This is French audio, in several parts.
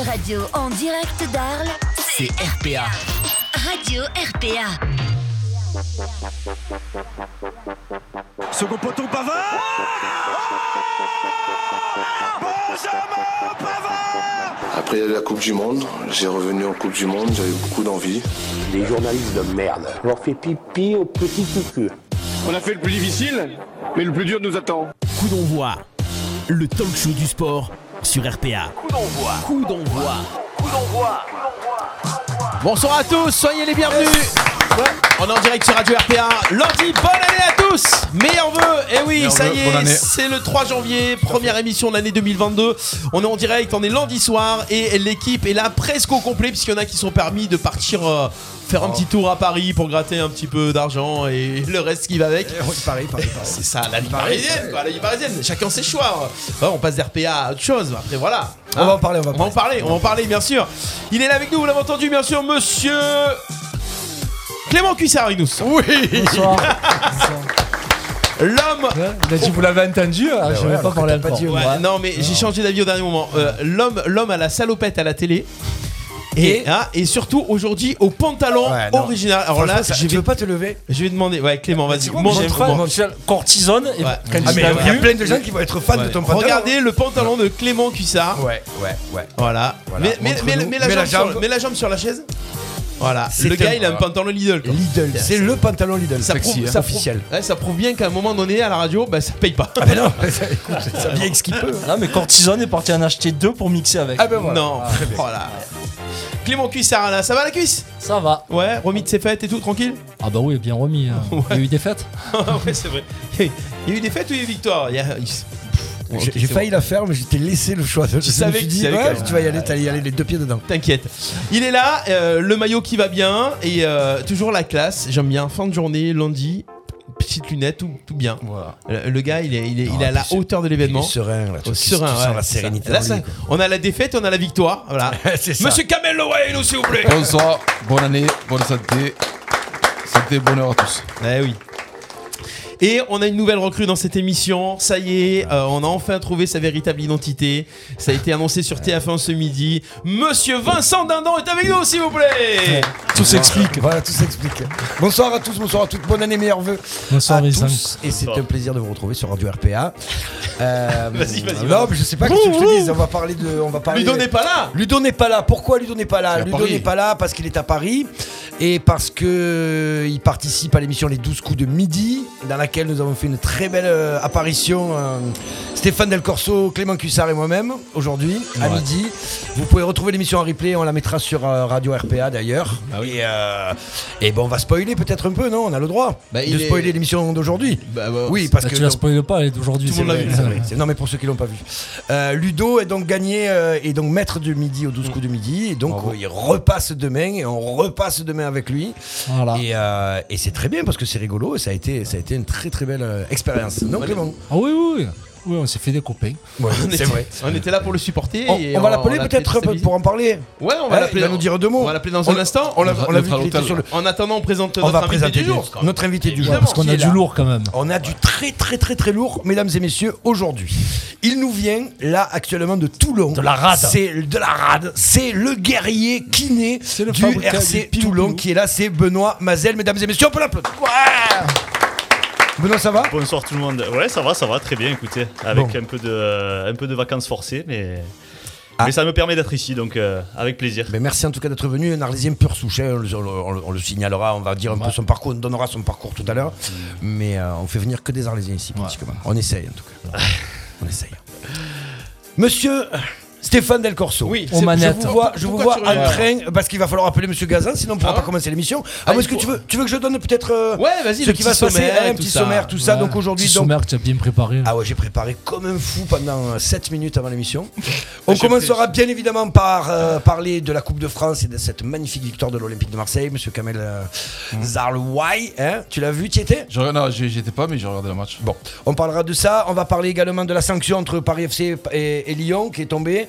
seule radio en direct d'Arles, c'est RPA. Radio RPA. Second poteau Pavard Benjamin Pavard Après la Coupe du Monde, j'ai revenu en Coupe du Monde, j'avais beaucoup d'envie. Les journalistes de merde. On leur fait pipi au petit cucu. On a fait le plus difficile, mais le plus dur nous attend. Coup d'envoi, le talk show du sport sur RPA. Coup d'envoi. Coup d'envoi. Coup d'envoi. Bonsoir à tous, soyez les bienvenus. On est en direct sur Radio RPA. Lundi, bonne année à tous. Meilleurs vœux. Et oui, Meilleurs ça y est, c'est le 3 janvier, première émission de l'année 2022. On est en direct, on est lundi soir et l'équipe est là presque au complet puisqu'il y en a qui sont permis de partir euh, faire un petit tour à Paris pour gratter un petit peu d'argent et le reste qui va avec. Pareil, pareil, C'est ça, la vie parisienne, quoi, la vie parisienne. Chacun ses choix. On passe d'RPA à autre chose. Après, voilà. On va en parler, on va On va en parler, on va en parler, bien sûr. Il est là avec nous, vous l'avez entendu, bien sûr, monsieur. Clément Cuissard avec nous. Oui Bonsoir. L'homme. Il a dit vous l'avez entendu, ah, je ouais, vais pas parler pas dit, Ouais, non, mais j'ai changé d'avis au dernier moment. Euh, l'homme, l'homme à la salopette à la télé. Et, Et hein, et surtout aujourd'hui au pantalon Ouais, non. original. Alors là, je tu vais, veux pas te lever? je vais demander. Ouais, Clément, vas-y. Montre- montre. moi, Cortisone, et Ouais. quand Ah il mais l'a il y a vu, plein de gens qui vont être fans de ton pantalon. Regardez le pantalon de Clément Cuissard. Ouais, ouais, ouais. Voilà. Voilà, Mais, mais, mais- montre-nous. mais la Mets la jambe sur, jambe. mets la jambe sur la chaise. Voilà. C'est Le gars, il a un pantalon Lidl. quoi. Lidl, c'est le pantalon Lidl. Ça prouve, hein, ça prouve- officiel. ouais, ça prouve bien qu'à un moment donné, à la radio, bah, ça paye pas. Ah mais non, ça, écoute, ça vient avec ce qu'il peut. Là, mais Cortisone est parti en acheter deux pour mixer avec. Ah ben voilà. non. Oh là. Clément Cuissard, là, ça va la cuisse? Ça va. Ouais, remis de ses fêtes et tout, tranquille? Ah bah oui, bien remis. hein. Il y a eu des fêtes? Ouais, c'est vrai. Il y a eu des fêtes ou il y a eu des victoires? Il y a- J'ai failli la faire, mais je t'ai laissé le choix. Je me savais que dit, tu savais ouais, que- tu vas y aller, t'allais y aller les deux pieds dedans. T'inquiète. Il est là, euh, le maillot qui va bien et euh, toujours la classe. J'aime bien. Fin de journée, lundi, petite lunette, tout, tout bien. Voilà. Le, le gars, il est, il est, il est à la hauteur de Il est l'événement. serein, là. Tu, tu- serein, tu ouais, sens la sérénité. Là, ça- lui, on a la défaite, on a la victoire. Voilà. Monsieur Kamel Lowain, s'il vous plaît. Bonsoir, bonne année, bonne santé. Santé, bonheur à tous. Eh oui. Et on a une nouvelle recrue dans cette émission. Ça y est, euh, on a enfin trouvé sa véritable identité. Ça a été annoncé sur TF1 ce midi. Monsieur Vincent Dindon est avec nous, s'il vous plaît. Tout s'explique. Voilà, tout s'explique. Bonsoir à tous, bonsoir à toutes, bonne année, meilleurs vœux Bonsoir, à Vincent. tous. Et c'est un plaisir de vous retrouver sur Radio RPA. Euh, Vas-y, vas-y, Non, mais je sais pas ce que je te dise. On va parler de. On va parler. Ludo n'est pas là. Ludo n'est pas là. Pourquoi Ludo n'est pas là? Ludo n'est pas là parce qu'il est à Paris et parce que euh, il participe à l'émission Les 12 coups de midi, dans laquelle nous avons fait une très belle euh, apparition. euh, Stéphane Del Corso, Clément Cuissard et moi-même aujourd'hui à Ouais. midi. Vous pouvez retrouver l'émission en replay. On la mettra sur euh, Radio RPA d'ailleurs. Et, euh, et bon, on va spoiler peut-être un peu, non? On a le droit Bah, de est- spoiler l'émission d'aujourd'hui. Bah, bah, oui, parce Bah, que tu la spoiles pas, elle est d'aujourd'hui. Tout le monde c'est l'a vrai. vu, c'est vrai, c'est- Non, mais pour ceux qui l'ont pas vu. Euh, Ludo est donc gagné euh, et donc maître de midi au 12 coups de midi. Et donc euh, il repasse demain et on repasse demain avec lui. Voilà. Et, euh, et c'est très bien parce que c'est rigolo et ça a été, ça a été une très très belle euh, expérience. Non, Clément Ah oui, oui, oui. On s'est fait des copains. Ouais, On C'est était- vrai. On était là pour le supporter. On, et on va l'appeler l'a peut-être pour en parler. Ouais, on Ouais, va l'appeler. il va nous dire deux mots. On va l'appeler dans On un instant. On l'a on l'a Notre vu qu'il était hôtel. sur le. En attendant, on présente On notre va invité présenter du jour. notre invité du jour. Parce qu'on a du là. lourd quand même. On a du très très très très lourd, mesdames et messieurs, aujourd'hui. Il nous vient là actuellement de Toulon. De la rade. C'est de la rade. C'est le guerrier kiné du RC Toulon qui est là. C'est Benoît Mazel, mesdames et messieurs. On peut l'applaudir. Benoît, ça va Bonsoir tout le monde. Ouais, ça va, ça va très bien. Écoutez, avec Bon. un peu de, un peu de vacances forcées, mais, Ah. mais ça me permet d'être ici, donc euh, avec plaisir. Ben, merci en tout cas d'être venu, un Arlésien pur souche, hein, on, le- on le- on le signalera, on va dire un peu son parcours, on donnera son parcours tout à l'heure, mais euh, on fait venir que des Arlésiens ici pratiquement. On essaye en tout cas. on essaye. Monsieur Stéphane Del Corso. Oui, manettes. Je vous vois, je vous vois en train, parce qu'il va falloir appeler Monsieur Gazin, sinon on ne pourra Ah pas commencer l'émission. Ah, Ah, est-ce que tu veux, tu veux que je donne peut-être euh, Ouais, vas-y, ce qui va se passer, un petit sommaire, tout ça. Donc aujourd'hui, Petit sommaire que tu as bien préparé. ah ouais, j'ai préparé comme un fou pendant 7 minutes avant l'émission. On commencera bien évidemment par euh, parler de la Coupe de France et de cette magnifique victoire de l'Olympique de Marseille, Monsieur Kamel euh, Zarlouai. Hein tu l'as vu, tu y étais? Je, non, j'ai- j'étais pas, mais j'ai regardé le match. Bon, on parlera de ça. On va parler également de la sanction entre Paris FC et, et Lyon qui est tombée.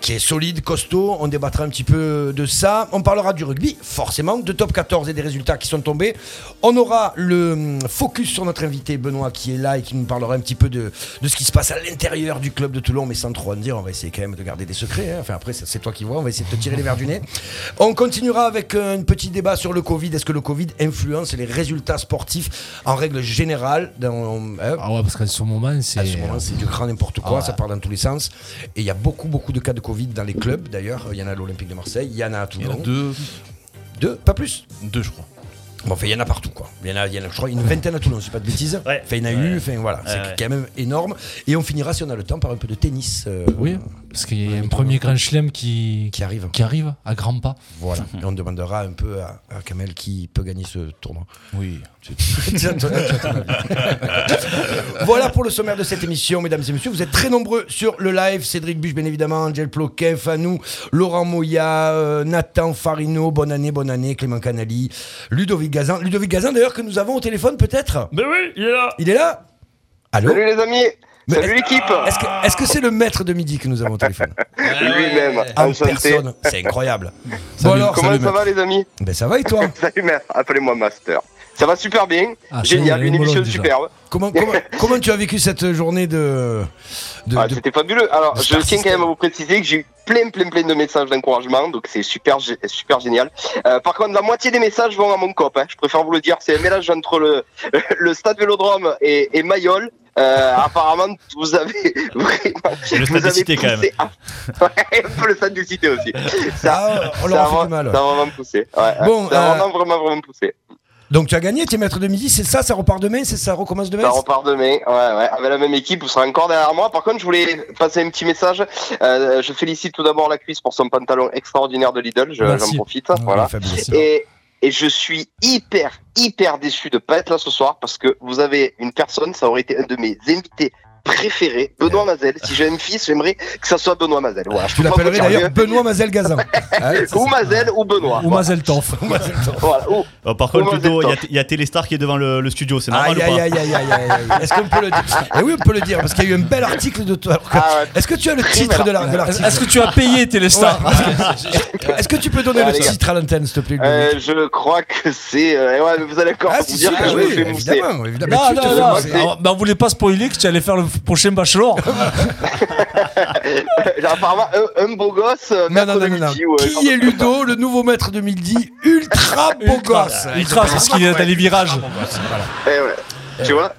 qui est solide, costaud. On débattra un petit peu de ça. On parlera du rugby, forcément, de top 14 et des résultats qui sont tombés. On aura le hum, focus sur notre invité Benoît qui est là et qui nous parlera un petit peu de, de ce qui se passe à l'intérieur du club de Toulon, mais sans trop en dire. On va essayer quand même de garder des secrets. hein. Enfin, après, c'est toi qui vois. On va essayer de te tirer les verres du nez. On continuera avec un petit débat sur le Covid. Est-ce que le Covid influence les résultats sportifs en règle générale dans, hein, Ah ouais, parce qu'à ce moment, c'est. à ce moment, c'est du grand n'importe quoi, Ah ouais. ça part dans tous les sens. Et il y a beaucoup, beaucoup de cas de Covid dans les clubs, d'ailleurs. Il y en a à l'Olympique de Marseille, il y en a à Il y en Toulon. a deux, Deux, pas plus. deux je crois. Bon, enfin, il y en a partout, quoi. Il y en a, il y en a, je crois, une vingtaine à Toulon, si pas de bêtises. Ouais. Il y en a Ouais. eu, enfin, voilà. c'est Ouais, quand même énorme. Et on finira, si on a le temps, par un peu de tennis. euh, Oui, parce qu'il y a un premier grand chelem qui, Qui arrive. qui arrive à grands pas. Voilà. Et on demandera un peu à, à Kamel qui peut gagner ce tournoi. Oui. Voilà pour le sommaire de cette émission, mesdames et messieurs. Vous êtes très nombreux sur le live. Cédric Buche, bien évidemment, Angel Ploquin, Fanou, Laurent Moya, euh, Nathan Farino, bonne année, bonne année, Clément Canali, Ludovic Gazan. Ludovic Gazan, d'ailleurs, que nous avons au téléphone, peut-être? Mais oui, il est là Il est là? Allô? Salut les amis Salut est-ce- l'équipe Est-ce que est-ce que c'est le maître de midi que nous avons au téléphone Lui-même, En enchanté. personne. C'est incroyable. bon alors, Comment Salut, ça maître. va les amis ben, ça va et toi Salut maître, appelez-moi Master. Ça va super bien, Ah, ça y est, génial, une émission déjà. superbe. comment, comment, comment tu as vécu cette journée de. de- Ah, de- C'était fabuleux. Alors, de je Star tiens quand System. même à vous préciser que j'ai eu plein, plein, plein de messages d'encouragement, donc c'est super, gé- super génial. Euh, par contre, la moitié des messages vont à mon cop. Hein. Je préfère vous le dire, c'est un mélange entre le, le stade Vélodrome et, et Mayol. Euh, apparemment, vous avez vraiment. Le stade avez cités, quand poussé à- Ouais, un peu le stade des cités aussi. Ça, Ah, on ça leur a fait vraiment- du mal. Ça a vraiment poussé. Ouais, Bon, ça a euh, vraiment, vraiment, vraiment poussé. Donc tu as gagné, tu es maître de midi, c'est ça, ça repart demain, c'est ça recommence demain Ça repart demain, ouais, ouais, avec la même équipe, vous serez encore derrière moi. Par contre, je voulais passer un petit message. Euh, je félicite tout d'abord la cuisse pour son pantalon extraordinaire de Lidl, je- j'en profite. Ouais, voilà. fabuleux. Et, et je suis hyper, hyper déçu de pas être là ce soir parce que vous avez une personne, ça aurait été un de mes invités préférés, Benoît Mazel. Si j'ai un fils, j'aimerais que ça soit Benoît Mazel. Voilà, je l'appellerais vous dire d'ailleurs. Benoît Mazel Gazan. Hein, ça, Ou Mazel ou Benoît. Ou Mazel. Voilà. Ou- Oh, Par contre, il y a- Téléstar qui est devant le, le studio, c'est normal Aïe, ou aïe, pas aïe, aïe, aïe, aïe, aïe. Est-ce qu'on peut le dire Eh oui, on peut le dire, parce qu'il y a eu un bel article de toi. Ah ouais. Est-ce que tu as le titre de la- de l'article Est-ce que tu as payé Téléstar Est-ce que tu peux donner Ah, le titre à l'antenne, s'il te plaît Euh, je crois que c'est. euh, ouais, mais vous allez encore Ah, vous dire que ah je me fais mousser. évidemment, évidemment. On voulait pas spoiler que tu allais faire le prochain bachelor. Apparemment, un, un beau gosse. euh, Non, non, maître non, de non, non. midi, ouais, Qui est Ludo, le nouveau maître de midi, ultra beau gosse Ultra, parce qu'il est dans les virages. Eh ouais. Tu vois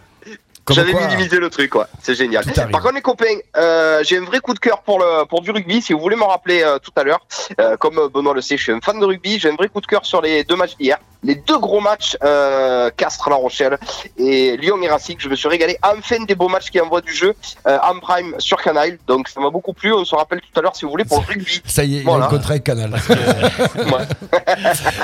Comme J'avais minimisé le truc, quoi. C'est génial. Par contre, les copains, euh, j'ai un vrai coup de cœur pour le pour du rugby. Si vous voulez me rappeler euh, tout à l'heure, euh, comme euh, Benoît le sait, je suis un fan de rugby. J'ai un vrai coup de cœur sur les deux matchs d'hier. Les deux gros matchs, euh, Castres, La Rochelle et Lyon et Racing. Je me suis régalé. Enfin, des beaux matchs qui envoient du jeu euh, en prime sur Canal. Donc, ça m'a beaucoup plu. On se rappelle tout à l'heure, si vous voulez, pour le rugby. Ça y est, il Voilà. a un contrat avec Canal.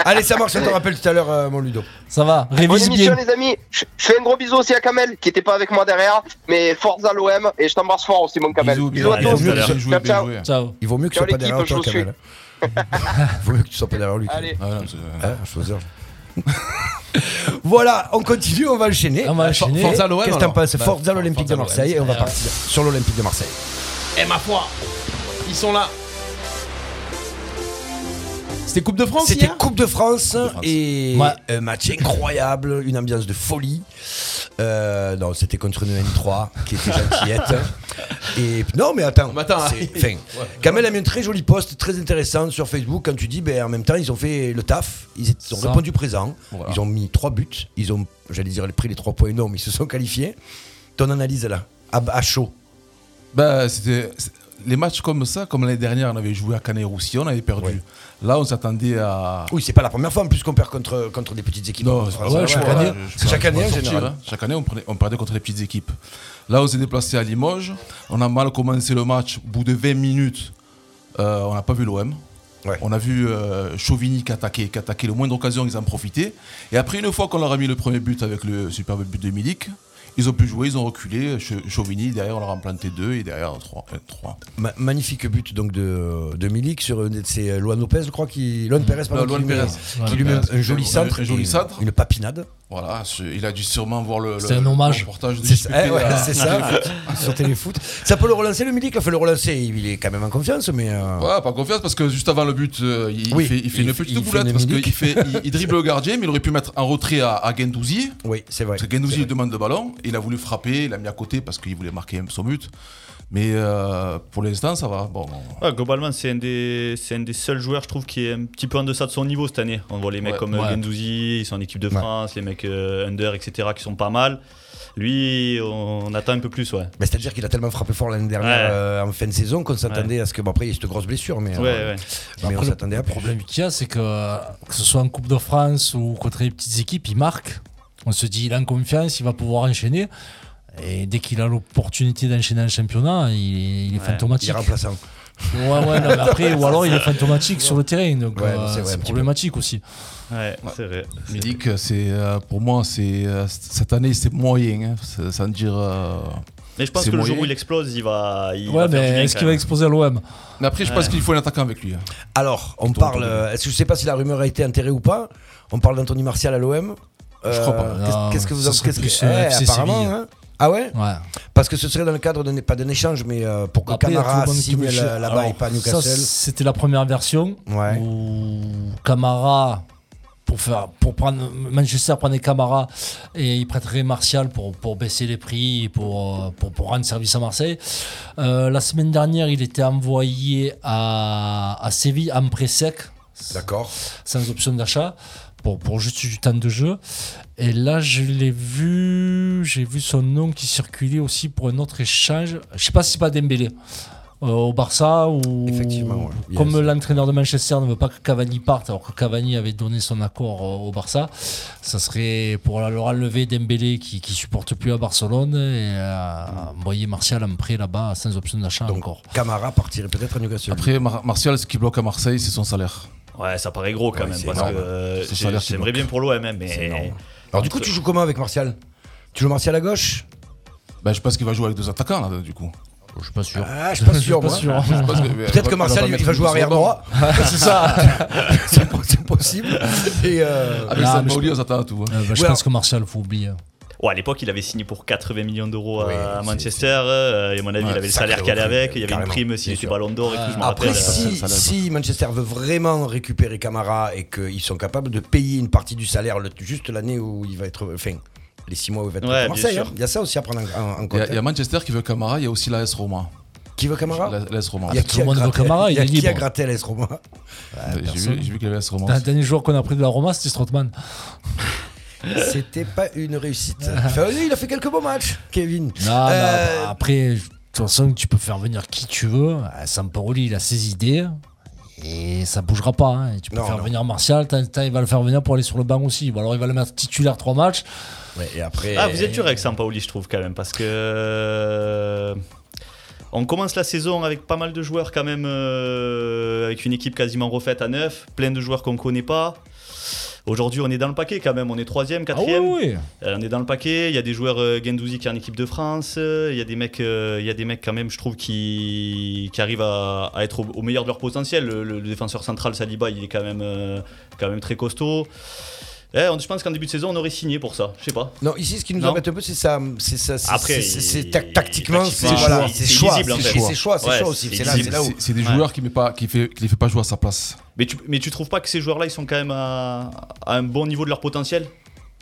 Allez, ça marche, on te rappelle tout à l'heure, euh, mon Ludo. Ça va, Bonne émission, bien. les amis. Je fais un gros bisou aussi à Kamel, qui était pas avec moi derrière. Mais force à l'OM. Et je t'embrasse fort aussi, mon Kamel. Bisous, Bisous à bisous, tous. bisous, bien Ciao, joué, ciao. bien joué. Ciao. Il vaut mieux que tu sois pas derrière toi, Kamel. Il vaut mieux que tu sois pas derrière lui. Allez. Ah, non, Hein, je faisais. voilà, on continue, on va enchaîner. On va enchaîner. Forza l'OM. Qu'est-ce que t'en penses Bah, Forza l'Olympique de. Marseille et on va partir sur l'Olympique de Marseille. Eh ma foi, ils sont là. C'était Coupe de France C'était Coupe de France et Ouais. un match incroyable, une ambiance de folie. Euh, non, c'était contre une N3 qui était gentillette. et non, mais attends. Mais attends, ouais. enfin, Kamel a mis un très joli post, très intéressant sur Facebook quand tu dis, ben, en même temps, ils ont fait le taf, ils ont Ça. répondu présent, Voilà. ils ont mis trois buts, ils ont, j'allais dire, pris les trois points énormes, ils se sont qualifiés. Ton analyse là, à, à chaud. Bah, c'était les matchs comme ça, comme l'année dernière, on avait joué à Canet-Roussillon, on avait perdu. Là, on s'attendait à. Oui, c'est pas la première fois en plus qu'on perd contre, contre des petites équipes. Non, ouais, chaque ouais, année. Chaque année, sortir, général. hein. Chaque année, on, prenait- on perdait contre les petites équipes. Là, on s'est déplacé à Limoges. On a mal commencé le match. Au bout de 20 minutes, euh, on n'a pas vu l'OM. Ouais. On a vu euh, Chauvigny qui attaquait, qui attaquait le moindre occasion, ils en profitaient. Et après, une fois qu'on leur a mis le premier but avec le superbe but de Milik, Ils ont pu jouer, ils ont reculé. Ch- Chauvigny, derrière, on leur a planté deux et derrière, trois. euh, trois. Ma- magnifique but donc de, de Milik sur une- c'est Luan Lopez je crois qui Luan Perez pardon, Luan qui, lui met- Perez. qui lui met un joli centre un joli centre. une papinade Voilà, il a dû sûrement voir le, C'est le- un hommage. le reportage de c'est ça, eh ouais, ça sur Téléfoot ça peut le relancer le Milik? Fait le relancer il est quand même en confiance mais euh, Ouais, pas confiance parce que juste avant le but, euh, il, Oui, fait, il fait il une petite boulette parce qu'il il, il dribble le gardien, mais il aurait pu mettre un retrait à, à Gendouzi. oui c'est vrai Parce que Gendouzi demande le ballon, il a voulu frapper, il l'a mis à côté parce qu'il voulait marquer son but. Mais euh, pour l'instant, ça va. Bon, Ouais, globalement, c'est un, des, c'est un des seuls joueurs, je trouve, qui est un petit peu en deçà de son niveau cette année. On voit les mecs Ouais. comme euh, Ouais. Gendouzi, ils sont en équipe de France, les mecs euh, under, etc., qui sont pas mal. Lui, on attend un peu plus, ouais. Mais c'est-à-dire qu'il a tellement frappé fort l'année dernière Ouais. euh, en fin de saison qu'on s'attendait à ce que. Bon, après, il y a cette grosse blessure, mais, Ouais, euh, ouais. mais on s'attendait à le problème qu'il y a, c'est que que ce soit en Coupe de France ou contre les petites équipes, il marque. On se dit, il a en confiance, il va pouvoir enchaîner. Et dès qu'il a l'opportunité d'enchaîner un championnat, il est, il est Ouais, Il fantomatique. est remplaçant. Ouais, ouais, non, mais après, ou alors il est fantomatique sur le terrain. Donc Ouais, euh, c'est problématique aussi. Ouais, c'est vrai. Milik, euh, pour moi, c'est euh, cette année, c'est moyen. hein, sans dire. euh, Mais je pense C'est que le jour où il explose, il va. Il Ouais, va faire du mais bien, est-ce qu'il va exploser à l'OM Mais après, je pense qu'il faut un attaquant avec lui. hein. Alors, on Plutôt parle. Est-ce que je sais pas si la rumeur a été enterrée ou pas On parle d'Anthony Martial à l'OM. Je crois pas. qu'est-ce- Non, Qu'est-ce que vous en plus, que- euh, apparemment, hein Ah ouais Ouais. Parce que ce serait dans le cadre d'un pas d'un échange, mais euh, pour que Après, Camara signe là-bas et pas à Newcastle. C'était la première version Ouais. où Camara, pour, faire, pour prendre Manchester prenait Camara et il prêterait Martial pour, pour baisser les prix, pour, euh, pour, pour rendre service à Marseille. Euh, la semaine dernière, il était envoyé à, à Séville en prêt sec, D'accord. sans option d'achat. Pour, pour juste du temps de jeu. Et là, je l'ai vu, j'ai vu son nom qui circulait aussi pour un autre échange. Je sais pas si c'est pas Dembélé euh, au Barça ou Effectivement, ouais. Yes. comme l'entraîneur de Manchester ne veut pas que Cavani parte, alors que Cavani avait donné son accord euh, au Barça, ça serait pour leur enlever Dembélé qui, qui supporte plus à Barcelone et euh, envoyer Martial en prêt là-bas sans option d'achat encore. Camara partirait peut-être à Newcastle. Après, Mar- Martial, ce qui bloque à Marseille, c'est son salaire. Ouais, ça paraît gros quand Ouais, même. c'est Parce énorme. que euh, j'aimerais bien pour l'OM, hein, mais. Alors, du coup, tu joues comment avec Martial? Tu joues Martial à gauche? Ben, je pense qu'il va jouer avec deux attaquants, là, du coup. Je suis pas sûr. Ah, je suis pas sûr, que- Peut-être que Martial, il va jouer arrière droit. c'est ça. c'est po- c'est possible. Et euh, Avec Pauli, on s'attend à tout. hein. Euh, bah, je pense que Martial, faut oublier. Ouais, à l'époque, il avait signé pour 80 millions d'euros à Oui, Manchester. euh, et à mon avis, Ouais, il avait le salaire qui allait avec. Il y avait une prime s'il était ballon d'or et tout, je me Après, rappelle. ça- si, ça lève. si Manchester veut vraiment récupérer Camara et qu'ils sont capables de payer une partie du salaire le- juste l'année où il va être. Enfin, les six mois où il va être Ouais, Marseille. hein. Il y a ça aussi à prendre en, en- en Il y, compte. a, il y a Manchester qui veut Camara, il y a aussi l'AS Roma. Qui veut Camara La- L'AS Roma. Il y a Tout qui le a monde veut gratté- Camara, il y a qui a gratté l'AS Roma J'ai vu, j'ai vu qu'il y avait l'AS Roma. Le dernier joueur qu'on a pris de la Roma, c'était Strootman. C'était pas une réussite. Enfin, il a fait quelques beaux matchs, Kevin. Non, Euh, non, après, de toute façon, tu peux faire venir qui tu veux. Euh, Sampaoli, il a ses idées. Et ça bougera pas. hein. Tu peux Non, faire non. venir Martial, t'as- t'as- il va le faire venir pour aller sur le banc aussi. Ou alors il va le mettre titulaire trois matchs. Ouais, et après. Ah, vous êtes dur avec Sampaoli, je trouve, quand même, parce que. euh, On commence la saison avec pas mal de joueurs, quand même, euh, avec une équipe quasiment refaite à neuf, plein de joueurs qu'on connaît pas. Aujourd'hui, on est dans le paquet quand même, on est troisième, Ah oui, quatrième. oui. Euh, on est dans le paquet. Il y a des joueurs euh, Gendouzi qui est en équipe de France. Il y a des mecs, euh, il y a des mecs quand même, je trouve, qui, qui arrivent à, à être au, au meilleur de leur potentiel. Le, le- défenseur central Saliba, il est quand même, quand même très costaud. Eh, on- je pense qu'en début de saison, on aurait signé pour ça. Je sais pas. Non, ici, ce qui nous Non. embête un peu, c'est ça. C'est ça. Après, c'est- tactiquement, c'est voilà, c'est c'est choix. en C'est choix, c'est Ouais, choix aussi. c'est C'est là, illisible. c'est là où. C'est c'est des Ouais. joueurs qui ne qui fait, qui les fait pas jouer à sa place. Mais tu, mais tu trouves pas que ces joueurs-là, ils sont quand même à, à un bon niveau de leur potentiel?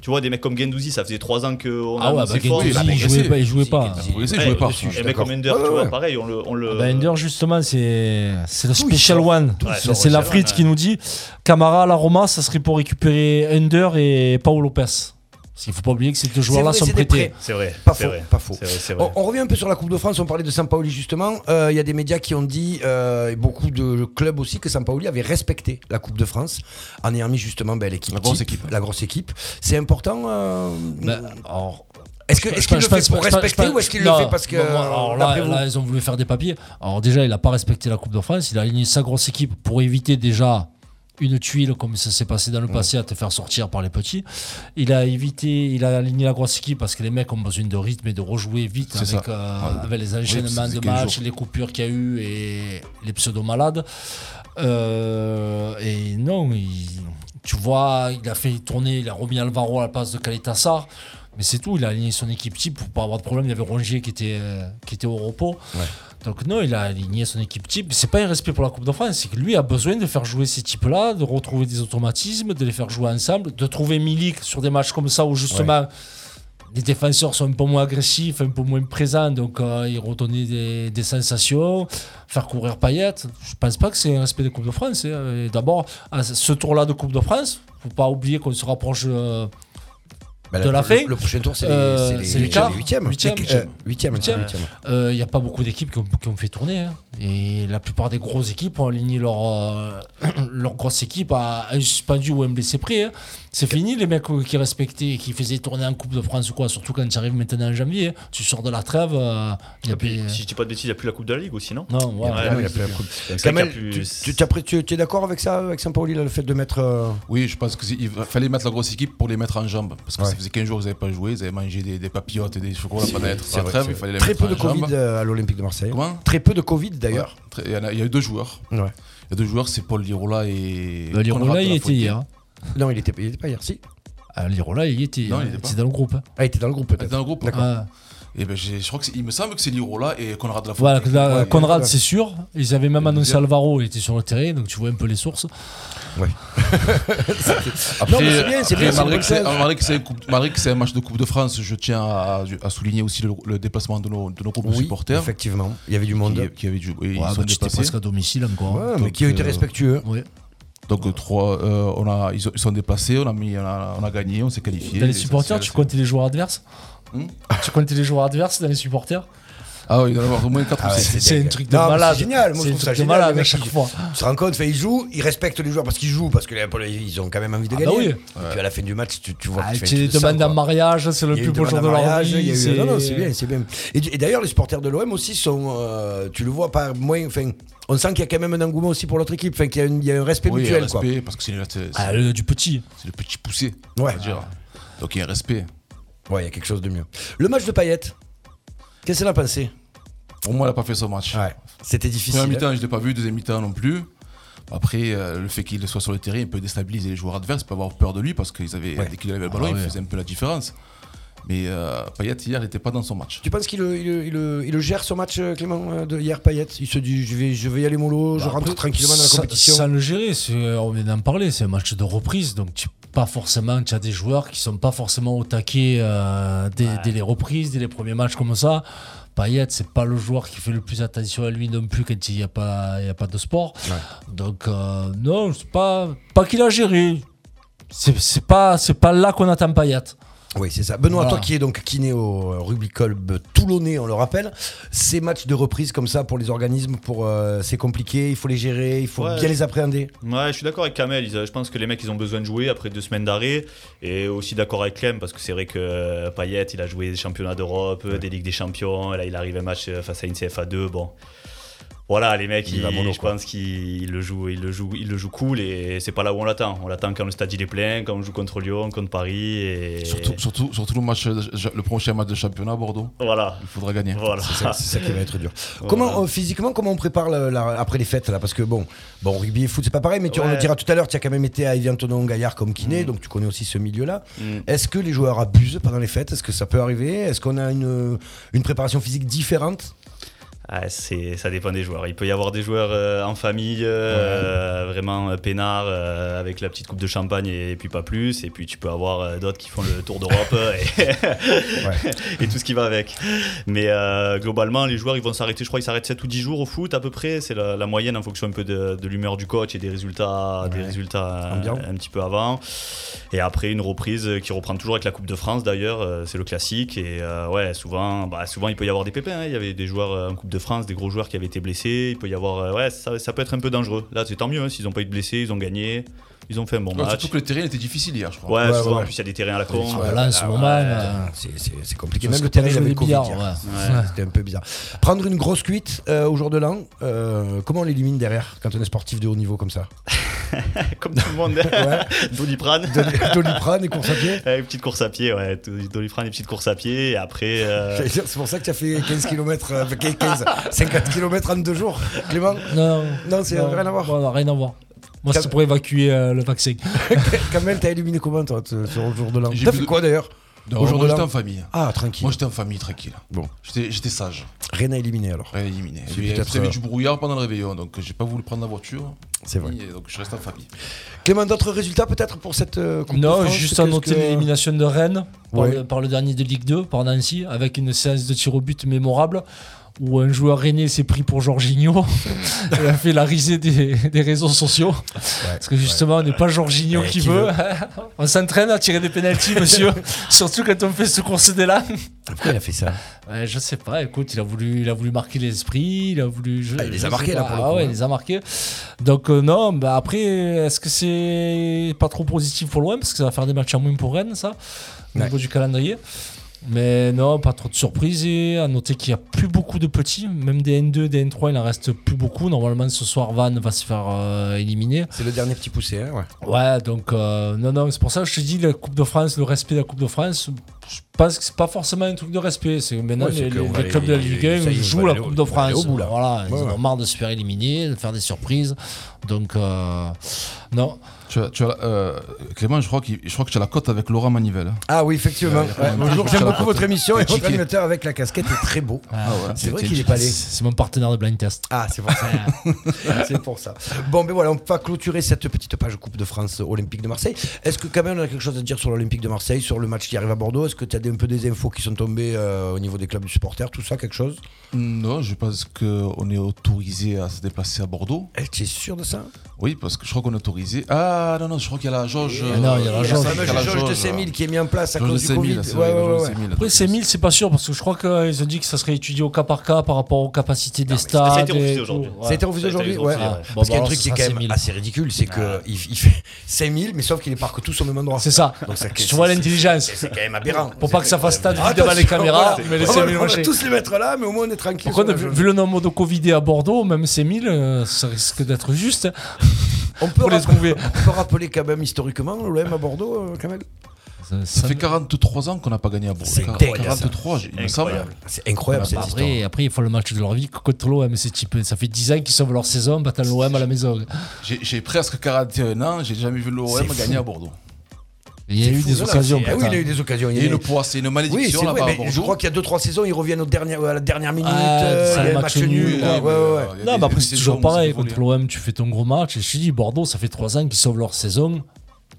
Tu vois, des mecs comme Gendouzi, ça faisait 3 ans qu'on Ah ouais, a bah, fort. Gendouzi, il jouait pas. Il jouait pas. Il jouait pas. Et mecs comme. Ender, tu vois, ouais. pareil, on le. On le... Bah, Ender, justement, c'est c'est le Special. One. C'est- la One, qui nous dit Camara à la Roma, ça serait pour récupérer Ender et Paul Lopez. Parce qu'il faut pas oublier que ces deux joueurs-là sont prêtés. C'est vrai. Pas c'est faux, vrai. pas faux. C'est vrai, c'est vrai. On, on revient un peu sur la Coupe de France, on parlait de Sampaoli justement. Euh, Il y a des médias qui ont dit, euh, et beaucoup de clubs aussi, que Sampaoli avait respecté la Coupe de France en ayant mis justement ben, l'équipe. La grosse type, équipe. La grosse équipe. C'est important. euh, alors, est-ce que- est-ce qu'il le fait pour respecter ou est-ce qu'il le fait parce que. alors là, là, ils ont voulu faire des papiers. Alors déjà, il n'a pas respecté la Coupe de France. Il a aligné sa grosse équipe pour éviter déjà une tuile comme ça s'est passé dans le passé à te faire sortir par les petits. Il a évité, il a aligné la grosse équipe parce que les mecs ont besoin de rythme et de rejouer vite avec, euh, avec les enchaînements de c'est 15 matchs, les coupures qu'il y a eu et les pseudo-malades. Euh, et non, il- tu vois, il a fait tourner, il a remis Alvaro à la place de Caletassar. Mais c'est tout, il a aligné son équipe type pour pas avoir de problème. Il y avait Rongier qui était, euh, qui était au repos. Donc non, il a aligné son équipe type. C'est pas un respect pour la Coupe de France, c'est que lui a besoin de faire jouer ces types-là, de retrouver des automatismes, de les faire jouer ensemble, de trouver Milik sur des matchs comme ça où justement les défenseurs sont un peu moins agressifs, un peu moins présents, donc euh, ils des, des sensations, faire courir Payet. Je pense pas que c'est un respect des Coupes de France. hein. Et D'abord, à ce tour-là de Coupe de France, faut pas oublier qu'on se rapproche euh, Bah, de le- la le- fin. le prochain tour, c'est les- Euh, les- huitièmes. Huitièmes. Euh, Huitièmes. huitièmes. Euh, Il n'y a pas beaucoup d'équipes qui ont, qui ont fait tourner. hein. Et la plupart des grosses équipes ont aligné leur, euh, leur grosse équipe à un suspendu ou un blessé près. hein. C'est fini, les mecs qui respectaient, qui faisaient tourner en Coupe de France ou quoi, surtout quand tu arrives maintenant en janvier. hein. Tu sors de la trêve. euh, il y a plus- Si je dis pas de bêtises, il n'y a plus la Coupe de la Ligue aussi, non? Non, ouais. Ah, il a plus la coupe. Kamel, plus- tu, tu, es d'accord avec ça, avec Saint-Pauli, le fait de mettre. euh, Oui, je pense qu'il fallait mettre la grosse équipe pour les mettre en jambes. Parce que faisait 15 jours qu'ils n'avaient pas joué, ils avaient mangé des, des papillotes et des chocolats pendant la trêve, c'est il fallait les Très peu de. Covid euh, à l'Olympique de Marseille. Comment? Très peu de Covid d'ailleurs. Il y, a, il y a eu deux joueurs. Ouais. Il y a deux joueurs, c'est Paul Lirola et. Bah, Lirola, il était hier. hein. Non, il était, il était pas hier, si. Ah, Lirola, il y était. Non, hein. il était pas. C'est dans le groupe. hein. Ah, il était dans le groupe Ah, peut-être. Dans le groupe D'accord. Ah. Et ben, j'ai- je crois que il me semble que c'est Lirola et Conrad de la Voilà, Ouais, Conrad, c'est sûr. Ils avaient même annoncé. Alvaro, il était sur le terrain, donc tu vois un peu les sources. Ouais. Après, Non, mais c'est bien, c'est après, bien, c'est malgré, que c'est, un match de Coupe de France, je tiens à, à souligner aussi le, le déplacement de nos, de nos groupes de supporters. effectivement. Il y avait du monde. Qui, qui avaient joué. Ouais, ils bah, sont déplacés. presque à domicile encore. hein. Mais qui a été euh, respectueux. Ouais. Donc euh, trois, euh, on a, ils, ont- ils sont déplacés, on a, mis, on, a, on a gagné, on s'est qualifié. Les supporters, tu comptais les joueurs adverses? Hmm Tu comptais les joueurs adverses dans les supporters Ah oui, il doit y en avoir au moins 4 Ah ou ouais, 6. C'est un truc de Non, malade. C'est génial. Moi, C'est je trouve ça génial. malade à chaque fois. Tu te rends compte, ils jouent, ils respectent les joueurs parce qu'ils jouent, parce que les- ils ont quand même envie de Ah gagner. bah oui. Et puis à la fin du match, tu, tu vois Ah, que tu, les demandes quoi. en mariage, c'est le Il y plus beau jour de leur mariage, vie. il y eu- Non, non, c'est bien, c'est bien. Et, d'ailleurs, les supporters de l'OM aussi sont, euh, tu le vois pas moins. Enfin, on sent qu'il y a quand même un engouement aussi pour l'autre équipe. Enfin, qu'il y a, il y un respect Oui, mutuel, un quoi. respect, parce que c'est, Ah, le- du petit. c'est le petit poussé. Ouais. Donc il y a un respect. Ouais, il y a quelque chose de mieux. Le match de Payet. Qu'est-ce qu'elle a pensé? Pour moi, il n'a pas fait son match. Ouais, c'était difficile. Première mi-temps, je ne l'ai pas vu, deuxième mi-temps non plus. Après, euh, le fait qu'il soit sur le terrain, il peut déstabiliser les joueurs adverses, peut avoir peur de lui parce qu'ils avaient, Ouais. dès qu'il avait le ballon, Ah il ouais. faisait un peu la différence. Mais euh, Payet, hier, il n'était pas dans son match. Tu penses qu'il le, il le- il le- il le gère ce match, euh, Clément, euh, de hier, Payet? Il se dit je vais, je vais y aller mollo, je Bah, rentre après, tranquillement dans la compétition. Sans le gérer, on vient d'en parler, c'est un match de reprise, donc tu pas forcément, tu as des joueurs qui sont pas forcément au taquet euh, dès, dès les reprises, dès les premiers matchs comme ça. Payet, c'est pas le joueur qui fait le plus attention à lui non plus quand il n'y a, pas- y a pas de sport. Donc, euh, non, c'est pas, pas qu'il a géré. C'est pas, c'est pas là qu'on attend Payet. Oui, c'est ça. Benoît, Voilà. toi qui es donc kiné au euh, rugby club toulonnais, on le rappelle, ces matchs de reprise comme ça pour les organismes, pour euh, c'est compliqué, il faut les gérer, il faut Ouais. bien les appréhender. Ouais, je suis d'accord avec Kamel. Ils- Je pense que les mecs, ils ont besoin de jouer après deux semaines d'arrêt. Et aussi d'accord avec Clem, parce que c'est vrai que euh, Payet, il a joué des championnats d'Europe, des Ligues des Champions. Là, il arrive un match euh, face à une CFA2. Bon. Voilà, les mecs, Il ils- va mono, je quoi. pense qu'ils le jouent, ils le jouent, ils le jouent cool et c'est pas là où on l'attend. On l'attend quand le stade il est plein, quand on joue contre Lyon, contre Paris et Surtout, surtout, surtout le, match, le prochain match de championnat à Bordeaux. voilà. Il faudra gagner. Voilà. C'est ça, c'est ça qui va être dur. Voilà. Comment euh, physiquement, comment on prépare la- après les fêtes là? Parce que bon, bon, rugby et foot c'est pas pareil, mais tu, on le dira tout à l'heure, tu as quand même été à Evian-Tonon Gaillard comme kiné, donc tu connais aussi ce milieu-là. Mm. Est-ce que les joueurs abusent pendant les fêtes? Est-ce que ça peut arriver? Est-ce qu'on a une, une préparation physique différente? Ah, c'est, ça dépend des joueurs. Il peut y avoir des joueurs euh, en famille, euh, vraiment euh, peinards, euh, avec la petite coupe de champagne et, puis pas plus. Et puis tu peux avoir d'autres qui font le tour d'Europe et, et tout ce qui va avec. Mais globalement, les joueurs, ils vont s'arrêter, je crois, ils s'arrêtent 7 ou 10 jours au foot à peu près. C'est la, la moyenne en fonction un peu de, de l'humeur du coach et des résultats, des résultats un petit peu avant. Et après, une reprise qui reprend toujours avec la Coupe de France d'ailleurs, c'est le classique. Et ouais, souvent, bah, souvent, il peut y avoir des pépins. hein. Il y avait des joueurs en Coupe de France, des gros joueurs qui avaient été blessés. Il peut y avoir. euh, ouais, ça, peut être un peu dangereux. Là, c'est tant mieux. hein. S'ils n'ont pas été blessés, ils ont gagné. Ils ont fait un bon Ouais, match. Surtout que le terrain était difficile hier, je crois. Ouais, Ouais, souvent, ouais. en plus, il y a des terrains à la con. Voilà, en ce ah, euh, c'est- c'est c'est compliqué. Même le terrain, il avait Covid. C'était un peu bizarre. Prendre une grosse cuite euh, au jour de l'an, euh, comment on l'élimine derrière quand on est sportif de haut niveau comme ça? Comme tout le monde. Doliprane. Doli- Doliprane et course à pied? Une petite course à pied, ouais. Do- Doliprane et petite course à pied. Et après. euh, C'est pour ça que tu as fait 15 km, 15, 50 km en deux jours, Clément Non, Non, c'est rien à voir. Rien à voir. Moi, c'est pour évacuer euh, le vaccin. Kamel, t'as éliminé comment toi t- sur le jour de l'an J'ai T'as fait de- quoi d'ailleurs Non, Au jour moi de j'étais en famille. Ah, tranquille. Moi j'étais en famille, tranquille. Bon. J'étais j'étais sage. Rien à éliminer alors. Rien éliminé. C'est Il y avait euh, du brouillard pendant le réveillon, donc j'ai pas voulu prendre la voiture. C'est vrai. Et donc je reste en famille. Clément, d'autres résultats peut-être pour cette euh, Coupe de Non, France juste à noter que- l'élimination de Rennes par, le, par le dernier de Ligue 2, par Nancy, avec une séance de tir au but mémorable où un joueur rennais s'est pris pour Jorginho et a fait la risée des, des réseaux sociaux. Parce que justement, on n'est pas Jorginho qui, qui veut. veut on s'entraîne à tirer des pénalties, monsieur. Surtout quand on fait ce d'élan. Pourquoi il a fait ça? Ouais, je sais pas, écoute, il a voulu, il a voulu marquer l'esprit, il a voulu. je- Ah, il les a marqués, là, pour le Ah coup, ouais, hein. il les a marqués. Donc, euh, non, bah après, est-ce que c'est pas trop positif pour l'OM Parce que ça va faire des matchs en moins pour Rennes, ça, au Ouais. niveau du calendrier. Mais non, pas trop de surprises. Et à noter qu'il n'y a plus beaucoup de petits, même des N2, des N3, il n'en reste plus beaucoup. Normalement, ce soir, Van va se faire euh, éliminer. C'est le dernier petit poussé, hein, ouais. Ouais, donc euh, non, non, c'est pour ça que je te dis la Coupe de France, le respect de la Coupe de France. Je pense que c'est pas forcément un truc de respect. C'est maintenant Ouais, les, les clubs de la Ligue 1 ça y est, ils jouent la aller Coupe de France. au bout, là. Voilà, ils en ont marre de se faire éliminer, de faire des surprises. Donc euh, non. Tu as, tu as, euh, Clément, je crois, qu'il- je crois que tu as la cote avec Laurent Manivelle. Ah oui, effectivement. Ouais, bonjour, j'aime beaucoup votre émission et votre animateur avec la casquette est très beau. Ah ouais, C'est vrai qu'il est pas allé. C'est mon partenaire de blind test. Ah, c'est pour ça. c'est pour ça. Bon, ben voilà, on va clôturer cette petite page Coupe de France Olympique de Marseille. Est-ce que quand même on a quelque chose à dire sur l'Olympique de Marseille, sur le match qui arrive à Bordeaux? Est-ce que tu as des- un peu des infos qui sont tombées euh, au niveau des clubs de supporters, tout ça, quelque chose? Non, je pense qu'on est autorisé à se déplacer à Bordeaux. Eh, Tu es sûr de ça? Oui, parce que je crois qu'on est autorisé. Ah non, non, je crois qu'il y a la jauge. Ah non, il y a la euh, jauge. il y a La la fameuse jauge de 5000 qui est mise en place à cause du 5000, Covid. Ouais, ouais, ouais. 5000. Après, c'est 1000, c'est pas sûr parce que je crois qu'ils ont dit que ça serait étudié au cas par cas par rapport aux capacités des stades. ça a été refusé et aujourd'hui. Ouais. Ça a été refusé aujourd'hui ouais. Parce Bon, qu'il y a bah un truc alors, qui est quand même 5000. assez ridicule, c'est qu'il il fait 5000, mais sauf qu'il les parque tous au même endroit. C'est ça. Donc ça- tu vois l'intelligence. C'est quand même aberrant. Pour pas que ça fasse stade devant les caméras, voilà. mais les On va- 5000 On va marcher. tous les mettre là, mais au moins on est tranquille. La vu, vu le nombre de Covidés à Bordeaux, même ces 1000, euh, ça risque d'être juste. on peut, pour les rappeler, trouver. on peut rappeler quand même historiquement l'OM à Bordeaux, euh, Kamel Ça fait 43 ans qu'on n'a pas gagné à Bordeaux. C'est Quar- dingue, 43, il me semble. Incroyable. C'est incroyable cette histoire. Après, après, ils font le match de leur vie contre l'OM. Ça fait 10 ans qu'ils sauvent leur saison, battant l'OM à la maison. J'ai presque 41 ans, j'ai jamais vu l'OM gagner à Bordeaux. Il y a eu des occasions. Ah oui, il a eu des occasions. Il y a une poids, c'est une malédiction là-bas je crois qu'il y a 2-3 saisons, ils reviennent au dernier, à la dernière minute. Ah, euh, c'est. Il y a Non, mais après, c'est toujours pareil. Contre l'OM, tu fais ton gros match. Et je te dis, Bordeaux, ça fait 3 ans qu'ils sauvent leur saison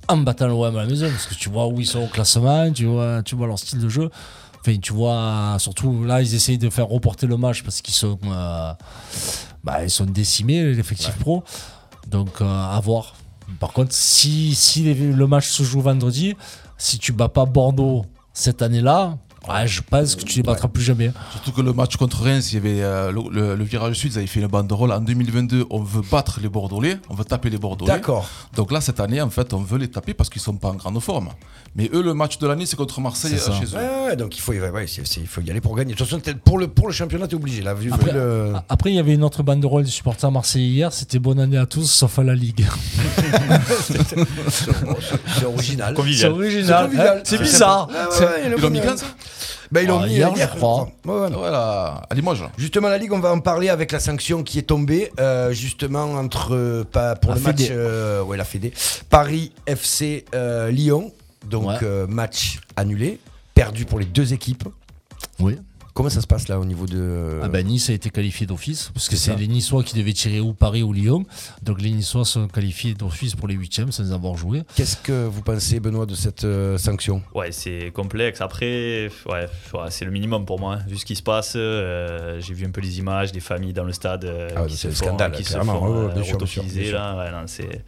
en battant l'OM à la maison. Parce que tu vois où ils sont au classement, tu vois, tu vois leur style de jeu. Enfin, tu vois, surtout là, ils essayent de faire reporter le match parce qu'ils sont, euh, bah, ils sont décimés, l'effectif pro. Donc, euh, à voir. Par contre, si, si le match se joue vendredi, si tu bats pas Bordeaux cette année-là, ouais, je pense que tu les battras plus jamais. Surtout que le match contre Reims, il y avait euh, le, le- le virage sud, ils avaient fait une banderole. En 2022, on veut battre les Bordelais, on veut taper les Bordelais. D'accord. Donc là, cette année, en fait, on veut les taper parce qu'ils sont pas en grande forme. Mais eux, le match de l'année, c'est contre Marseille C'est chez eux. Ouais, donc il faut, y- ouais, c'est- c'est- il faut y aller pour gagner. De toute façon, pour le, pour le championnat, t'es obligé. Là, vu, vu Après, le... Après, il y avait une autre banderole des supporters marseillais hier, c'était bonne année à tous, sauf à la Ligue. C'est original. C'est original. hein, C'est C'est bizarre. Le Ils l'ont mis Ah, mis hier, euh, je crois. Ouais. Voilà, à Limoges. Justement, la Ligue, on va en parler avec la sanction qui est tombée, euh, justement, entre, pas, pour La le match, euh, ouais, la Fédé, Paris FC euh, Lyon, donc Ouais. euh, match annulé, perdu pour les deux équipes. Oui. Comment ça se passe là au niveau de. Ah ben, nice a été qualifié d'office, parce que C'est les Niçois qui devaient tirer ou Paris ou Lyon. Donc les Niçois sont qualifiés d'office pour les huitièmes sans avoir joué. Qu'est-ce que vous pensez, Benoît, de cette euh, sanction? Ouais, c'est complexe. Après, ouais, ouais, c'est le minimum pour moi. hein. Vu ce qui se passe, euh, j'ai vu un peu les images des familles dans le stade euh, Ah qui c'est se font, scandale, qui se clairement. font euh, sûr. là. Ouais, c'est.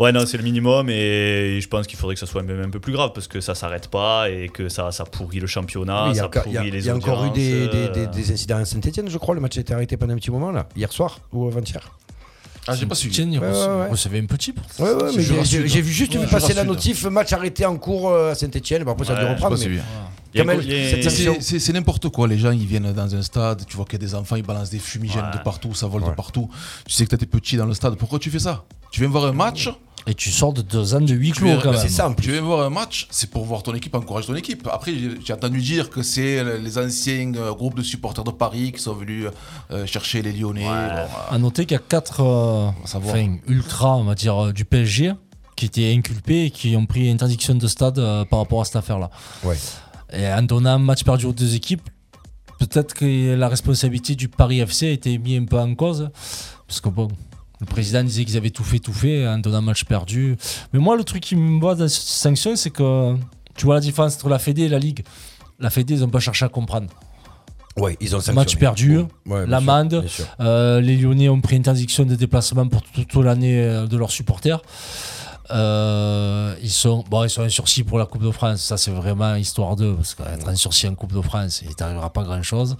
Ouais, non, c'est le minimum et je pense qu'il faudrait que ça soit même un peu plus grave parce que ça s'arrête pas et que ça, ça pourrit le championnat, Oui, Il y a, ça encore- il y a- pourrit les il y a encore eu des, audiences, des- des- euh, des incidents à Saint-Etienne, je crois. Le match a été arrêté pendant un petit moment, là, hier soir ou avant-hier. Ah, j'ai pas suivi. Il Ouais, ouais, ouais. recevait un petit pour ça. Ouais, ouais, mais j'ai- vu juste Ouais, vu passer la notif, match arrêté en cours euh, à Saint-Etienne. Après, ça a dû reprendre. C'est- n'importe quoi, les gens ils viennent dans un stade, tu vois qu'il y a des enfants, ils balancent des fumigènes Ouais. de partout, ça vole Ouais. de partout. Tu sais que tes petits dans le stade, pourquoi tu fais ça? Tu viens voir un match Et tu sors de deux ans de huis clos quand même. C'est ça en Tu viens voir un match, c'est pour voir ton équipe, encourager ton équipe. Après, j'ai entendu dire que c'est les anciens euh, groupes de supporters de Paris qui sont venus euh, chercher les Lyonnais. Bon, euh, À noter qu'il y a quatre euh, enfin, ultras, on va dire, euh, du PSG qui étaient inculpés et qui ont pris interdiction de stade euh, par rapport à cette affaire-là. Ouais. Et en donnant un match perdu aux deux équipes, peut-être que la responsabilité du Paris FC a été mise un peu en cause. Parce que bon, le président disait qu'ils avaient tout fait, tout fait en donnant un match perdu. Mais moi, le truc qui me voit dans cette sanction, c'est que tu vois la différence entre la Fédé et la Ligue. La Fédé, ils n'ont pas cherché à comprendre. Ouais, ils ont Match sanctionné. perdu, Ouais, l'amende. Euh, les Lyonnais ont pris interdiction de déplacement pour toute, toute l'année euh, de leurs supporters. Euh, ils sont bon, ils sont en sursis pour la Coupe de France. Ça, c'est vraiment histoire d'eux parce qu'être en sursis en Coupe de France, il t'arrivera pas grand chose.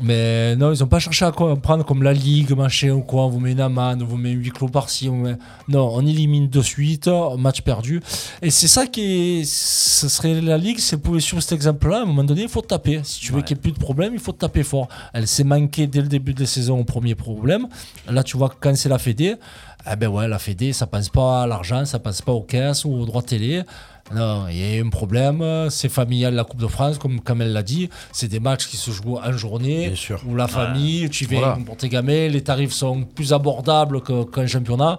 Mais non, ils ont pas cherché à comprendre comme la Ligue, machin ou quoi. On vous met une amende, on vous met huit clos par-ci. met- Non, on élimine de suite, match perdu. Et c'est ça qui est. Ce serait la Ligue, si elle pouvait suivre cet exemple-là, à un moment donné, il faut taper. Si tu veux qu'il n'y ait plus de problème, il faut taper fort. Elle s'est manquée dès le début de la saison au premier problème. Là, tu vois quand c'est la Fédé, eh ben ouais, la Fédé, ça passe pas à l'argent, ça passe pas aux caisses ou aux droits télé. Non, il y a un problème, c'est familial la Coupe de France, comme Kamel l'a dit, c'est des matchs qui se jouent en journée, Bien sûr. où la famille, tu viens Voilà. pour tes gamins, les tarifs sont plus abordables qu'un championnat.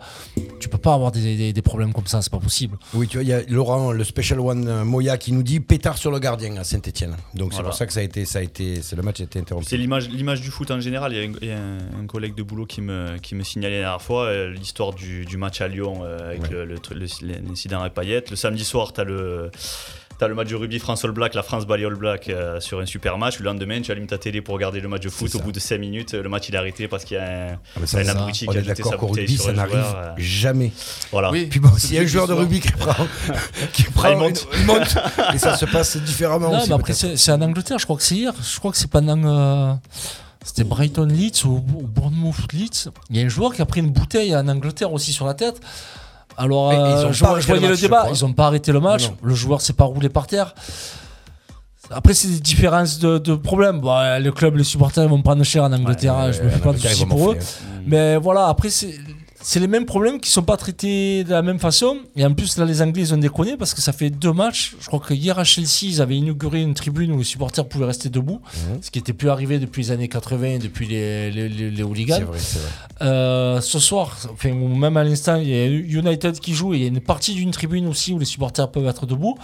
Tu peux pas avoir des, des- des problèmes comme ça, c'est pas possible. Oui, tu vois, il y a Laurent, le Special One euh, Moya, qui nous dit pétard sur le gardien à Saint-Etienne. Donc c'est Voilà. pour ça que ça a été, ça a été, c'est le match a été interrompu. C'est l'image, l'image du foot en général. Il y a un, il y a un- un collègue de boulot qui me, qui me signalait la dernière fois euh, l'histoire du, du match à Lyon euh, avec Ouais. le- le le- l'incident à Payet. Le samedi soir, tu as le. T'as le match de rugby France All Black, la France bat les All Black euh, sur un super match. Le lendemain, tu allumes ta télé pour regarder le match de foot. Au bout de 5 minutes, le match il est arrêté parce qu'il y a un, Ah, ça, un abruti on qui a est jeté sa d'accord qu'au bouteille rugby, sur ça n'arrive euh, jamais. voilà. Oui. Puis bon, s'il y a un joueur de rugby qui prend, qui prend il monte. une- il monte, et ça se passe différemment Non, aussi. mais après, c'est en Angleterre, je crois que c'est hier. Je crois que c'est pendant. euh, C'était Brighton Leeds ou, ou Bournemouth Leeds. Il y a un joueur qui a pris une bouteille en Angleterre aussi sur la tête. Alors, euh, je, voyais le match, débat. Ils n'ont pas arrêté le match. Non. Le joueur s'est pas roulé par terre. Après, c'est des différences de, de problèmes. Euh, le club, les supporters vont prendre cher en Angleterre. Ouais, je me fais pas de soucis pour eux. Mais voilà, après, c'est. C'est les mêmes problèmes qui sont pas traités de la même façon. Et en plus, là, les Anglais, ils ont déconné parce que ça fait deux matchs. Je crois que hier à Chelsea, ils avaient inauguré une tribune où les supporters pouvaient rester debout. Mhm. Ce qui n'était plus arrivé depuis les années 80, depuis les, les, les- les hooligans. C'est vrai, c'est vrai. Euh, ce soir, enfin, même à l'instant, il y a United qui joue et il y a une partie d'une tribune aussi où les supporters peuvent être debout.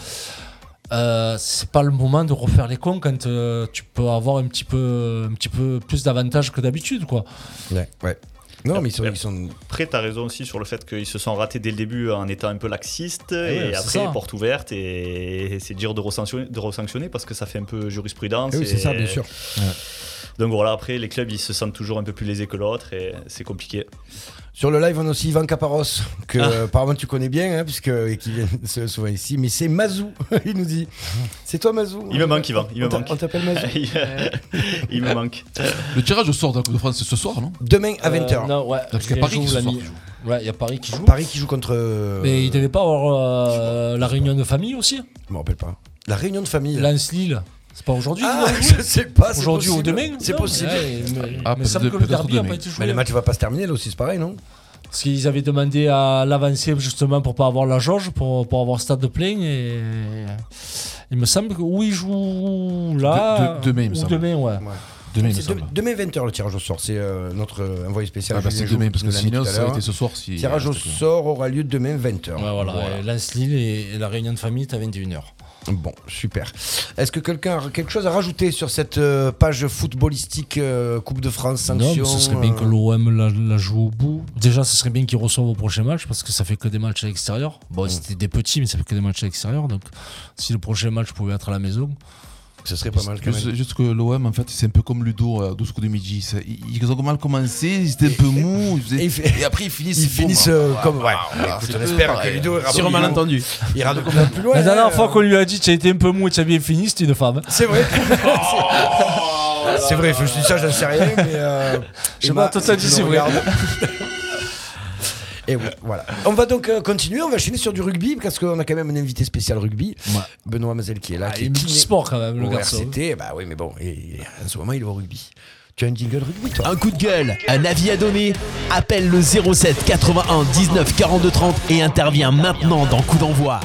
Euh, c'est pas le moment de refaire les cons quand euh, tu peux avoir un petit peu, un petit peu plus d'avantages que d'habitude, quoi. Ouais, ouais. Non, mais ils sont, ils sont. Après, tu as raison aussi sur le fait qu'ils se sont ratés dès le début en étant un peu laxistes. ouais, et après, ça. porte ouverte. Et c'est dur de resanctionner, de resanctionner parce que ça fait un peu jurisprudence. Eh oui, c'est ça, bien sûr. Donc voilà, après, les clubs, ils se sentent toujours un peu plus lésés que l'autre. Et c'est compliqué. Sur le live, on a aussi Ivan Caparos, que Ah. euh, apparemment tu connais bien, hein, puisque, qui vient souvent ici. Mais c'est Mazou, il nous dit. C'est toi, Mazou Il me manque, Ivan. Il On me manque. On t'appelle Mazou il, me manque. Le tirage au sort de la Coupe de France, c'est ce soir, non? Demain à 20h. Euh, non, ouais. Parce qu'il y a il Paris joue, qui joue. Ouais, il y a Paris qui joue. Paris qui joue contre. euh, Mais il devait pas avoir euh, la réunion de famille aussi? Je me rappelle pas. La réunion de famille. Lance-Lille. C'est pas aujourd'hui Ah, je sais pas. c'est Aujourd'hui ou possible. demain C'est Non, possible. mais- Ah, mais il me peut-être semble que le peut-être derby n'a demain. pas été Mais le match va pas se terminer là aussi, c'est pareil, non? Parce qu'ils avaient demandé à l'avancer justement pour pas avoir la jauge, pour, pour avoir stade de plein. Et il me semble que où ils jouent là. De- de- demain, il me ou semble. demain, ouais. Demain, il me C'est semble. de- Demain 20h le tirage au sort. C'est euh, notre euh, envoyé spécial. Ah bah, Julien c'est Joux demain, parce que nous l'a mis sinon, tout à ça l'heure. été ce soir. Si, Tirage au sort aura lieu demain 20h. Ouais, voilà. Et la réunion de famille est à 21h. Bon, super. Est-ce que quelqu'un a quelque chose à rajouter sur cette euh, page footballistique euh, Coupe de France sanction Non, mais ce serait bien que l'OM la, la joue au bout. Déjà, ce serait bien qu'ils reçoivent au prochain match parce que ça fait que des matchs à l'extérieur. Bon, c'était des petits, mais ça fait que des matchs à l'extérieur. Donc, si le prochain match pouvait être à la maison. Ce serait pas mal quand Juste, même. juste que l'OM, en fait, c'est un peu comme Ludo à 12 coups de midi. Ils ont mal commencé, ils étaient un peu mous. ils faisaient- Et, après, ils finissent. Ils finissent euh, comme. Ouais, c'est on peu espère que. Ludo ira Sur un malentendu. Il ira de combien plus loin. la dernière fois qu'on lui a dit tu as été un peu mou et tu as bien fini, c'était une femme. C'est vrai. C'est vrai, je suis ça, j'en sais rien, mais. Euh, Je sais pas, toi, t'as dit c'est vrai. regardes- Et oui, voilà. On va donc euh, continuer, on va enchaîner sur du rugby parce qu'on a quand même un invité spécial rugby, Benoît Mazel qui est là. Ah, qui il est kiné multisport quand même, le au garçon. RCT. Bah oui, mais bon, et- et en ce moment il est au rugby. Tu as un jingle rugby toi? Un coup de gueule, un avis à donner Appelle le 07 81 19 42 30 et intervient maintenant dans Coup d'envoi.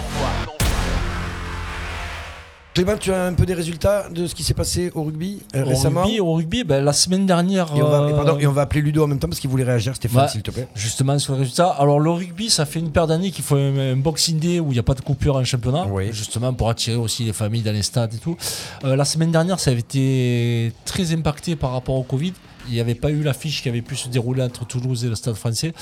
Clément, tu as un peu des résultats de ce qui s'est passé au rugby euh, Au récemment rugby, au rugby ben, la semaine dernière. et on, va, et euh, pardon, et on va appeler Ludo en même temps parce qu'il voulait réagir, Stéphane, Ouais. s'il te plaît. Justement sur le résultat. Alors le rugby, ça fait une paire d'années qu'il faut un, un boxing day où il n'y a pas de coupure en championnat, justement pour attirer aussi les familles dans les stades et tout. Euh, la semaine dernière, ça avait été très impacté par rapport au Covid. Il n'y avait pas eu l'affiche qui avait pu se dérouler entre Toulouse et le Stade Français.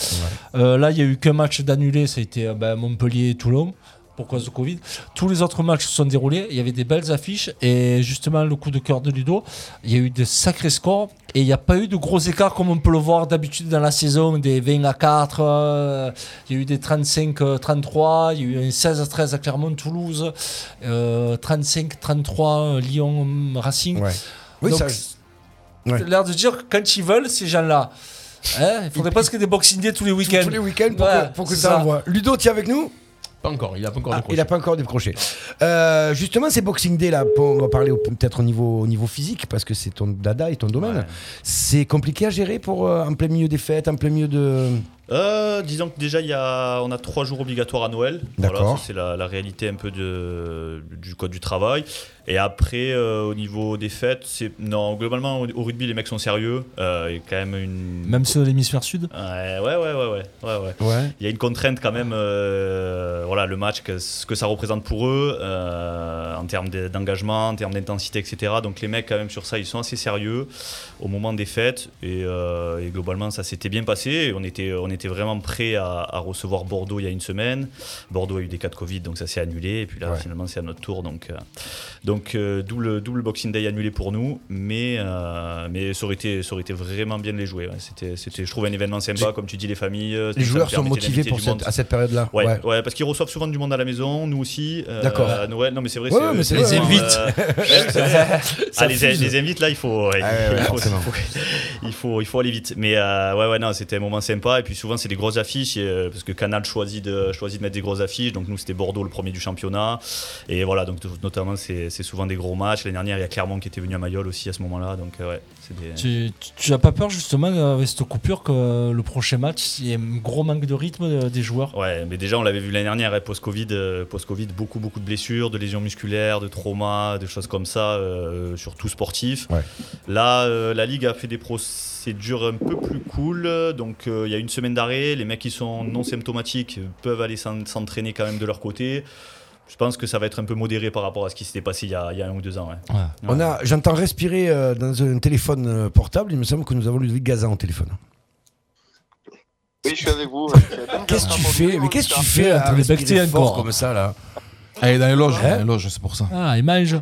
Euh, là, il n'y a eu qu'un match d'annulé, ça a été euh, ben, Montpellier et Toulon pour cause de Covid. Tous les autres matchs se sont déroulés, il y avait des belles affiches et justement le coup de cœur de Ludo, il y a eu de sacrés scores et il n'y a pas eu de gros écarts comme on peut le voir d'habitude dans la saison, des 20 à 4, euh, il y a eu des 35 euh, 33, il y a eu un 16 à 13 à Clermont-Toulouse, euh, 35 33 Lyon Racing. Ouais. Oui, Donc, ça- ouais. l'air de dire quand ils veulent ces gens-là. Hein, il faudrait presque des boxing day tous les week-ends. Tous les week-ends pour, Ouais, que, pour que c'est ça envoie. Ludo, tu es avec nous? Pas encore, il a pas encore Ah, décroché. il n'a pas encore décroché. Euh, justement, c'est Boxing Day là. on va parler au- peut-être au niveau, au niveau physique parce que c'est ton dada et ton domaine. C'est compliqué à gérer pour euh, en plein milieu des fêtes, en plein milieu de. Euh, disons que déjà il y a, on a trois jours obligatoires à Noël. D'accord. c'est la, la réalité un peu de, du code du travail. Et après, euh, au niveau des fêtes, c'est non globalement au, au rugby les mecs sont sérieux. Euh, il y a quand même une Même ceux de l'hémisphère sud? Ouais, ouais, ouais, ouais, ouais, ouais, ouais. Ouais. Il y a une contrainte quand même, euh, voilà, le match, que, ce que ça représente pour eux, en termes de- d'engagement, en termes d'intensité, etc. Donc les mecs quand même sur ça, ils sont assez sérieux au moment des fêtes. Et, et globalement, ça s'était bien passé. On était, on était vraiment prêts à, à recevoir Bordeaux il y a une semaine. Bordeaux a eu des cas de Covid, donc ça s'est annulé. Et puis là, Ouais. finalement, c'est à notre tour. Donc, donc euh, double, double Boxing Day annulé pour nous. Mais, euh, mais ça, aurait été, ça aurait été vraiment bien de les jouer. ouais. C'était, c'était, je trouve un événement sympa, comme tu dis, les familles. euh, Les joueurs sont motivés pour cette- à cette période-là. Ouais, Ouais. ouais. parce qu'ils reçoivent souvent du monde à la maison, nous aussi. euh, D'accord. à Noël, non mais c'est vrai. C'est mais c'est les. Ça Ah, les, invites là, il faut, ouais, Ah il, faut, il faut- il faut, aller vite. Mais ouais, ouais, non, c'était un moment sympa. Et puis souvent, c'est des grosses affiches et, parce que Canal choisit de, choisit de mettre des grosses affiches. Donc nous, c'était Bordeaux, le premier du championnat. Et voilà, donc notamment, c'est souvent des gros matchs. L'année dernière, il y a Clermont qui était venu à Mayol aussi à ce moment-là. Donc euh, ouais, c'est des. Tu, tu- tu as pas peur justement avec cette coupure que le prochain match, il y ait un gros manque de rythme euh, des joueurs? Ouais, mais déjà on l'avait vu l'année dernière, hein, post-Covid, euh, post-Covid, beaucoup beaucoup de blessures, de lésions musculaires, de traumas, de choses comme ça, euh, surtout sportifs. Là, euh, la ligue a fait des procédures un peu plus cool, donc euh, il y a une semaine d'arrêt, les mecs qui sont non symptomatiques peuvent aller s'en- s'entraîner quand même de leur côté. Je pense que ça va être un peu modéré par rapport à ce qui s'était passé il y, a, il y a un ou deux ans. ouais. On a, j'entends respirer euh, dans un téléphone euh, portable. Il me semble que nous avons Ludovic Gazan au téléphone. Oui, je suis avec vous. Qu'est-ce que tu fais? Mais qu'est-ce que tu fais en à encore. comme ça là? Elle est dans les loges, Hein? dans les loges, c'est pour ça. Ah, il mange.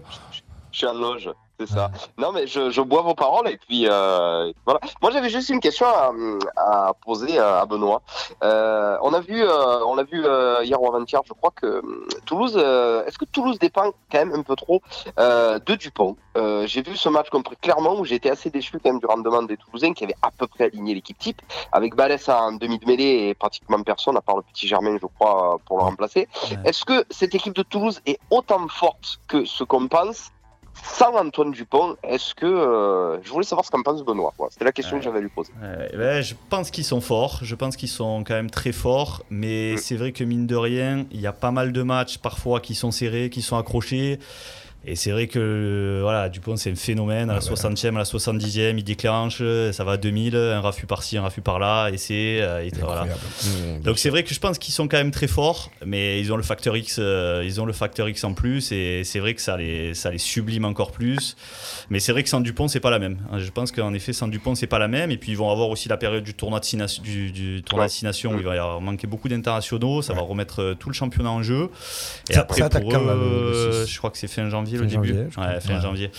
Je suis en loge, c'est ça. Non, mais je, je bois vos paroles et puis euh, voilà. Moi, j'avais juste une question à, à poser à Benoît. Euh, on a vu, euh, on l'a vu euh, hier ou avant-hier, je crois que hum, Toulouse. euh, Est-ce que Toulouse dépend quand même un peu trop euh, de Dupont? Euh, J'ai vu ce match contre Clermont où été assez déçu quand même du rendement des Toulousains qui avaient à peu près aligné l'équipe type avec Balès en demi de mêlée et pratiquement personne à part le petit Germain, je crois, pour le remplacer. Est-ce que cette équipe de Toulouse est autant forte que ce qu'on pense? Sans Antoine Dupont Est-ce que euh, je voulais savoir ce qu'en pense Benoît. C'était la question que j'avais à lui poser. Ouais, je pense qu'ils sont forts, je pense qu'ils sont quand même très forts, mais c'est vrai que mine de rien, il y a pas mal de matchs parfois qui sont serrés, qui sont accrochés. Et c'est vrai que euh, voilà, Dupont c'est un phénomène, à la 60e, à la 70e, il déclenche, ça va à 2000, un raffut par-ci, un raffut par-là, et c'est... euh, et voilà. Donc c'est vrai que je pense qu'ils sont quand même très forts, mais ils ont le facteur X, euh, ils ont le facteur X en plus, et c'est vrai que ça les, ça les sublime encore plus. Mais c'est vrai que sans Dupont, c'est pas la même. Je pense qu'en effet, sans Dupont, c'est pas la même. Et puis ils vont avoir aussi la période du tournoi de Six Nations- du, du tournoi de Six Nations où il va y avoir manquer beaucoup d'internationaux. Ça va remettre euh, tout le championnat en jeu. Et Ça- après, ça attaque pour eux, euh, je crois que c'est fin janvier janvier le Fin début. janvier. Ouais, fin Ouais. janvier.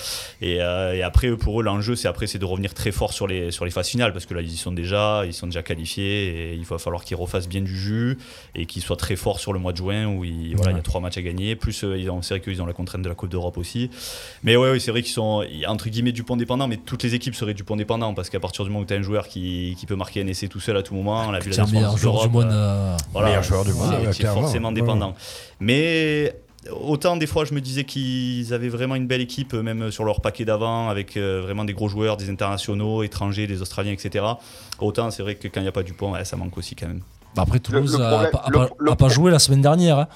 Et, euh, et après, eux, pour eux, l'enjeu, c'est après, c'est de revenir très fort sur les, sur les phases finales parce que là, ils y sont déjà, ils sont déjà qualifiés et il va falloir qu'ils refassent bien du jus et qu'ils soient très forts sur le mois de juin où voilà, il y a trois matchs à gagner. Plus, euh, ils ont- c'est vrai qu'ils ont la contrainte de la Coupe d'Europe aussi. Mais ouais, ouais, c'est vrai qu'ils sont entre guillemets Dupont dépendants, mais toutes les équipes seraient Dupont dépendants parce qu'à partir du moment où tu as un joueur qui, qui peut marquer un essai tout seul à tout moment, on l'a vu la C'est le meilleur joueur du monde. euh, voilà, Meilleur joueur du monde, forcément Ouais, dépendant. Mais autant des fois je me disais qu'ils avaient vraiment une belle équipe, même sur leur paquet d'avant, avec euh, vraiment des gros joueurs, des internationaux, étrangers, des Australiens, etc. Autant c'est vrai que quand il n'y a pas Dupont, ouais, ça manque aussi quand même. bah après, Toulouse le n'a pas, le- pas- a joué la semaine dernière. hein.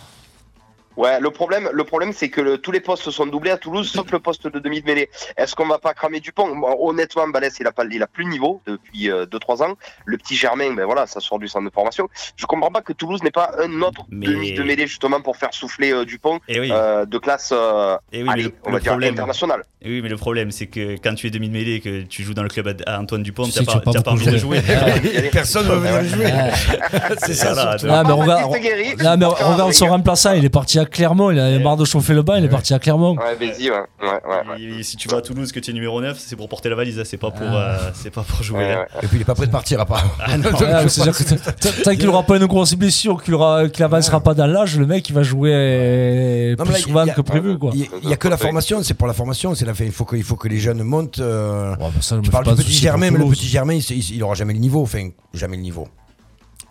Ouais, le problème, le problème, c'est que le- tous les postes sont doublés à Toulouse, sauf le poste de demi de mêlée. Est-ce qu'on va pas cramer Dupont Bon, Honnêtement, Balès, il a pas, il a plus le niveau depuis 2-3 ans. Le petit Germain, ben voilà, ça sort du centre de formation. Je comprends pas que Toulouse n'ait pas un autre Mais- demi de mêlée justement pour faire souffler euh, Dupont Et oui. euh, de classe, euh, Et oui, mais allez, le- on va dire problème- internationale. Et oui, mais le problème, c'est que quand tu es demi de mêlée et que tu joues dans le club à Antoine Dupont, Tu pas, pas pas envie de jouer. jouer. Personne ne veut venir jouer. C'est ça. Ah, mais Ah, regarde, Baptiste Guéry, non, mais un regarde son ring. remplaçant, il est parti à Clermont, il avait marre de chauffer le bain, il est parti à Clermont. Ouais, vas-y, ouais. ouais, ouais, ouais. Et si tu vas à Toulouse que tu es numéro 9, c'est pour porter la valise, hein, c'est pas pour, Ah. euh, c'est pas pour jouer. Ouais. Et puis il est pas prêt de partir à part. Ah tant qu'il n'aura pas une grosse blessure, qu'il aura- qu'il avancera pas dans l'âge, le mec il va jouer plus souvent a- que prévu. Il il y a que la formation, c'est pour la formation. C'est la fin. Il faut que, il faut que les jeunes montent. euh, bah Tu parles du petit Germain, mais le petit Germain, il aura jamais le niveau. Enfin, jamais le niveau.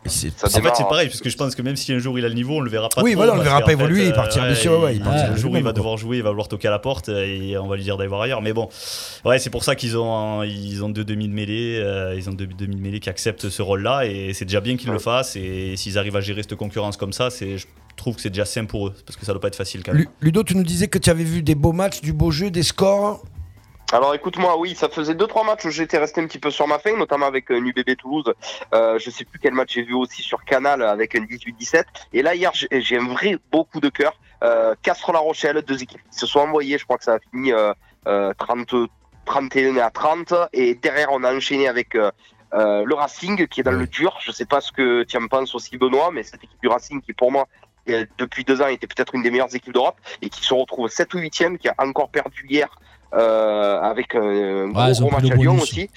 Et c'est- Ça En fait, c'est pareil, parce que je pense que même si un jour il a le niveau, on le verra pas. Oui, trop, voilà, on le verra pas fait, évoluer, il euh, partira dessus, ouais, ouais, il il- partira Le dessus jour où il va devoir jouer, il va vouloir toquer à la porte et on va lui dire d'aller voir ailleurs. Mais bon, ouais, c'est pour ça qu'ils ont, ils ont deux demi de mêlée, euh, ils ont deux demi de mêlée qui acceptent ce rôle-là et c'est déjà bien qu'ils le fassent. Et s'ils arrivent à gérer cette concurrence comme ça, c'est, je trouve que c'est déjà simple pour eux, parce que ça doit pas être facile quand même. Lu- Ludo, tu nous disais que tu avais vu des beaux matchs, du beau jeu, des scores. Alors écoute-moi, oui, ça faisait deux trois matchs où j'étais resté un petit peu sur ma faim, notamment avec euh, NUBB Toulouse. Euh, je sais plus quel match j'ai vu aussi sur Canal avec un 18-17. Et là hier, j'ai un vrai beau coup de cœur. Euh, Castres-La Rochelle, deux équipes qui se sont envoyées. Je crois que ça a fini euh, euh, 30, 31 à 30. Et derrière, on a enchaîné avec euh, euh, le Racing qui est dans le dur. Je sais pas ce que tu en penses aussi, Benoît, mais cette équipe du Racing qui pour moi euh, depuis deux ans était peut-être une des meilleures équipes d'Europe et qui se retrouve 7 ou 8e, qui a encore perdu hier euh, avec un gros, Ouais, match à Lyon aussi.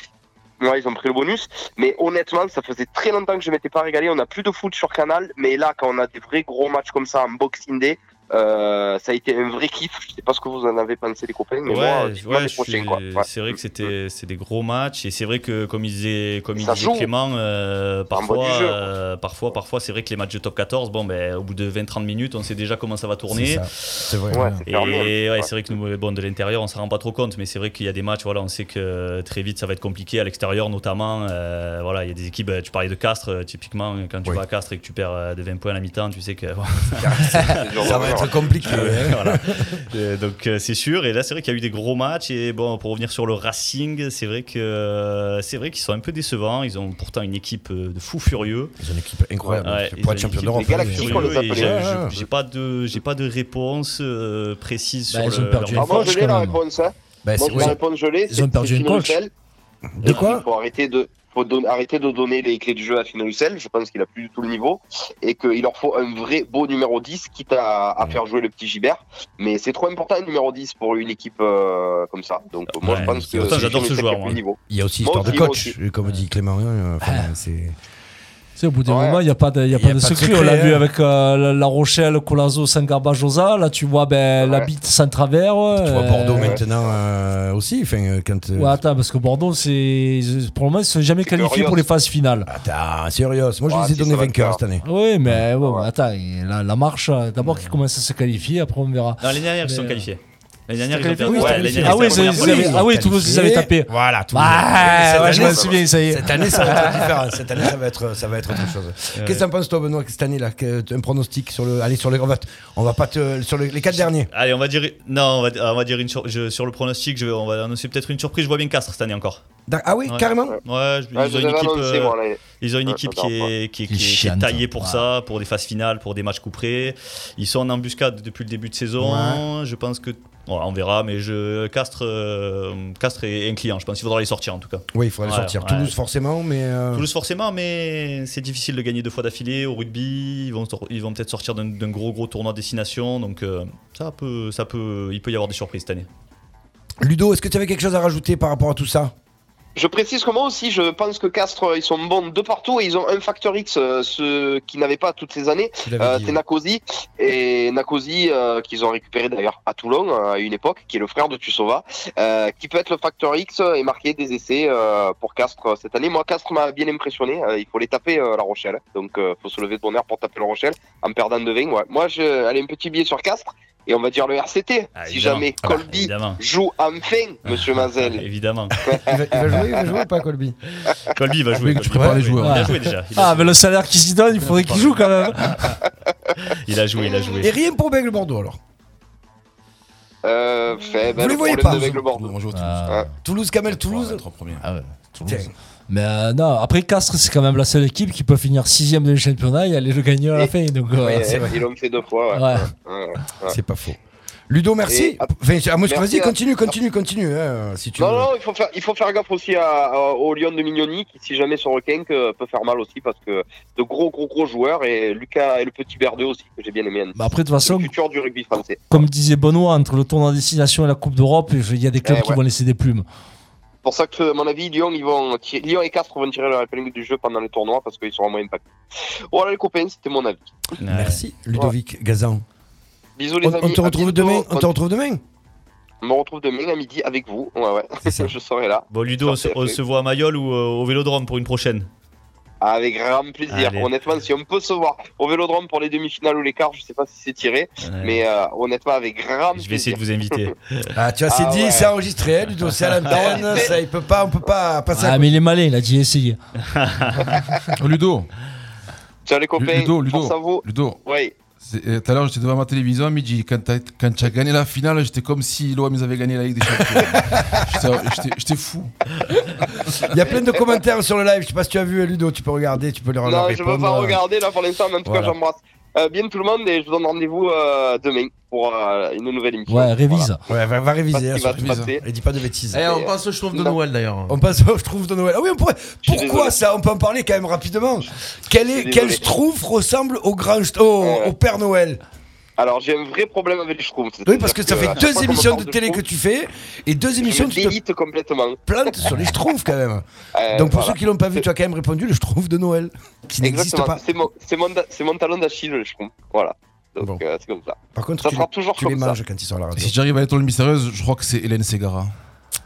Ouais, ils ont pris le bonus. Mais honnêtement, ça faisait très longtemps que je m'étais pas régalé. On n'a plus de foot sur Canal. Mais là, quand on a des vrais gros matchs comme ça en Boxing Day, euh, ça a été un vrai kiff. Je sais pas ce que vous en avez pensé, les copains. Mais Ouais, moi, ouais. Ouais. c'est vrai que c'était c'est des gros matchs et c'est vrai que comme il disait comme il disait joue. Clément euh, parfois euh, parfois parfois c'est vrai que les matchs de top 14 bon ben au bout de 20 30 minutes on sait déjà comment ça va tourner C'est vrai. Ouais, c'est et fermé, ouais, Ouais. c'est vrai que nous, bon, de l'intérieur, on s'en rend pas trop compte, mais c'est vrai qu'il y a des matchs, voilà, on sait que très vite ça va être compliqué à l'extérieur, notamment. euh, voilà, il y a des équipes, euh, tu parlais de Castres, euh, typiquement, quand tu Oui. vas à Castres et que tu perds de 20 points à la mi-temps, tu sais que. Ça va. Être compliqué. hein. voilà. Euh, donc euh, c'est sûr. Et là, c'est vrai qu'il y a eu des gros matchs. Et bon, pour revenir sur le Racing, c'est vrai que euh, c'est vrai qu'ils sont un peu décevants. Ils ont pourtant une équipe euh, de fous furieux. Ils ont une équipe incroyable. Ouais, pour ils ont être champion une d'Europe. hein, j'ai- pas de, j'ai pas de réponse euh, précise Bah, sur ils ont le. perdu leur un Ah, moi, coach, je l'ai la réponse. Hein. Bah, Moi, ouais. la réponse, je l'ai. Ils ont perdu c'est un Fino coach. De quoi Il faut arrêter de, faut don- arrêter de donner les clés du jeu à Fino Hussel. Je pense qu'il a plus du tout le niveau et qu'il leur faut un vrai beau numéro 10, quitte à, à faire jouer le petit Gibert. Mais c'est trop important un numéro 10 pour une équipe euh, comme ça. Donc moi, Ouais. je pense que c'est j'adore ce joueur, moi. Il y a aussi Moi histoire de moi coach, aussi. comme dit Clément. enfin, c'est- Tu sais, au bout d'un Ouais. moment, il n'y a pas de, il y a Y pas a de pas secret. secret, On l'a hein. vu avec euh, la- Rochelle, Colazo, Saint-Garbajosa. Là, tu vois ben, la bite sans travers. Tu vois Bordeaux maintenant euh, aussi. Enfin, euh, quand. euh, Ouais, attends, parce que Bordeaux, c'est pour le moment, ils ne sont jamais qualifiés pour les phases finales. Attends, sérieux. Moi, je Ouais, les ai donnés vainqueurs cette année. Oui, mais bon, attends, la, la marche, d'abord qu'ils commencent à se qualifier, après on verra. Non, l'année dernière, ils sont qualifiés. L'année dernière, ils ont qualifié perdu. Oui, Ouais, c'était l'année qualifié. dernière, Ah oui, c'est- c'est- ah oui, Toulouse, ils avaient tapé. Voilà, tout. Ouais, ouais, je me souviens, ça y est. Cette année, ça va être différent. Cette année, ça va être, ça va être autre chose. Qu'est-ce que t'en penses, toi, Benoît, cette année-là que- Un pronostic sur le. Allez, sur les. On va, on va pas te. Sur le- les quatre derniers. Allez, on va dire non, on va, on va dire une sur, je- sur le pronostic. Je vais, on va annoncer peut-être une surprise. Je vois bien Castres cette année encore. Ah oui, Ouais. carrément? Ouais, je- Ouais, ils ont une équipe. euh. Ils ont une Ouais, équipe qui est, qui, est- Qui qui est- qui est chiante. taillée pour Ouais. ça, pour des phases finales, pour des matchs couperés. Ils sont en embuscade depuis le début de saison. Je pense que Voilà, on verra, mais je, Castres, euh, Castres un client, je pense qu'il faudra les sortir en tout cas. Oui, il faudrait Ouais, sortir. ouais. Toulouse, forcément, mais. euh, Toulouse forcément, mais c'est difficile de gagner deux fois d'affilée au rugby. Ils vont, ils vont peut-être sortir d'un d'un gros gros tournoi destination, donc euh, ça peut, ça peut, il peut y avoir des surprises cette année. Ludo, est-ce que tu avais quelque chose à rajouter par rapport à tout ça? Je précise que moi aussi, je pense que Castres, ils sont bons de partout et ils ont un facteur X, euh, ce qu'ils n'avaient pas toutes ces années. Euh, c'est oui. Nakosi et Nakosi euh, qu'ils ont récupéré d'ailleurs à Toulon euh, à une époque, qui est le frère de Tussova, euh, qui peut être le facteur X et marquer des essais pour Castres cette année. Moi, Castres m'a bien impressionné. Il faut les taper La Rochelle, donc euh, faut se lever de bonheur pour taper La Rochelle en perdant de 20. Ouais. Moi, je, allez un petit billet sur Castres et on va dire le RCT. Ah, si jamais Ah bah, Colby évidemment. joue enfin, Monsieur Mazel. Évidemment. il va, il va jouer, il va jouer ou pas, Colby? Colby va jouer. Oui, tu prépares les joueurs. Il a joué déjà. Il a, Ah, joué. mais le salaire qu'il s'y donne, il faudrait qu'il joue quand même. il a joué, il a joué. Et rien pour Bègle Bordeaux alors? Euh, fait, ben, Vous les le voyez pas, Toulouse. Ah, Toulouse, Camel, Toulouse. Les trois premiers. ah ouais, Toulouse. Mais euh, non, après Castres, c'est quand même la seule équipe qui peut finir sixième de championnat et aller le gagner à la fin. Donc, euh, Ouais, c'est. Ils l'ont fait deux fois. Ouais. Ouais. Ouais, ouais. C'est pas faux. Ludo, merci. Enfin, Merci vas-y, continue, continue, continue. hein, si tu Non, veux. non, il faut faire, il faut faire gaffe aussi à, à- au Lyon de Mignoni, qui, si jamais sur requin, que peut faire mal aussi, parce que de gros, gros, gros joueurs, et Lucas et le petit Berdeux aussi, que j'ai bien aimé. bah après, de toute façon, le futur du rugby français. comme disait Benoît, entre le tournoi en destination et la Coupe d'Europe, il y a des clubs Eh qui ouais. vont laisser des plumes. C'est pour ça que, à mon avis, Lyon, ils vont, tirer- Lyon et Castres vont tirer leur épingle du jeu pendant les tournois, parce qu'ils seront moins impactés. Voilà les copains, c'était mon avis. Merci, Ludovic Gazan. Bisous les On, amis. on te retrouve bientôt. demain. On te retrouve demain. On me retrouve demain à midi avec vous. Ouais, ouais. je serai là. Bon, Ludo, on se, on se voit à Mayol ou euh, au Vélodrome pour une prochaine. Avec grand plaisir. Allez. Honnêtement, si on peut se voir au Vélodrome pour les demi-finales ou les quarts, je sais pas si c'est tiré, Ouais. mais euh, honnêtement, avec grand Je vais essayer plaisir. de vous inviter. Ah, tu vois, c'est Ah dit, ouais. c'est enregistré, hein, Ludo, c'est à l'antenne. Ça, il peut pas, on peut pas passer à Ah, mais il est malin, il a dit essayer. Ludo, Ciao les copains. Ludo, Ludo. Ludo. Oui. Euh, Tout à l'heure, j'étais devant ma télévision à midi. Quand quand tu as gagné la finale, j'étais comme si l'OM ils avaient gagné la Ligue des Champions. J'étais- fou. Il y a plein de commentaires sur le live. Je sais pas si tu as vu, Ludo. Tu peux regarder, tu peux leur leur Non, je veux répondre. pas regarder là pour l'instant, tout Voilà. cas, j'embrasse bien tout le monde et je vous donne rendez-vous euh, demain pour euh, une nouvelle émission. Ouais, révise. Ouais, va, va réviser. Hein, va. Et dis pas de bêtises. Eh, on passe au Schtroumpf de Non. Noël d'ailleurs. On passe au Schtroumpf de Noël. Ah oui, on pourrait. Pourquoi ça On peut en parler quand même rapidement? Quel, est, quel. Schtroumpf ressemble au, grand, St- au, au Père Noël? Alors, j'ai un vrai problème avec les Schtroumpfs. Oui, parce que ça fait deux me émissions de télé que tu fais et deux Je émissions me où tu te complètement. plantes sur les Schtroumpfs quand même. Euh, Donc pour voilà. ceux qui l'ont pas vu, tu as quand même répondu le Schtroumpf de Noël qui n'existe pas. C'est mon, talon d'Achille, le Schtroumpf. Voilà. Donc, Bon. euh, c'est comme ça. Par contre, Ça tu, sera toujours tu les ça. manges quand ils sont à la radio. Si j'arrive à l'étoile mystérieuse, je crois que c'est Hélène Ségara.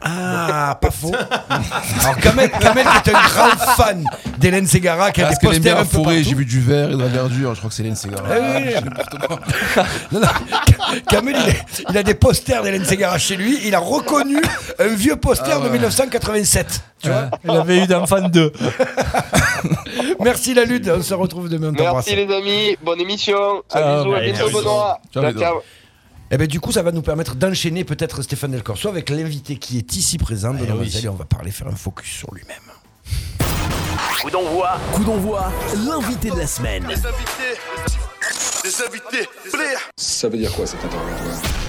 Ah, pas faux. Alors Kamel, Kamel qui est un grand fan d'Hélène Ségara qui a Parce des posters un la peu forêt, partout. j'ai vu du vert et de la verdure. Je crois que c'est Hélène Ségara. Ah oui, oui. Je dis n'importe quoi. Non, non, Kamel, il, est- il a des posters d'Hélène Ségara chez lui. Il a reconnu un vieux poster Ah de ouais. 1987. Tu vois Il avait eu d'enfant deux. Merci la lutte. On se retrouve demain. on t'embrasse. Merci les amis. Bonne émission. À Ciao, bisous. À bientôt. Benoît. Ciao, ciao. Et ben du coup, ça va nous permettre d'enchaîner peut-être Stéphane Del Corso avec l'invité qui est ici présent de Eh la oui. On va parler, faire un focus sur lui-même. Coup d'envoi, coup d'envoi, l'invité de la semaine. Ça veut dire quoi cet interrogatoire?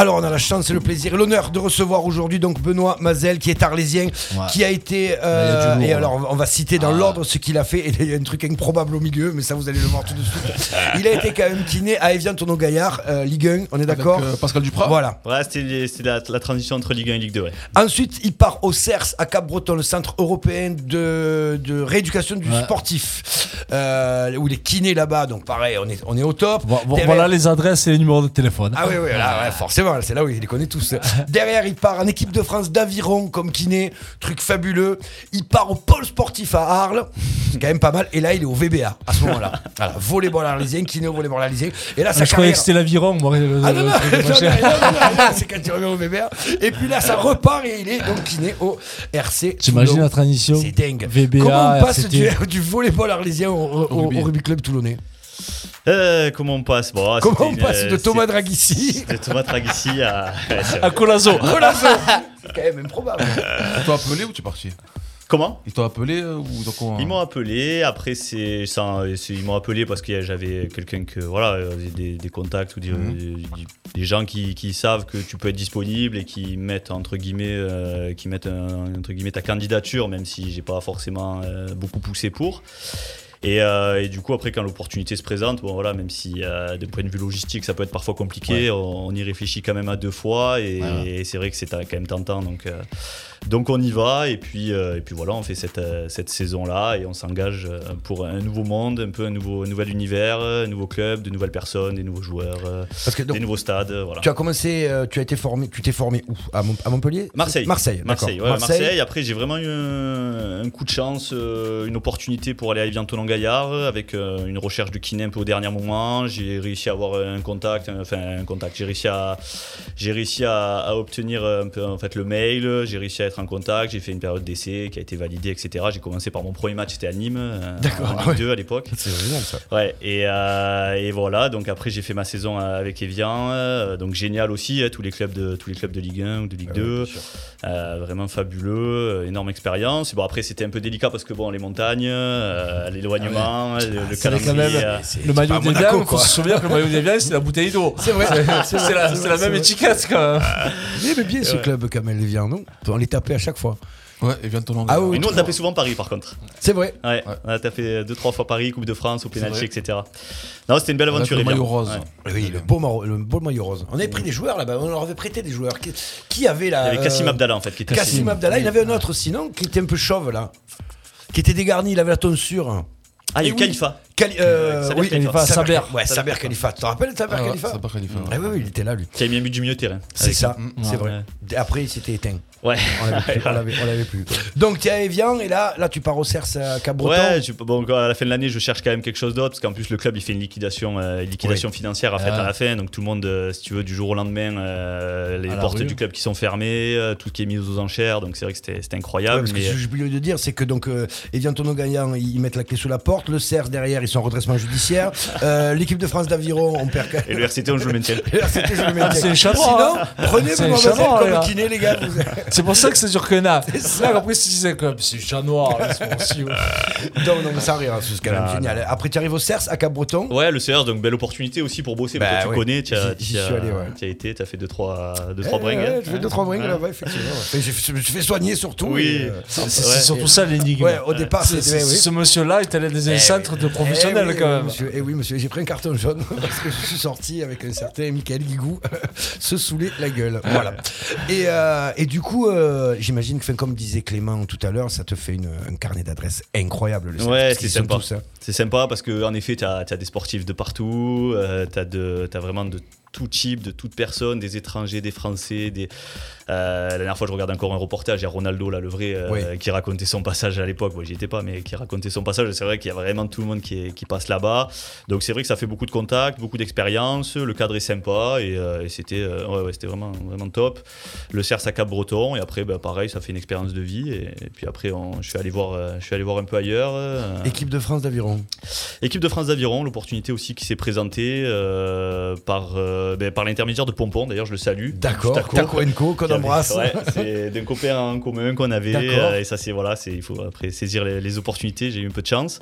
Alors, on a la chance et le plaisir et l'honneur de recevoir aujourd'hui donc Benoît Mazel, qui est arlésien, Ouais. qui a été. a lourd, et alors, on va citer dans Ah. l'ordre ce qu'il a fait. Et il y a un truc improbable au milieu, mais ça, vous allez le voir tout de suite. il a été quand même kiné à Evian Tourneau Gaillard, euh, Ligue 1, on est d'accord euh, Pascal Duprat. Voilà. Ouais, c'était la, la transition entre Ligue 1 et Ligue 2. Ouais. Ensuite, il part au CERS à Cap-Breton, le centre européen de, de rééducation du Ouais. sportif, euh, où il est kiné là-bas. Donc, pareil, on est, on est au top. Vo- vo- Derrière- Voilà les adresses et les numéros de téléphone. Ah oui, oui, là, ouais, c'est là où il les connaît tous. Derrière, il part en équipe de France d'aviron comme kiné, truc fabuleux. Il part au pôle sportif à Arles, c'est quand même pas mal. Et là, il est au VBA à ce moment-là. Voilà, volleyball arlésien, kiné au volleyball arlésien. Et là, Ah, sa je croyais que c'était l'aviron, Ah non, non, c'est quand il revient au VBA. Et puis là, ça repart et il est donc kiné au RC. T'imagines la transition C'est dingue. VBA, Comment on passe du, du volleyball arlésien au, au- rugby club toulonnais? Euh, comment on passe bon, Comment on passe euh, de Thomas c'est- Dragissi De Thomas Dragissi à. À Colazo. Golazo C'est quand même improbable. Tu t'es appelé ou tu es parti? Comment? Ils t'ont appelé euh, ou donc on- Ils m'ont appelé. Après, c'est ils m'ont appelé parce que j'avais quelqu'un que voilà, euh, des, des contacts ou des, Mhm. des- des gens qui, qui savent que tu peux être disponible et qui mettent entre guillemets, euh, qui mettent un- entre guillemets ta candidature, même si j'ai pas forcément euh, beaucoup poussé pour. Et, euh, et du coup, après, quand l'opportunité se présente, bon voilà, même si euh, de point de vue logistique, ça peut être parfois compliqué, Ouais. on, on y réfléchit quand même à deux fois et, Voilà. et c'est vrai que c'est quand même tentant. Donc, euh, donc on y va et puis, euh, et puis voilà, on fait cette, cette saison-là et on s'engage pour un nouveau monde, un peu un, nouveau, un nouvel univers, un nouveau club, de nouvelles personnes, des nouveaux joueurs, Parce que donc, des nouveaux stades. Voilà. Tu as commencé, tu as été formé, tu t'es formé où? À, Mont- à Montpellier? Marseille. Marseille. Marseille, ouais, Marseille. Après, j'ai vraiment eu un, un coup de chance, une opportunité pour aller à Evian Tonon Gaillard avec euh, une recherche de kiné un peu au dernier moment. J'ai réussi à avoir un contact, un- enfin un contact. J'ai réussi à, j'ai réussi à, à obtenir un peu en fait le mail. J'ai réussi à être en contact. J'ai fait une période d'essai qui a été validée, etc. J'ai commencé par mon premier match, c'était à Nîmes, euh, D'accord, en Ligue ouais. 2 à l'époque. C'est génial ça. Ouais, et, euh, et voilà, donc après j'ai fait ma saison euh, avec Evian, euh, donc génial aussi, hein, tous, les clubs de, tous les clubs de Ligue 1 ou de Ligue Ah ouais, 2, bien sûr. euh, vraiment fabuleux, euh, énorme expérience. Bon après c'était un peu délicat parce que bon les montagnes, euh, l'éloignement, le, le C'est quand calendrier. même euh, le maillot des Monaco, il faut quoi. se souvenir que le maillot des Biens, c'est la bouteille d'eau. C'est vrai, c'est la, la même vrai. étiquette quand même. Il aimait bien ce Ouais. club, Kamel Lévien, non? On les tapait à chaque fois. Ouais, et vient ton nom. Ah oui, Et nous on tapait souvent Paris par contre. C'est vrai. Ouais, on a tapé deux trois fois Paris, Coupe de France, au pénalty, etc. Non c'était une belle aventure. le maillot rose. Ouais. Oui, le beau, maro- le beau maillot rose. On avait pris des joueurs là-bas, on leur avait prêté des joueurs. Qui, qui avait là Il y avait Kassim euh, Abdallah en fait qui était Kassim Abdallah, il y en avait un autre sinon qui était un peu chauve là. Qui était dégarni, il avait la tonsure. Ah, il y a eu. Khalifa. Cali- euh, Saber oui, Khalifa. Saber. Ouais, Saber Khalifa. Tu te rappelles Saber Ah ouais, Khalifa Saber Khalifa, ouais. Ah oui, oui, il était là lui. Qui a mis un but du milieu de terrain. C'est ça, c'est ouais. vrai. Après, il s'était éteint. Ouais. On l'avait plus, on l'avait- on l'avait plus. Donc, tu es à Evian et là, là, tu pars au Cerf à Cabreton. Ouais, je- bon, à la fin de l'année, je cherche quand même quelque chose d'autre parce qu'en plus, le club il fait une liquidation, euh, liquidation financière à, fait, Ah. à la fin. Donc, tout le monde, euh, si tu veux, du jour au lendemain, euh, les portes rue. du club qui sont fermées, euh, tout qui est mis aux enchères. Donc, c'est vrai que c'était c'était Ouais, incroyable. que mais, ce que j'ai oublié de dire, c'est que donc euh, Evian Tono Gagnant, ils mettent la clé sous la porte. Le Cerf derrière, ils sont en redressement judiciaire. Euh, L'équipe de France d'aviron, on perd. et le RCT, on joue le maintien. Là, c'était, je le maintiens. C'est un chat noir, Sinon, hein. prenez C'est vos mademoiselles comme les gars. kiné, les gars. vous- C'est pour ça que c'est dur que Là, Là, compris, si c'est comme c'est chat noir, là, c'est ouais. non, non, mais ça rire, c'est quand même Non, génial. Après, tu arrives au Cerf à Cap-Breton. Ouais, le CR, donc belle opportunité aussi pour bosser. Bah, que tu ouais. connais, tu as, J'y- j'y tu as- suis allé, ouais. tu as été, tu as fait 2-3 deux, trois brings. ouais, hein. je fais deux trois brings Ouais. là-bas, effectivement. je me suis fait soigner surtout. Oui. euh, C'est c'est surtout ça l'énigme. Ouais, au départ, C'est- c'était. c'est-. Ce monsieur-là est allé dans un Eh centre de professionnels Eh oui, quand oui, même. Monsieur, et oui, monsieur, j'ai pris un carton jaune parce que je suis sorti avec un certain Michael Guigou se saouler la gueule. Voilà. Et, euh, et du coup, euh, j'imagine que, comme disait Clément tout à l'heure, ça te fait une- un carnet d'adresses incroyable. Le Ouais, c'est sympa. tous, hein. C'est sympa parce que en effet, tu as, des sportifs de partout, euh, tu as, vraiment de tout type, de toute personne, des étrangers, des Français. Des, euh, la dernière fois, je regarde encore un reportage, il y a Ronaldo, là, le vrai, euh, Oui. qui racontait son passage à l'époque. Moi, j'y étais pas, mais qui racontait son passage. C'est vrai qu'il y a vraiment tout le monde qui, est- qui passe là-bas. Donc, c'est vrai que ça fait beaucoup de contacts, beaucoup d'expérience. Le cadre est sympa et, euh, et c'était ouais, ouais, vraiment, vraiment top. Le CERS à Cap-Breton et après, bah, pareil, ça fait une expérience de vie. Et, et puis après, on- je, suis allé voir, je suis allé voir un peu ailleurs. Équipe de France d'aviron. Équipe de France d'aviron, l'opportunité aussi qui s'est présentée par, euh, ben, par l'intermédiaire de Pompon, d'ailleurs je le salue. D'accord. Taco. Taco Co, qu'on embrasse. Ouais, c'est d'un copain en commun qu'on avait. Euh, et ça, c'est voilà, il faut après saisir les, les opportunités. J'ai eu un peu de chance.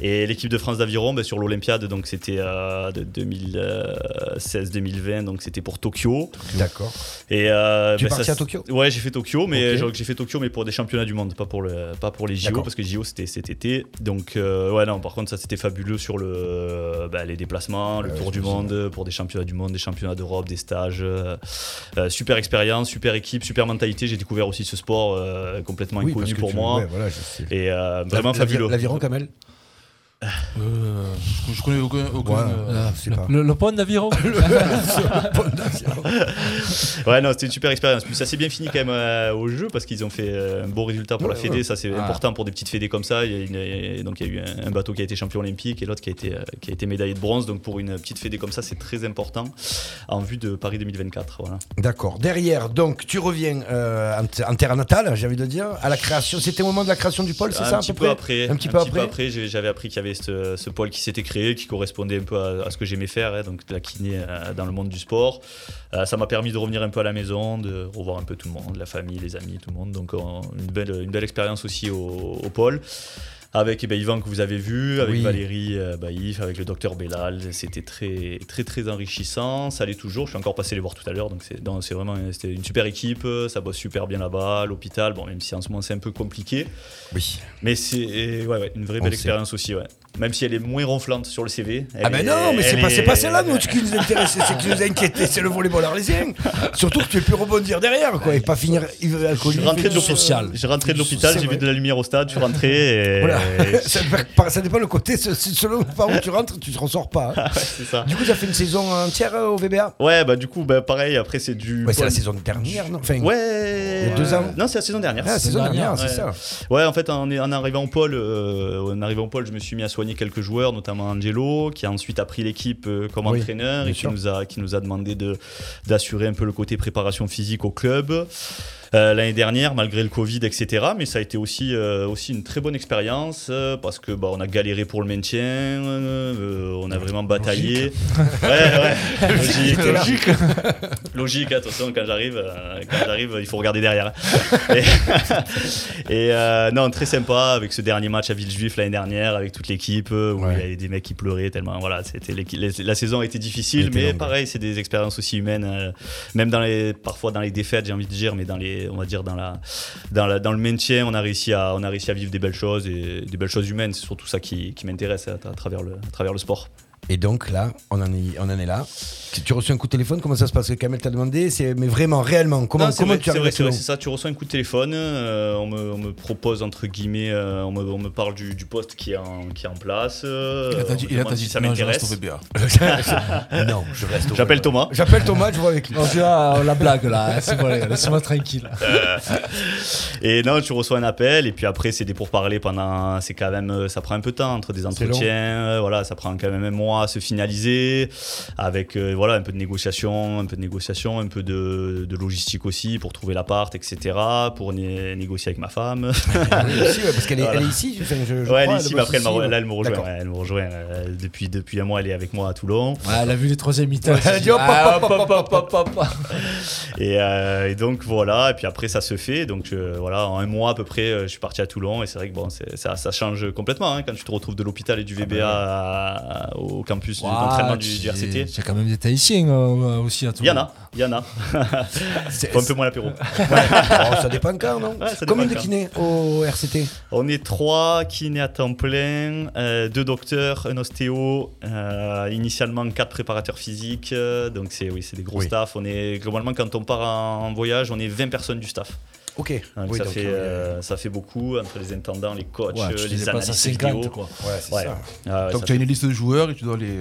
Et l'équipe de France d'aviron, ben, sur l'Olympiade, donc c'était euh, de 2016-2020, donc c'était pour Tokyo. D'accord. Et euh, Tu es ben, parti ça, à Tokyo? Ouais, j'ai fait Tokyo, mais j'ai fait Tokyo, mais pour des championnats du monde, pas pour le, pas pour les JO, parce que JO c'était cet été. Donc euh, ouais, non, par contre ça c'était fabuleux sur le, les déplacements, le tour du monde, pour des championnats du monde, des championnats d'Europe, des stages. euh, euh, super expérience, super équipe, super mentalité. J'ai découvert aussi ce sport euh, complètement Oui, inconnu pour tu- moi. ouais, voilà. Et vraiment fabuleux. L'aviron, Kamel Euh, je, je connais aucun. aucun, Ouais, euh, sais Le, pas. le, le pont d'aviron Ouais, non, c'était une super expérience. Puis ça s'est bien fini quand même euh, au jeu parce qu'ils ont fait un beau résultat pour Ouais, la Fédé. ouais. Ça, c'est Ah. important pour des petites Fédés comme ça. Il y a une- donc, il y a eu un, un bateau qui a été champion olympique et l'autre qui, a été, euh, qui a été médaillé de bronze. Donc, pour une petite Fédé comme ça, c'est très important en vue de Paris 2024. Voilà. D'accord. Derrière, donc, tu reviens euh, en, terre natale, j'ai envie de dire, à la création. C'était au moment de la création du pôle, c'est un ça à petit peu peu près après. Un petit peu après. j'avais appris qu'il y avait ce, ce pôle qui s'était créé, qui correspondait un peu à, à ce que j'aimais faire, hein, donc de la kiné euh, dans le monde du sport. Euh, ça m'a permis de revenir un peu à la maison, de revoir un peu tout le monde, la famille, les amis, tout le monde. Donc une, belle, une belle expérience aussi au, au pôle. Avec eh ben, Yvan que vous avez vu, avec Oui. Valérie euh, Baïf, avec le docteur Bellal, c'était très très très enrichissant. Ça l'est toujours. Je suis encore passé les voir tout à l'heure, donc c'est vraiment une super équipe. Ça bosse super bien là-bas, l'hôpital. Bon, même si en ce moment c'est un peu compliqué. Oui. Mais c'est ouais, ouais, une vraie On belle sait. expérience aussi, ouais. Même si elle est moins ronflante sur le CV. Ah ben non, est- mais c'est pas, est- pas celle-là nous, ce qui nous intéressait, c'est qui nous a inquiété, c'est le volleyball arlésien. Surtout que tu pu rebondir derrière, quoi, et pas finir ivre Je alcoolique. rentré de social. J'ai rentré de l'hôpital, j'ai vu de la lumière au stade, je suis rentré et. Voilà. ça, dépend- ça dépend le côté, selon par où tu rentres, tu te ressors pas. hein. c'est ça. Du coup, tu as fait une saison entière euh, au VBA Ouais, bah du coup, bah, pareil, après c'est du. Ouais, c'est la saison dernière, non? Enfin, Ouais. Il y a deux ans Non, c'est la saison dernière. Ah, la saison dernière, c'est ça. Ouais, en fait, en, en arrivant au pôle, euh, en arrivant au pôle, je me suis mis à soigner quelques joueurs, notamment Angelo, qui a ensuite appris l'équipe euh, comme Oui, entraîneur et qui sûr. nous a qui nous a demandé de d'assurer un peu le côté préparation physique au club. Euh, L'année dernière, malgré le Covid, etc. Mais ça a été aussi, euh, aussi une très bonne expérience euh, parce que bah, on a galéré pour le maintien, on a vraiment bataillé. Ouais, ouais, logique, logique. Logique, attention, quand j'arrive, quand j'arrive, il faut regarder derrière. Et, et, non, très sympa avec ce dernier match à Villejuif l'année dernière, avec toute l'équipe, où il y avait des mecs qui pleuraient tellement. Voilà, c'était la saison a été difficile, était mais longue, pareil, c'est des expériences aussi humaines, euh, même dans les, parfois dans les défaites, j'ai envie de dire, mais dans les, on va dire dans le maintien, on a réussi à, vivre des belles choses et des belles choses humaines. C'est surtout ça qui, m'intéresse à travers le sport. Et donc là, on en est, on en est là. Tu reçu un coup de téléphone, comment ça se passe? Kamel t'a demandé, c'est mais vraiment, réellement, comment, Non, comment vrai, tu c'est vrai, c'est ça. Tu reçois un coup de téléphone, euh, on, me, on me propose entre guillemets, euh, on, me, on me parle du, du poste qui est en, qui est en place. euh, Il a dit- si ça m'intéresse. non, je reste au J'appelle Thomas. J'appelle Thomas, je vois avec lui. On dit, ah, la blague là, c'est laissez-moi tranquille. Euh, et non, tu reçois un appel et puis après c'est des pourparlers pendant, c'est quand même, ça prend un peu de temps entre des entretiens, euh, voilà, ça prend quand même un mois à se finaliser, avec euh, voilà un peu de négociation, un peu de négociation, un peu de, de logistique aussi pour trouver l'appart, etc. Pour né- négocier avec ma femme. Ah oui, aussi, ouais, parce qu'elle est, Voilà. elle est ici, enfin, je, je ouais, elle est ici, mais après elle, ici, là, elle me rejoint. Ouais, elle me rejoint euh, depuis, depuis un mois, elle est avec moi à Toulon. Elle a vu les troisième mi-temps. Ouais, elle a dit, hop, Ah, hop, hop, hop, hop, hop, hop. Et, euh, et donc voilà, et puis après ça se fait. Donc voilà, en un mois à peu près, je suis parti à Toulon et c'est vrai que bon, ça, ça change complètement hein, quand tu te retrouves de l'hôpital et du VBA à- à- au campus Ouah, d'entraînement du, RCT. As quand même des Tahitiens euh, aussi à tout. Il y en a, il y en a. Faut un peu moins l'apéro. Oh, ça dépend quand, non Ouais, Combien de kinés au RCT On est trois kinés à temps plein, euh, deux docteurs, un ostéo, euh, initialement quatre préparateurs physiques. euh, donc c'est oui, c'est des gros Oui. staffs. On est globalement quand on part en, en voyage, on est 20 personnes du staff. Ok. Donc Oui, ça, donc, fait, euh, euh, ça fait beaucoup entre les intendants, les coachs, Ouais, euh, les analystes 50, vidéo. quoi. Ouais, c'est Ouais. ça. Ah ouais, Donc tu as fait- une liste de joueurs et tu dois les.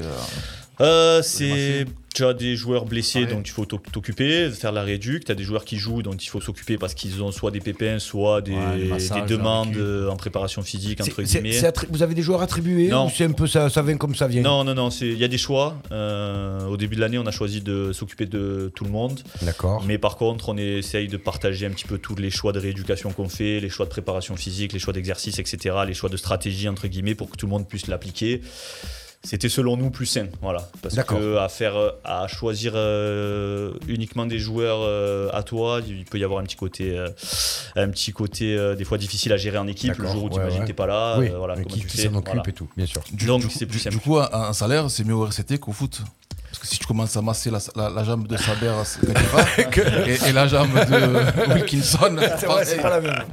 Euh, c'est tu as des joueurs blessés Ouais. dont il faut t'oc- t'occuper, faire la réduc. Tu as des joueurs qui jouent dont il faut s'occuper parce qu'ils ont soit des pépins, soit des, Ouais, demandes euh, en préparation physique entre guillemets. vous avez des joueurs attribués Non. ou c'est un peu ça, ça vient comme ça vient? Non, non, non, il y a des choix. Euh, au début de l'année, on a choisi de s'occuper de tout le monde. D'accord. Mais par contre, on essaye de partager un petit peu tous les choix de rééducation qu'on fait, les choix de préparation physique, les choix d'exercice, etc., les choix de stratégie, entre guillemets, pour que tout le monde puisse l'appliquer. C'était selon nous plus sain, voilà. Parce que à faire, à choisir euh, uniquement des joueurs euh, à toi, il peut y avoir un petit côté, euh, un petit côté des fois difficile à gérer en équipe. Le jour où tu ouais, imagines ouais. que t'es pas là, Oui, voilà, mais comment qui, tu qui fais, s'en occupe voilà. et tout, bien sûr. Du, Donc, du- c'est plus du- simple. Du coup, un, un salaire, c'est mieux au RCT qu'au foot. Parce que si tu commences à masser la, la- la jambe de Saber et, et la jambe de Wilkinson, C'est pas la même.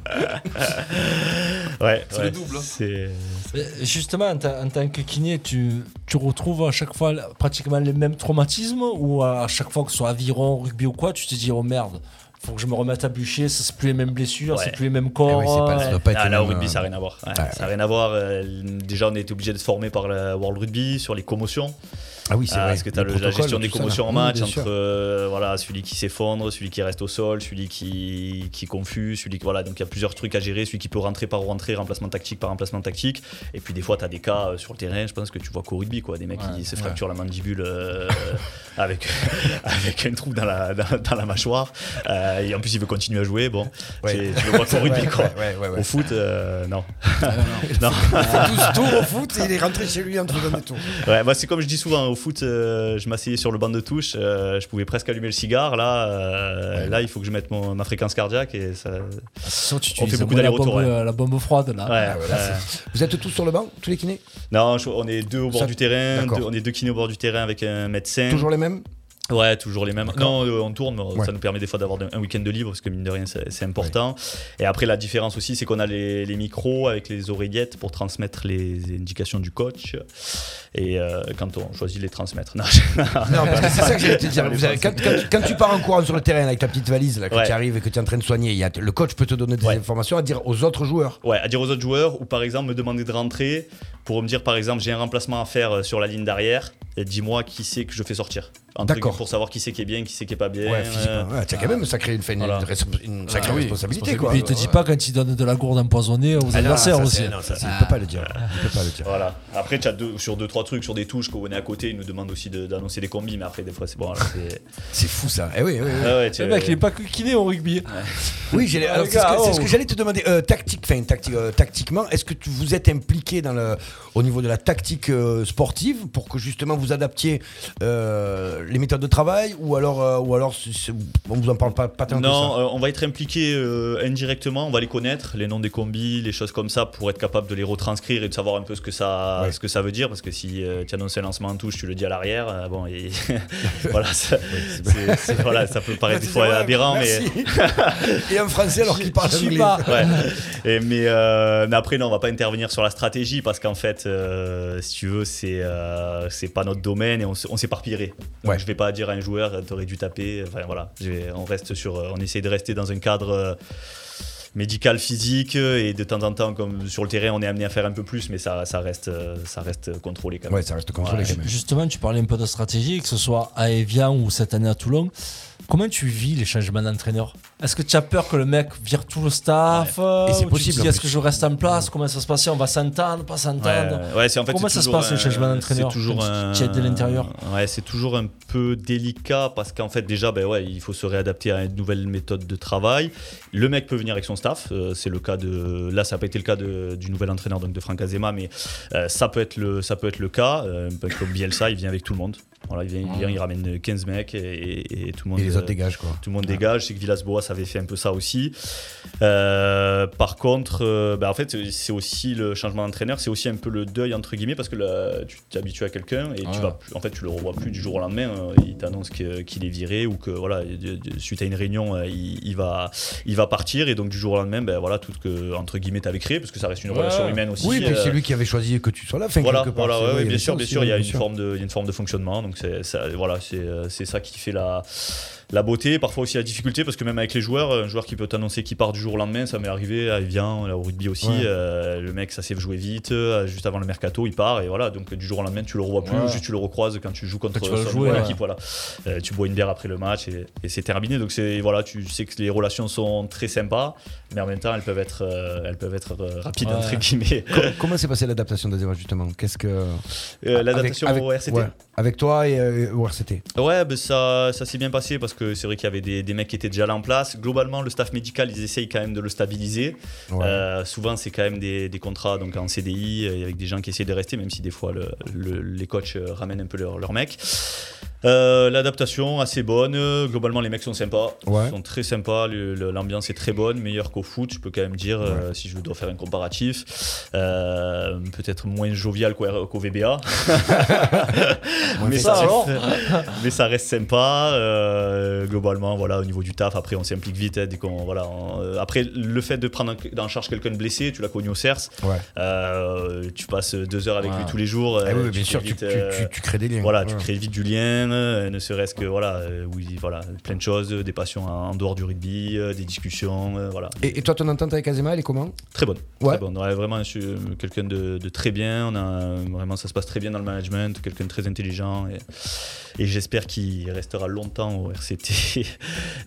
Ouais, C'est ouais, le double, hein. Justement, en, en tant que kiné, tu, tu retrouves à chaque fois pratiquement les mêmes traumatismes ou à chaque fois que ce soit aviron, rugby ou quoi, tu te dis oh merde, faut que je me remette à bûcher, ça c'est plus les mêmes blessures, Ouais. c'est plus les mêmes corps. Eh oui, c'est pas- ça euh, doit pas être Ah, là, au rugby, euh, ça n'a rien à voir. Ouais, ouais. Ça n'a rien à voir. euh, déjà, on a été obligé de se former par le World Rugby sur les commotions. Ah oui, c'est Ah, vrai. Parce que tu as Le la gestion des commotions en match entre euh, voilà, celui qui s'effondre, celui qui reste au sol, celui qui, qui confuse, celui qui. Voilà, donc il y a plusieurs trucs à gérer, celui qui peut rentrer par rentrer, remplacement tactique par remplacement tactique. Et puis des fois, tu as des cas euh, sur le terrain, je pense que tu vois qu'au rugby, quoi, des mecs qui se fracturent la mandibule euh, avec, avec un trou dans la, dans, dans la mâchoire. Euh, et en plus, il veut continuer à jouer. Bon, Ouais. tu le vois qu'au rugby, quoi. ouais, ouais, ouais. Au foot, euh, non. non. 12 tours au foot et il est rentré chez lui en faisant des tours. Ouais, bah c'est comme je dis souvent au foot, euh, je m'asseyais sur le banc de touche, euh, je pouvais presque allumer le cigare. Là, euh, là, il faut que je mette mon- ma fréquence cardiaque et ça. Tu on fait beaucoup la ouais. euh, la bombe froide là. Ouais, Ah, là, Vous êtes tous sur le banc, tous les kinés? Non, je- on est deux au bord Ça- du terrain, deux- on est deux kinés au bord du terrain avec un médecin. Toujours les mêmes? Ouais, toujours les mêmes. Non, euh, on tourne, Ouais. ça nous permet des fois d'avoir un week-end de libre parce que mine de rien, c'est important. Et après, la différence aussi, c'est qu'on a les, les micros avec les oreillettes pour transmettre les indications du coach. Et euh, quand on choisit de les transmettre. Non, Non, parce que c'est ça que j'allais te dire. Les Vous avez- quand, quand- quand tu pars en courant sur le terrain avec ta petite valise, là, que Ouais. tu arrives et que tu es en train de soigner, y a, le coach peut te donner des informations à dire aux autres joueurs. Ouais, à dire aux autres joueurs ou par exemple me demander de rentrer pour me dire par exemple j'ai un remplacement à faire euh, sur la ligne d'arrière dis-moi qui c'est que je fais sortir. D'accord. Pour savoir qui c'est qui est bien, qui c'est qui est pas bien. Ouais, physiquement. euh, Ouais, tu as quand même sacré une, fait une, Voilà. une une sacrée Ah responsabilité. Quoi. Puis il te dit pas quand il donne de la gourde empoisonnée aux Ah adversaires ça, aussi. non, ça, c'est- il peut pas le dire. Il peut pas le dire. Voilà. Après, tu as deux, sur deux, trois trucs, sur des touches qu'on est à côté, ils nous demandent aussi de- d'annoncer des combis, mais après, des fois, c'est bon. c'est- fou ça. Eh oui, oui, oui. Ah ouais, Le mec, il est pas kiné au rugby. Oui, Ah, c'est ce que, oh. que j'allais te demander. Euh, tactique, enfin, euh, tactiquement, est-ce que tu, vous êtes impliqué dans le, au niveau de la tactique euh, sportive pour que justement vous adaptiez euh, les méthodes de travail ou alors, euh, ou alors c'est- c'est- on vous en parle pas, pas tant que Non, ça euh, on va être impliqué euh, indirectement, on va les connaître, les noms des combis, les choses comme ça, pour être capable de les retranscrire et de savoir un peu ce que ça, Ouais. ce que ça veut dire. Parce que si euh, tu annonces un lancement en touche, tu le dis à l'arrière, euh, bon, et voilà, ça, c'est- c'est- voilà, ça peut paraître des fois Ouais, aberrant, mais. merci. Et un français alors qu'il parle anglais. pas. Ouais. Et, mais, euh, mais après, non, on va pas intervenir sur la stratégie parce qu'en fait, euh, si tu veux, c'est euh, c'est pas notre domaine et on, on s'éparpillerait. Ouais. je vais pas dire à un joueur, t'aurais dû taper. Enfin voilà, on reste sur, euh, on essaie de rester dans un cadre. euh, médical physique et de temps en temps comme sur le terrain on est amené à faire un peu plus mais ça, ça reste euh, ça reste contrôlé quand même Ouais, ça reste contrôlé quand même. Justement, tu parlais un peu de stratégie, que ce soit à Evian ou cette année à Toulon. Comment tu vis les changements d'entraîneur? Est-ce que tu as peur que le mec vire tout le staff euh, Et c'est tu te possible, dis, Est-ce que je reste en place Comment ça se passe On va s'entendre, pas s'entendre Ouais, ouais, c'est en fait Comment c'est ça se toujours passe le un- changement d'entraîneur C'est toujours un. tu de l'intérieur Ouais, c'est toujours un peu délicat parce qu'en fait déjà, ben ouais, il faut se réadapter à une nouvelle méthode de travail. Le mec peut venir avec son staff. euh, c'est le cas de. Là, ça n'a pas été le cas de- du nouvel entraîneur donc de Franck Azema, mais euh, ça peut être le ça peut être le cas. Euh, comme Bielsa, il vient avec tout le monde. Voilà, il vient, il, vient, il ramène 15 mecs et, et- et tout le monde. Et les autres euh, dégagent quoi. tout le monde dégage. Je sais que Villas-Boas avait fait un peu ça aussi. Euh, par contre, euh, bah, en fait, c'est aussi le changement d'entraîneur, c'est aussi un peu le deuil entre guillemets parce que là, tu t'es habitué à quelqu'un et tu vas, en fait, tu le revois plus du jour au lendemain. euh, il t'annonce qu'il est viré ou que voilà, suite à une réunion, euh, il, il va, il va partir et donc du jour au lendemain, ben voilà, tout ce que entre guillemets t'avais créé parce que ça reste une Ouais. relation humaine aussi. Oui, c'est lui qui avait choisi que tu sois là. Enfin, voilà, part, ouais, ouais, bien sûr, bien sûr, il y a une forme de, une forme fonctionnement, donc c'est, voilà, c'est ça qui fait la, la beauté, parfois aussi la difficulté, parce que même avec les joueurs, un joueur qui peut t'annoncer qu'il part du jour au lendemain, ça m'est arrivé à Evian, là, au rugby aussi, Ouais. euh, le mec ça s'est joué vite, euh, juste avant le mercato, il part, et voilà, donc du jour au lendemain tu le revois plus, Ouais. juste tu le recroises quand tu joues contre tu son jouer, équipe, voilà. Euh, tu bois une bière après le match et, et c'est terminé, donc c'est, voilà, tu sais que les relations sont très sympas, mais en même temps elles peuvent être, elles peuvent être rapides, Ouais. entre guillemets. Com- Comment s'est passée l'adaptation d'Azema justement? Qu'est-ce que l'adaptation au RCT avec toi et au RCT. Ouais, ben ça, ça s'est bien passé parce que c'est vrai qu'il y avait des, des mecs qui étaient déjà là en place. Globalement, le staff médical, ils essayent quand même de le stabiliser. Ouais. Euh, souvent, c'est quand même des, des contrats donc en CDI euh, avec des gens qui essaient de rester, même si des fois le- le- les coachs euh, ramènent un peu leurs leur mecs. Euh, L'adaptation assez bonne. Globalement, les mecs sont sympas, Ouais. Ils sont très sympas. L'ambiance est très bonne, meilleure qu'au foot, je peux quand même dire, euh, si je dois faire un comparatif. Euh, Peut-être moins jovial qu'au VBA. mais, Ça, alors mais ça reste sympa. globalement, voilà, au niveau du taf, après, on s'implique vite. hein, dès qu'on, voilà, on- après, le fait de prendre en, charge quelqu'un de blessé, tu l'as connu au CERS. Ouais. tu passes deux heures avec lui tous les jours. Ah oui, bien sûr, tu, vite, tu- tu- tu crées des liens. voilà, tu crées vite du lien. Euh, ne serait-ce que voilà, euh, oui, voilà, plein de choses, des passions en en dehors du rugby, euh, des discussions, euh, voilà. Et, et toi, ton entente avec Azema, elle est comment? Très bonne. Ouais. Très bonne. Ouais, vraiment, quelqu'un de, de très bien. On a, vraiment, ça se passe très bien dans le management. Quelqu'un de très intelligent. Et, et j'espère qu'il restera longtemps au RCT.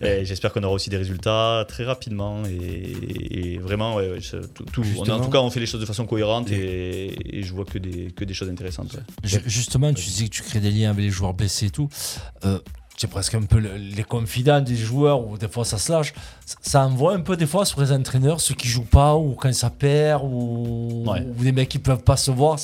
j'espère qu'on aura aussi des résultats très rapidement. Et, et vraiment, ouais, ouais, je- tout, tout- on a- en tout cas, on fait les choses de façon cohérente. Et, et je vois que des, que des choses intéressantes. Justement, tu disais que tu crées des liens avec les joueurs blessés tout. Euh, c'est presque un peu le- les confidents des joueurs où des fois ça se lâche. Ça- Ça envoie un peu des fois sur les entraîneurs, ceux qui jouent pas ou quand ça perd ou, Ouais. ou des mecs qui peuvent pas se voir.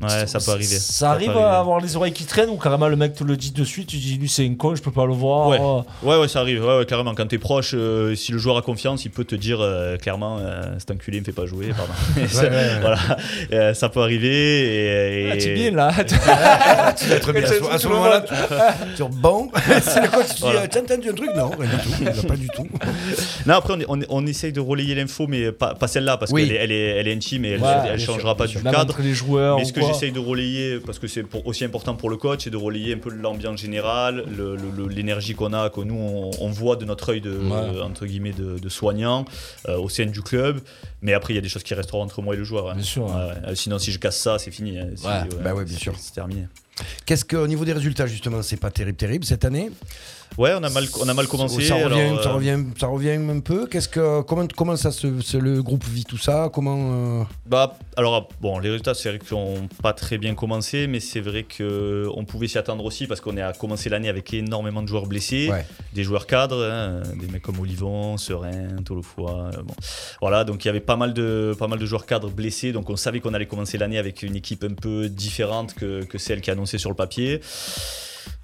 Ouais, ça peut arriver. Ça, Ça arrive à arriver. avoir les oreilles qui traînent ou carrément le mec te le dit de suite, tu dis lui c'est un con, je peux pas le voir. Ouais. Ouais, ouais, ça arrive. Ouais, ouais, clairement, quand t'es proche, euh, si le joueur a confiance, il peut te dire euh, clairement euh, cet enculé me fait pas jouer. Pardon. Et ça, Ouais, ouais, ouais. Voilà, Euh, ça peut arriver. Et, et- Ah, tu es bien là. Tu dois être bien. À ce- À ce moment-là, tu tu dis bon, c'est le coach. Tu dis, Voilà. euh, t'as entendu un truc? Non, rien du tout. Il a Pas du tout. Non, après, on, on, essaye de relayer l'info, mais pas, pas celle-là, parce Oui. qu'elle est, elle est, elle est intime et elle, Ouais, elle bien changera sûr, pas du cadre. entre les joueurs Mais ce que. J'essaye de relayer, parce que c'est aussi important pour le coach, c'est de relayer un peu l'ambiance générale, le- le- le- l'énergie qu'on a, que nous on, on voit de notre œil de Ouais. entre guillemets de, de soignant euh, au sein du club. Mais après, il y a des choses qui resteront entre moi et le joueur. hein. Bien sûr, ouais. Ouais. Sinon, si je casse ça, c'est fini. hein. Si-. Bah bien sûr. C'est terminé. Qu'est-ce qu'au niveau des résultats, justement, c'est pas terrible, terrible cette année? Ouais, on a mal, on a mal commencé. Ça revient, alors, ça euh, revient, ça revient un peu. Qu'est-ce que, comment, comment ça se, se- le groupe vit tout ça? Comment euh, Bah, alors, bon, les résultats, c'est vrai qu'ils n'ont pas très bien commencé, mais c'est vrai qu'on pouvait s'y attendre aussi parce qu'on a commencé l'année avec énormément de joueurs blessés, Ouais. des joueurs cadres, hein, des mecs comme Olivon, Serein, Tolofoy. euh, bon. Voilà, donc il y avait pas mal, de, pas mal de joueurs cadres blessés, donc on savait qu'on allait commencer l'année avec une équipe un peu différente que, que celle qui est annoncée sur le papier.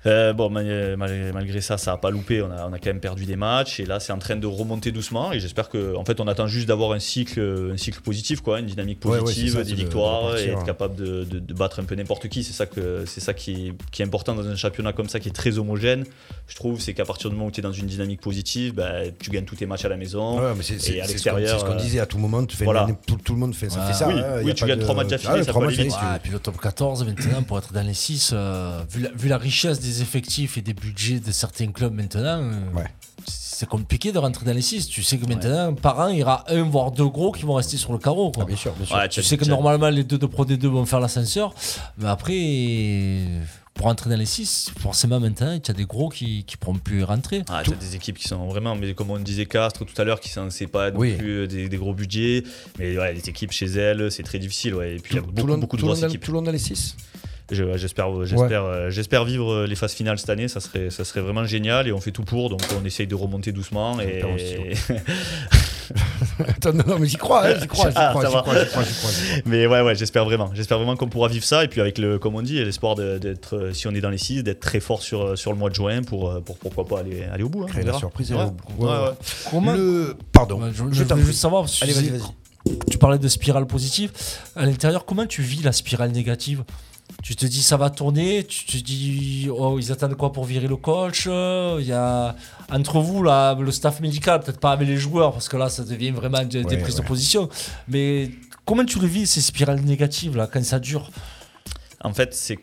Euh, bon, mal- mal- malgré ça, ça n'a pas loupé. On a, on a quand même perdu des matchs et là, c'est en train de remonter doucement. Et j'espère que, en fait, on attend juste d'avoir un cycle, un cycle positif, quoi, une dynamique Ouais, ouais, positive, ça, des c'est de- de victoires et être hein. capable de, de- de battre un peu n'importe qui. C'est ça que, c'est ça qui est, qui est important dans un championnat comme ça, qui est très homogène. Je trouve, c'est qu'à partir du moment où tu es dans une dynamique positive, bah, tu gagnes tous tes matchs à la maison Ouais, mais c'est, c'est- et à c'est ce qu'on, l'extérieur. c'est ce qu'on euh, disait à tout moment. Tu fais voilà. une- tout, tout le monde fait ça. Fait ça Oui, hein, oui, tu gagnes trois matchs d'affilée, Ah ça trois peut matchs aller vite. puis le top 14 maintenant pour être dans les 6, vu, la, vu la richesse des effectifs et des budgets de certains clubs maintenant, euh, Ouais. c'est compliqué de rentrer dans les 6. Tu sais que maintenant, par an, il y aura un voire deux gros qui vont rester sur le carreau. Quoi. Ah, bien sûr, bien sûr. Ouais, tu tu- sais que tu- normalement, les deux de Pro D2 vont faire l'ascenseur, mais après, pour rentrer dans les 6, forcément maintenant, tu as des gros qui ne pourront plus rentrer. Ah, t'as des équipes qui sont vraiment, mais comme on disait Castres tout à l'heure, qui sont c'est pas non Oui. plus des, des gros budgets, mais ouais, les équipes chez elles, c'est très difficile, ouais. Et puis il y a beaucoup, beaucoup de grosses équipes. Toulon dans les 6 Je- ouais, J'espère, j'espère, euh, j'espère vivre euh, les phases finales cette année. Ça serait, ça serait vraiment génial et on fait tout pour. Donc on essaye de remonter doucement et. Attends, non, non, mais j'y crois, hein, j'y crois, j'y Ah, crois, va. crois. Mais ouais, ouais, j'espère vraiment. J'espère vraiment qu'on pourra vivre ça. Et puis avec le, comme on dit, l'espoir d'être, euh, si on est dans les 6, d'être très fort sur, euh, sur le mois de juin pour, euh, pour pourquoi pas aller, aller au bout. hein, Créer la surprise Ouais. aller au bout. Ouais, Ouais. Comment Le... Pardon. Je, je je voulais juste savoir, Allez, tu vas-y, vas-y. tu parlais de spirale positive. À l'intérieur, comment tu vis la spirale négative? Tu te dis ça va tourner, tu te dis oh ils attendent quoi pour virer le coach Euh, Il y a entre vous là le staff médical, peut-être pas avec les joueurs parce que là ça devient vraiment des, Ouais, prises ouais. de position. Mais comment tu le vis ces spirales négatives là quand ça dure? En fait, c'est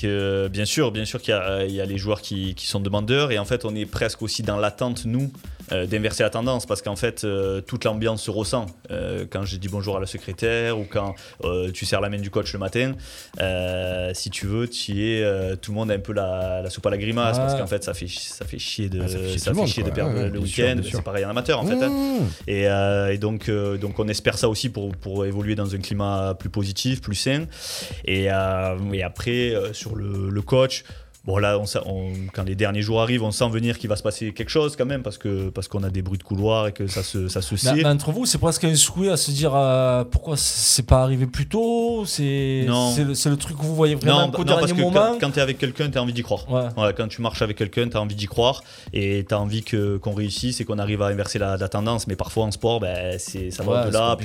que bien sûr, bien sûr qu'il y a, il y a les joueurs qui, qui sont demandeurs et en fait, on est presque aussi dans l'attente nous euh, d'inverser la tendance parce qu'en fait, euh, toute l'ambiance se ressent Euh, quand je dis bonjour à la secrétaire ou quand tu serres la main du coach le matin. si tu veux, tu es tout le monde a un peu la, la soupe à la grimace parce qu'en fait, ça fait ça fait chier de Ah, ça fait chier ça tout le fait monde, chier de perdre Ouais, le week-end. C'est pareil en amateur en fait. hein. Mmh. Et, et donc, donc on espère ça aussi pour, pour évoluer dans un climat plus positif, plus sain. Et, et après, sur le, le coach, bon là, on, sa- on- quand les derniers jours arrivent, on sent venir qu'il va se passer quelque chose quand même, parce que parce qu'on a des bruits de couloir et que ça se, ça se Mais- sait. mais entre vous, c'est presque un souhait à se dire euh, pourquoi c'est pas arrivé plus tôt? C'est le, le truc que vous voyez vraiment non, qu'au non, parce que moment? quand, quand tu es avec quelqu'un, tu as envie d'y croire. Ouais. Quand tu marches avec quelqu'un, tu as envie d'y croire et tu as envie qu'on réussisse et qu'on arrive à inverser la, la tendance. Mais parfois en sport, ben, c'est, ça va Ouais, au-delà.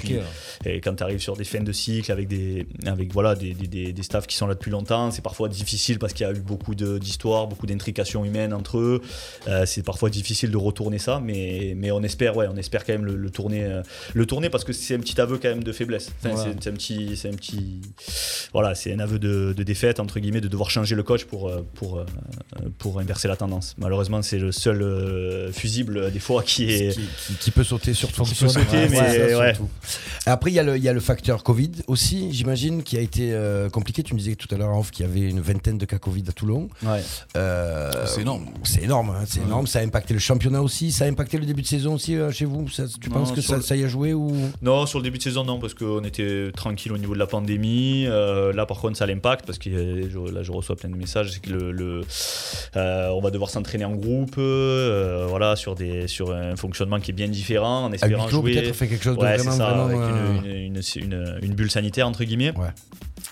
et quand tu arrives sur des fins de cycle avec des, avec, voilà, des, des, des- des staffs qui sont là depuis longtemps, c'est parfois difficile parce qu'il y a eu beaucoup de- d'histoires, beaucoup d'intrications humaines entre eux. Euh, c'est parfois difficile de retourner ça, mais, mais on espère, ouais, on espère quand même le, le tourner, euh, le tourner parce que c'est un petit aveu quand même de faiblesse. Enfin, c'est- un petit, c'est un petit, voilà, c'est un aveu de, de défaite entre guillemets, de devoir changer le coach pour euh, pour pour inverser la tendance. Malheureusement, c'est le seul euh, fusible des fois qui est qui, qui- qui peut sauter sur Qui peut sauter, mais ça, ouais. surtout. Après, il y, a le- il y a le facteur Covid aussi, j'imagine, qui a été compliqué. Tu me disais tout à l'heure, off, qu'il y avait une vingtaine de cas Covid à Toulon. Ouais. Euh, C'est énorme. C'est énorme, hein, c'est énorme. Ça a impacté le championnat aussi, ça a impacté le début de saison aussi euh, chez vous. Ça- tu Non, penses que ça, le- ça y a joué ou? Non, sur le début de saison, non, parce qu'on était tranquille au niveau de la pandémie. Euh, là, par contre, ça l'impact, parce que je- là, je reçois plein de messages. C'est que le, le- euh, on va devoir s'entraîner en groupe, euh, voilà, sur, des, sur un fonctionnement qui est bien différent, en espérant jouer. peut-être, faire quelque chose de Ouais, vraiment, c'est ça, vraiment, avec euh, une, une, une- une- une bulle sanitaire, entre guillemets.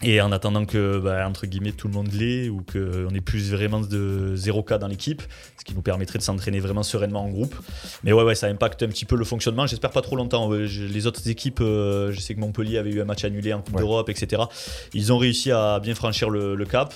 Et en attendant que, bah, entre guillemets, tout le monde l'ait ou qu'on ait plus vraiment de zéro cas dans l'équipe, ce qui nous permettrait de s'entraîner vraiment sereinement en groupe. Mais ouais, ouais, ça impacte un petit peu le fonctionnement. J'espère pas trop longtemps. Les autres équipes, euh, je sais que Montpellier avait eu un match annulé en Coupe d'Europe, etc. Ils ont réussi à bien franchir le, le cap.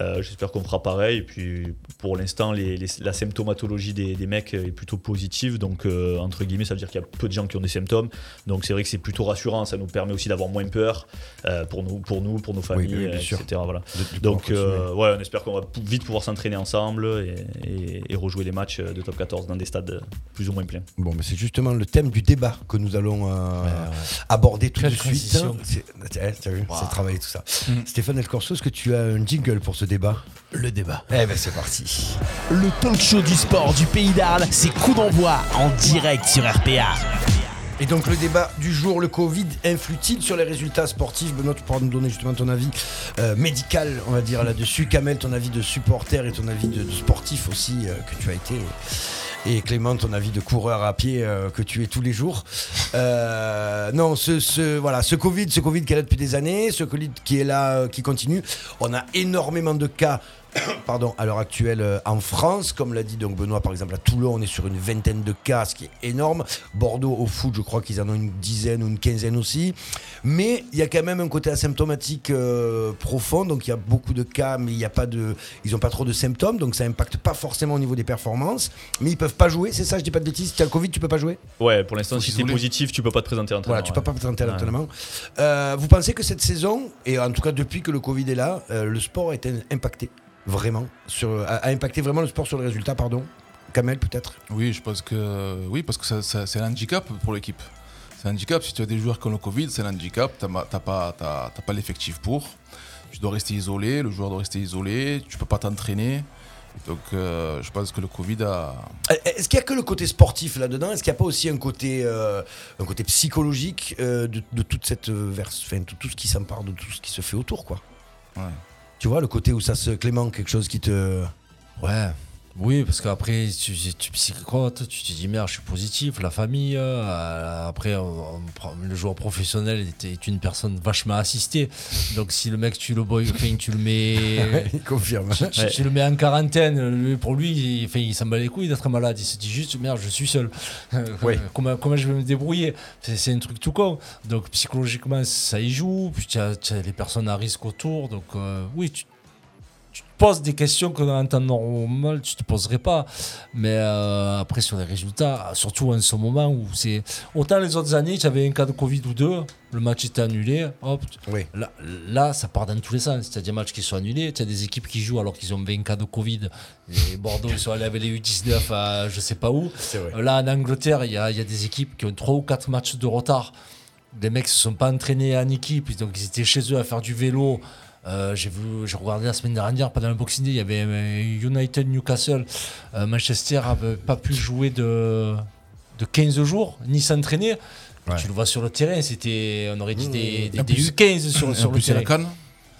Euh, J'espère qu'on fera pareil. Et puis, pour l'instant, la symptomatologie des, des mecs est plutôt positive. Donc, euh, entre guillemets, ça veut dire qu'il y a peu de gens qui ont des symptômes. Donc, c'est vrai que c'est plutôt rassurant. Ça nous permet aussi d'avoir moins peur euh, pour nous, pour nous, pour nos familles, oui, bien sûr. etc. Voilà. Donc, ouais, on espère qu'on va vite pouvoir s'entraîner ensemble et, et- et rejouer les matchs de top 14 dans des stades plus ou moins pleins. Bon, mais c'est justement le thème du débat que nous allons euh, aborder tout Quelle de suite. C'est- eh, travaillé tout ça. Mm. Stéphane El Corso, est-ce que tu as un jingle pour ce débat? Le débat. Eh ben c'est parti. Le talk show du sport du pays d'Arles, c'est coup d'envoi en direct sur RPA. Et donc le débat du jour, le Covid influe-t-il sur les résultats sportifs? Benoît, tu pourras nous donner justement ton avis euh, médical, on va dire là-dessus. Kamel, ton avis de supporter et ton avis de, sportif aussi euh, que tu as été. Et Clément, ton avis de coureur à pied euh, que tu es tous les jours. Non, ce, voilà, ce Covid, ce Covid qui est là depuis des années, ce Covid qui est là, qui continue. On a énormément de cas pardon, à l'heure actuelle euh, en France. Comme l'a dit donc Benoît, par exemple, à Toulon, on est sur une vingtaine de cas, ce qui est énorme. Bordeaux, au foot, je crois qu'ils en ont une dizaine ou une quinzaine aussi. Mais il y a quand même un côté asymptomatique euh, profond. Donc il y a beaucoup de cas, mais il y a pas de, ils n'ont pas trop de symptômes. Donc ça impacte pas forcément au niveau des performances. Mais ils peuvent pas jouer, c'est ça, je dis pas de bêtises. Si tu as le Covid, tu peux pas jouer Ouais, pour l'instant, si t'es s'isoler. positif, tu peux pas te présenter à l'entraînement. Voilà, tu peux ouais. pas présenter à Ouais. Euh, vous pensez que cette saison, et en tout cas depuis que le Covid est là, euh, le sport a été impacté? Vraiment sur, a, a impacté vraiment le sport sur le résultat, pardon Kamel peut-être Oui, je pense que oui, parce que ça- ça- c'est un handicap pour l'équipe. C'est un handicap. Si tu as des joueurs qui ont le Covid, c'est un handicap. Tu n'as pas, t'as- t'as pas l'effectif pour. Tu dois rester isolé. Le joueur doit rester isolé. Tu peux pas t'entraîner. Donc, euh, je pense que le Covid a. Euh, Est-ce qu'il y a que le côté sportif là-dedans? Est-ce qu'il n'y a pas aussi un côté, euh, un côté psychologique euh, de, de toute cette euh, verse, enfin, tout, tout ce qui s'empare de tout ce qui se fait autour, quoi? Ouais. Tu vois le côté où ça se Clément, quelque chose qui te Ouais. Oui, parce qu'après, tu, tu psychotes, tu te dis merde, je suis positif, la famille. euh, après, on- on prend- le joueur professionnel est, est une personne vachement assistée. Donc, si le mec, tu le boy, tu le mets. Il confirme. Tu, tu- Ouais. tu le mets en quarantaine, lui, pour lui, il, il s'en bat les couilles d'être malade. Il se dit juste merde, je suis seul. Oui. comment, comment je vais me débrouiller? C'est un truc tout con. Donc, psychologiquement, ça y joue. Puis, tu as, les personnes à risque autour. Donc, euh, oui, tu, poses des questions que dans un temps normal, tu te poserais pas. Mais euh, après, sur les résultats, surtout en ce moment où c'est. Autant les autres années, tu avais un cas de Covid ou deux, le match était annulé, hop. Là, là, ça part dans tous les sens. Tu as des matchs qui sont annulés, tu as des équipes qui jouent alors qu'ils ont 20 cas de Covid. Et Bordeaux, ils sont allés avec les U19 à je sais pas où. Là, en Angleterre, il y a, il y a des équipes qui ont 3 ou 4 matchs de retard. Les mecs se sont pas entraînés en équipe, donc ils étaient chez eux à faire du vélo. Euh, j'ai vu, j'ai regardé la semaine dernière pendant le Boxing Day, il y avait euh, United Newcastle, Euh, Manchester avait pas pu jouer de de 15 jours ni s'entraîner. Tu le vois sur le terrain, c'était on aurait dit des, des, des plus- U15 sur, sur le plus, il y a terrain. la CAN.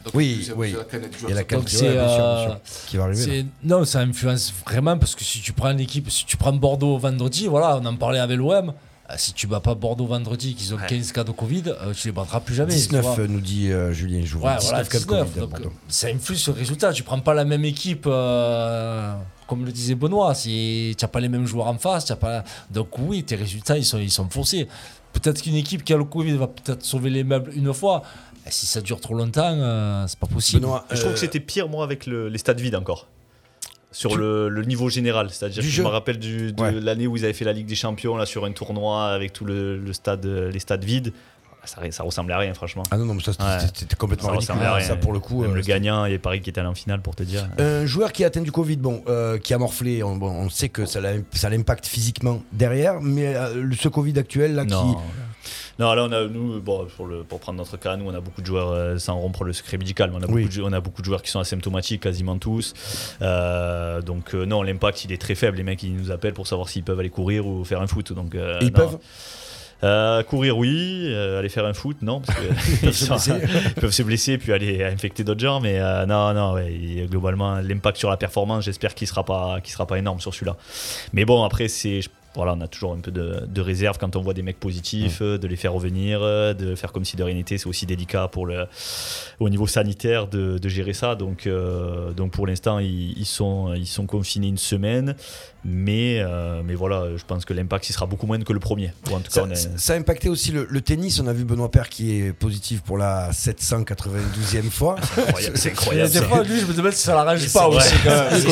Donc, Oui, oui. et du Il y a la joueur. CAN Donc qui- euh, va arriver, là. non, ça influence vraiment parce que si tu prends l'équipe, si tu prends Bordeaux vendredi, voilà, on en parlait avec l'OM. Euh, Si tu bats pas Bordeaux vendredi, qu'ils ont 15 cas de Covid, euh, tu les battras plus jamais. tu 19 vois. euh, nous dit euh, Julien Jouvet. Ouais, 19 voilà, cas de 19, Covid à donc, Bordeaux. ça influe sur le résultat. Tu prends pas la même équipe, euh, comme le disait Benoît. Si tu n'as pas les mêmes joueurs en face, t'as pas. Donc oui, tes résultats ils sont ils sont faussés. Peut-être qu'une équipe qui a le Covid va peut-être sauver les meubles une fois. Et si ça dure trop longtemps, euh, c'est pas possible. je trouve que c'était pire, moi, avec le- les stades vides encore. Sur le, le niveau général. C'est-à-dire que je me rappelle du- de Ouais. l'année où ils avaient fait la Ligue des Champions, là, sur un tournoi avec tout le, le stade, euh, les stades vides. Ça, ça ressemblait à rien, franchement. Ah non, non, mais ça, c'était- Ouais. complètement Ça ridicule. à rien. Ça, pour le coup, Même euh, le gagnant et Paris qui était allé en finale, pour te dire. Un joueur qui a atteint du Covid, bon, euh, qui a morflé, on, bon, on sait que ça, l'impacte physiquement derrière, mais euh, ce Covid actuel là Non. qui. Non, là, on a, nous, bon, pour, le, pour prendre notre cas, nous, on a beaucoup de joueurs, euh, sans rompre le secret médical, mais on a, Oui. beaucoup, de, on a beaucoup de joueurs qui sont asymptomatiques, quasiment tous. Euh, donc, euh, non, l'impact, il est très faible. Les mecs, ils nous appellent pour savoir s'ils peuvent aller courir ou faire un foot. Donc, euh, Ils non. peuvent? Euh, courir, oui. Euh, aller faire un foot, non. Parce que peuvent ils sont- blesser. ils peuvent se blesser et puis aller infecter d'autres gens. Mais euh, non, non, ouais, globalement, l'impact sur la performance, j'espère qu'il sera pas, qu'il sera pas énorme sur celui-là. Mais bon, après, c'est. Voilà, on a toujours un peu de, de réserve quand on voit des mecs positifs, euh, de les faire revenir, euh, de faire comme si de rien n'était. C'est aussi délicat pour le, au niveau sanitaire de, de gérer ça. Donc, euh, donc pour l'instant, ils, ils sont, ils sont confinés une semaine. Mais, euh, mais voilà, je pense que l'impact il sera beaucoup moins que le premier. Ou en tout cas, Ça, on est- ça- a impacté aussi le, le tennis. On a vu Benoît Père qui est positif pour la 792e fois. incroyable, c'est incroyable, Des ça. fois, lui, je me demande si ça l'arrange pas aussi.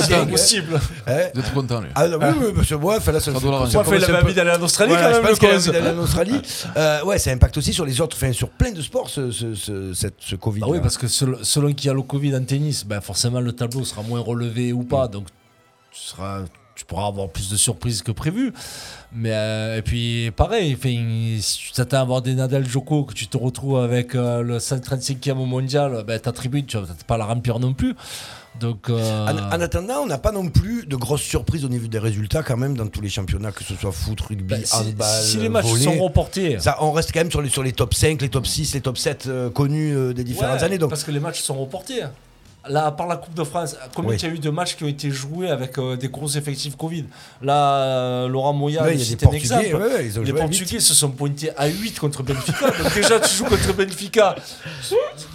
C'est impossible. Vous êtes content, lui. Ah non, oui, oui, parce que ouais, là, ça, Ça doit l'arranger. ça Moi, il commence avait envie d'aller en Australie quand je même, pense le qu'il d'aller en Australie. Euh, ouais, ça impacte aussi sur les autres, enfin, sur plein de sports, ce, Covid. Bah oui, parce que selon, selon qui a le Covid en tennis, ben forcément le tableau sera moins relevé ou pas, donc tu, seras, tu pourras avoir plus de surprises que prévu. Mais euh, et puis pareil, si tu t'attends à avoir des Nadal Joko, que tu te retrouves avec euh, le 135e au mondial, ben, ta tribune, tu vas peut-être pas la remplir non plus. Donc, euh, En, en attendant, on n'a pas non plus de grosses surprises au niveau des résultats quand même dans tous les championnats, que ce soit foot, rugby, si- handball, si les matchs volley. sont reportés. ça, on reste quand même sur les, sur les top 5, les top 6, les top 7 euh, connus euh, des différentes Ouais, années. Donc, Parce que les matchs sont reportés. Là, à part la Coupe de France, combien Oui. il y a eu de matchs qui ont été joués avec euh, des gros effectifs Covid? Là, euh, Laurent Moya, Ouais, il y a c'est des un Portugais, exemple. ouais, ouais, ils ont les Portugais se sont pointés à 8 contre Benfica. Donc déjà, tu joues contre Benfica.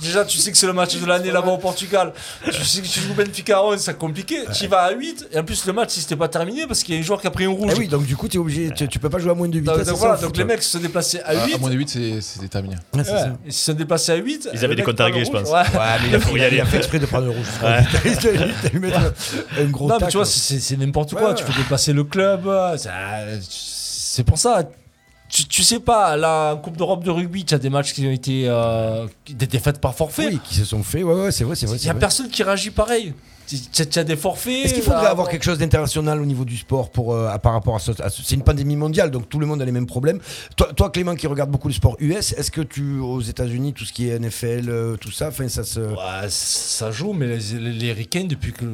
Déjà, tu sais que c'est le match de l'année là-bas au Portugal. Tu sais que tu joues Benfica à 11, c'est compliqué. Tu y vas à 8. Et en plus, le match, il s'était pas terminé parce qu'il y a un joueur qui a pris un rouge. Eh oui, donc du coup, es obligé, tu, tu peux pas jouer à moins de 8 Donc, donc voilà, donc les mecs se sont déplacés à 8. À moins de 8, c'est c'est terminé. Ouais, c'est Ouais, ça. Ils se sont déplacés à 8. Ils avaient des comptes à régler, je pense. Ouais. Mais il Faut y aller. a fait exprès de le rouge. Ouais. Il a- il a lui mettre un gros Non, mais tu vois, c'est- n'importe quoi. Tu fais déplacer le club. ça- C'est pour ça. Tu, tu sais pas, la Coupe d'Europe de rugby, tu as des matchs qui ont été. euh, des défaites par forfait. Oui, qui se sont faits. Ouais, ouais, c'est vrai, c'est vrai. Il n'y a vrai. personne qui réagit pareil. Tu as des forfaits. Est-ce qu'il faudrait là, avoir quelque chose d'international au niveau du sport pour, euh, par rapport à ce, à ce- C'est une pandémie mondiale, donc tout le monde a les mêmes problèmes. Toi, toi Clément, qui regarde beaucoup le sport US, est-ce que tu, aux États-Unis, tout ce qui est NFL, euh, tout ça, enfin, ça se. Ouais, ça joue, mais les, les, les Ricains, depuis que,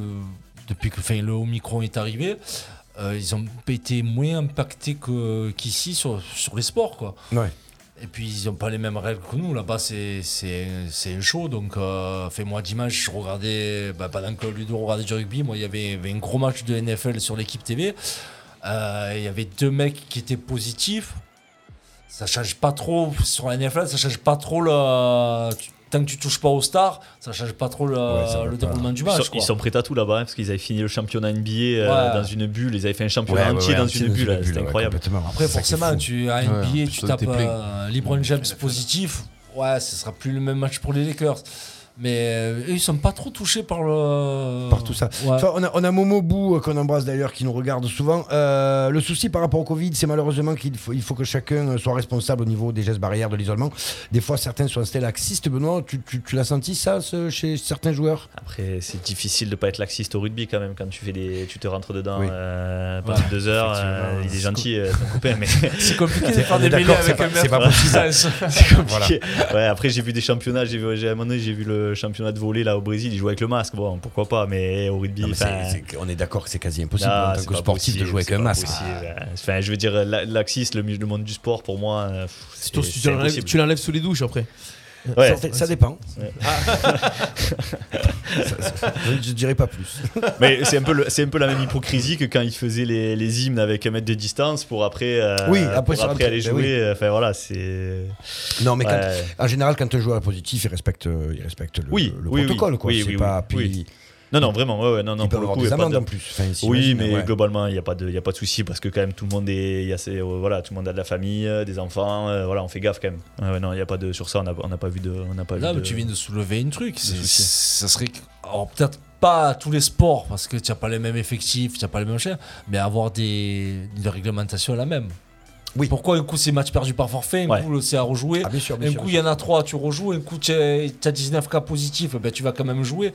depuis que enfin, le Omicron est arrivé, euh, ils ont été moins impactés que- qu'ici sur, sur les sports. Quoi. Ouais. Et puis ils n'ont pas les mêmes règles que nous. Là-bas, c'est, un show. Donc, euh, fait, moi, dimanche, je regardais, bah, pendant que Ludo regardait du rugby, moi, il y avait, avait un gros match de NFL sur l'équipe TV. Euh, Il y avait deux mecs qui étaient positifs. Ça change pas trop sur la NFL, ça change pas trop le. Tant que tu touches pas aux stars, ça change pas trop le, déroulement du Ils match. sont, quoi. ils sont prêts à tout là-bas, hein, parce qu'ils avaient fini le championnat NBA euh, Ouais. dans une bulle. Ils avaient fait un championnat Ouais, entier ouais, dans une dans bulle. une bulle, C'était ouais, incroyable. Après, forcément, tu as NBA, tu tapes euh, LeBron James positif. Ouais, ce sera plus le même match pour les Lakers. Mais euh, eux, ils sont pas trop touchés par le. par tout ça. Ouais. On, a, on a Momo Bou, euh, qu'on embrasse d'ailleurs, qui nous regarde souvent. Euh, le souci par rapport au Covid, c'est malheureusement qu'il faut, il faut que chacun soit responsable au niveau des gestes barrières, de l'isolement. Des fois, certains sont restés laxistes. Benoît, tu, tu, tu l'as senti ça ce- chez certains joueurs? Après, c'est difficile de pas être laxiste au rugby quand même quand tu fais des, tu te rentres dedans Oui. euh, pendant Ouais, deux heures. euh, il est gentil, euh, ton copain, mais C'est compliqué de C'est- faire des mêlées avec c'est un pas- c'est pas possible. C'est compliqué. Ouais, après, j'ai vu des championnats. J'ai vu, j'ai, à un moment donné, j'ai vu le championnat de volley là au Brésil. Ils jouaient avec le masque. Bon, pourquoi pas, mais au rugby, Non, mais enfin, c'est- c'est- On est d'accord que c'est quasi impossible non, en tant c'est que sportif de jouer avec un masque. ouais. Enfin, je veux dire, la- laxiste, le, le monde du sport, pour moi, euh, pff, c'est, l'enlèves- tu l'enlèves sous les douches après. Ouais. Ça, ça dépend. Ouais. Ça- ça- je ne dirais pas plus. Mais c'est un, peu le- c'est un peu la même hypocrisie que quand ils faisaient les, les hymnes avec un mètre de distance pour après, euh, Oui, après pour après aller Ben jouer. Enfin voilà, c'est. Non, mais quand- Ouais. en général, quand un joueur est positif, il respecte, il respecte le, Oui, le oui, oui. protocole. Quoi. Oui, C'est oui, pas, oui, puis- oui. Non, non, vraiment, ouais, ouais, non, non, pour le avoir coup, des il y a pas amendes de- en plus. Enfin, oui, mais ouais. globalement, il n'y a pas de, il y a pas de souci parce que quand même tout le monde est, il y a euh, voilà, tout le monde a de la famille, euh, des enfants, euh, voilà, on fait gaffe quand même. Non, il y a pas de, sur ça, on n'a on n'a pas vu de, on n'a pas Là, vu mais de- tu viens de soulever une truc. Ça serait. que- Alors, peut-être pas à tous les sports, parce que tu n'as pas les mêmes effectifs, tu n'as pas les mêmes chiens, mais avoir des, des réglementations la même. Oui. Pourquoi un coup c'est match perdu par forfait, un Ouais. coup c'est à rejouer, Ah, bien sûr, bien un sûr, coup il y en a trois, tu rejoues, un coup tu as 19 cas positifs, ben, tu vas quand même jouer.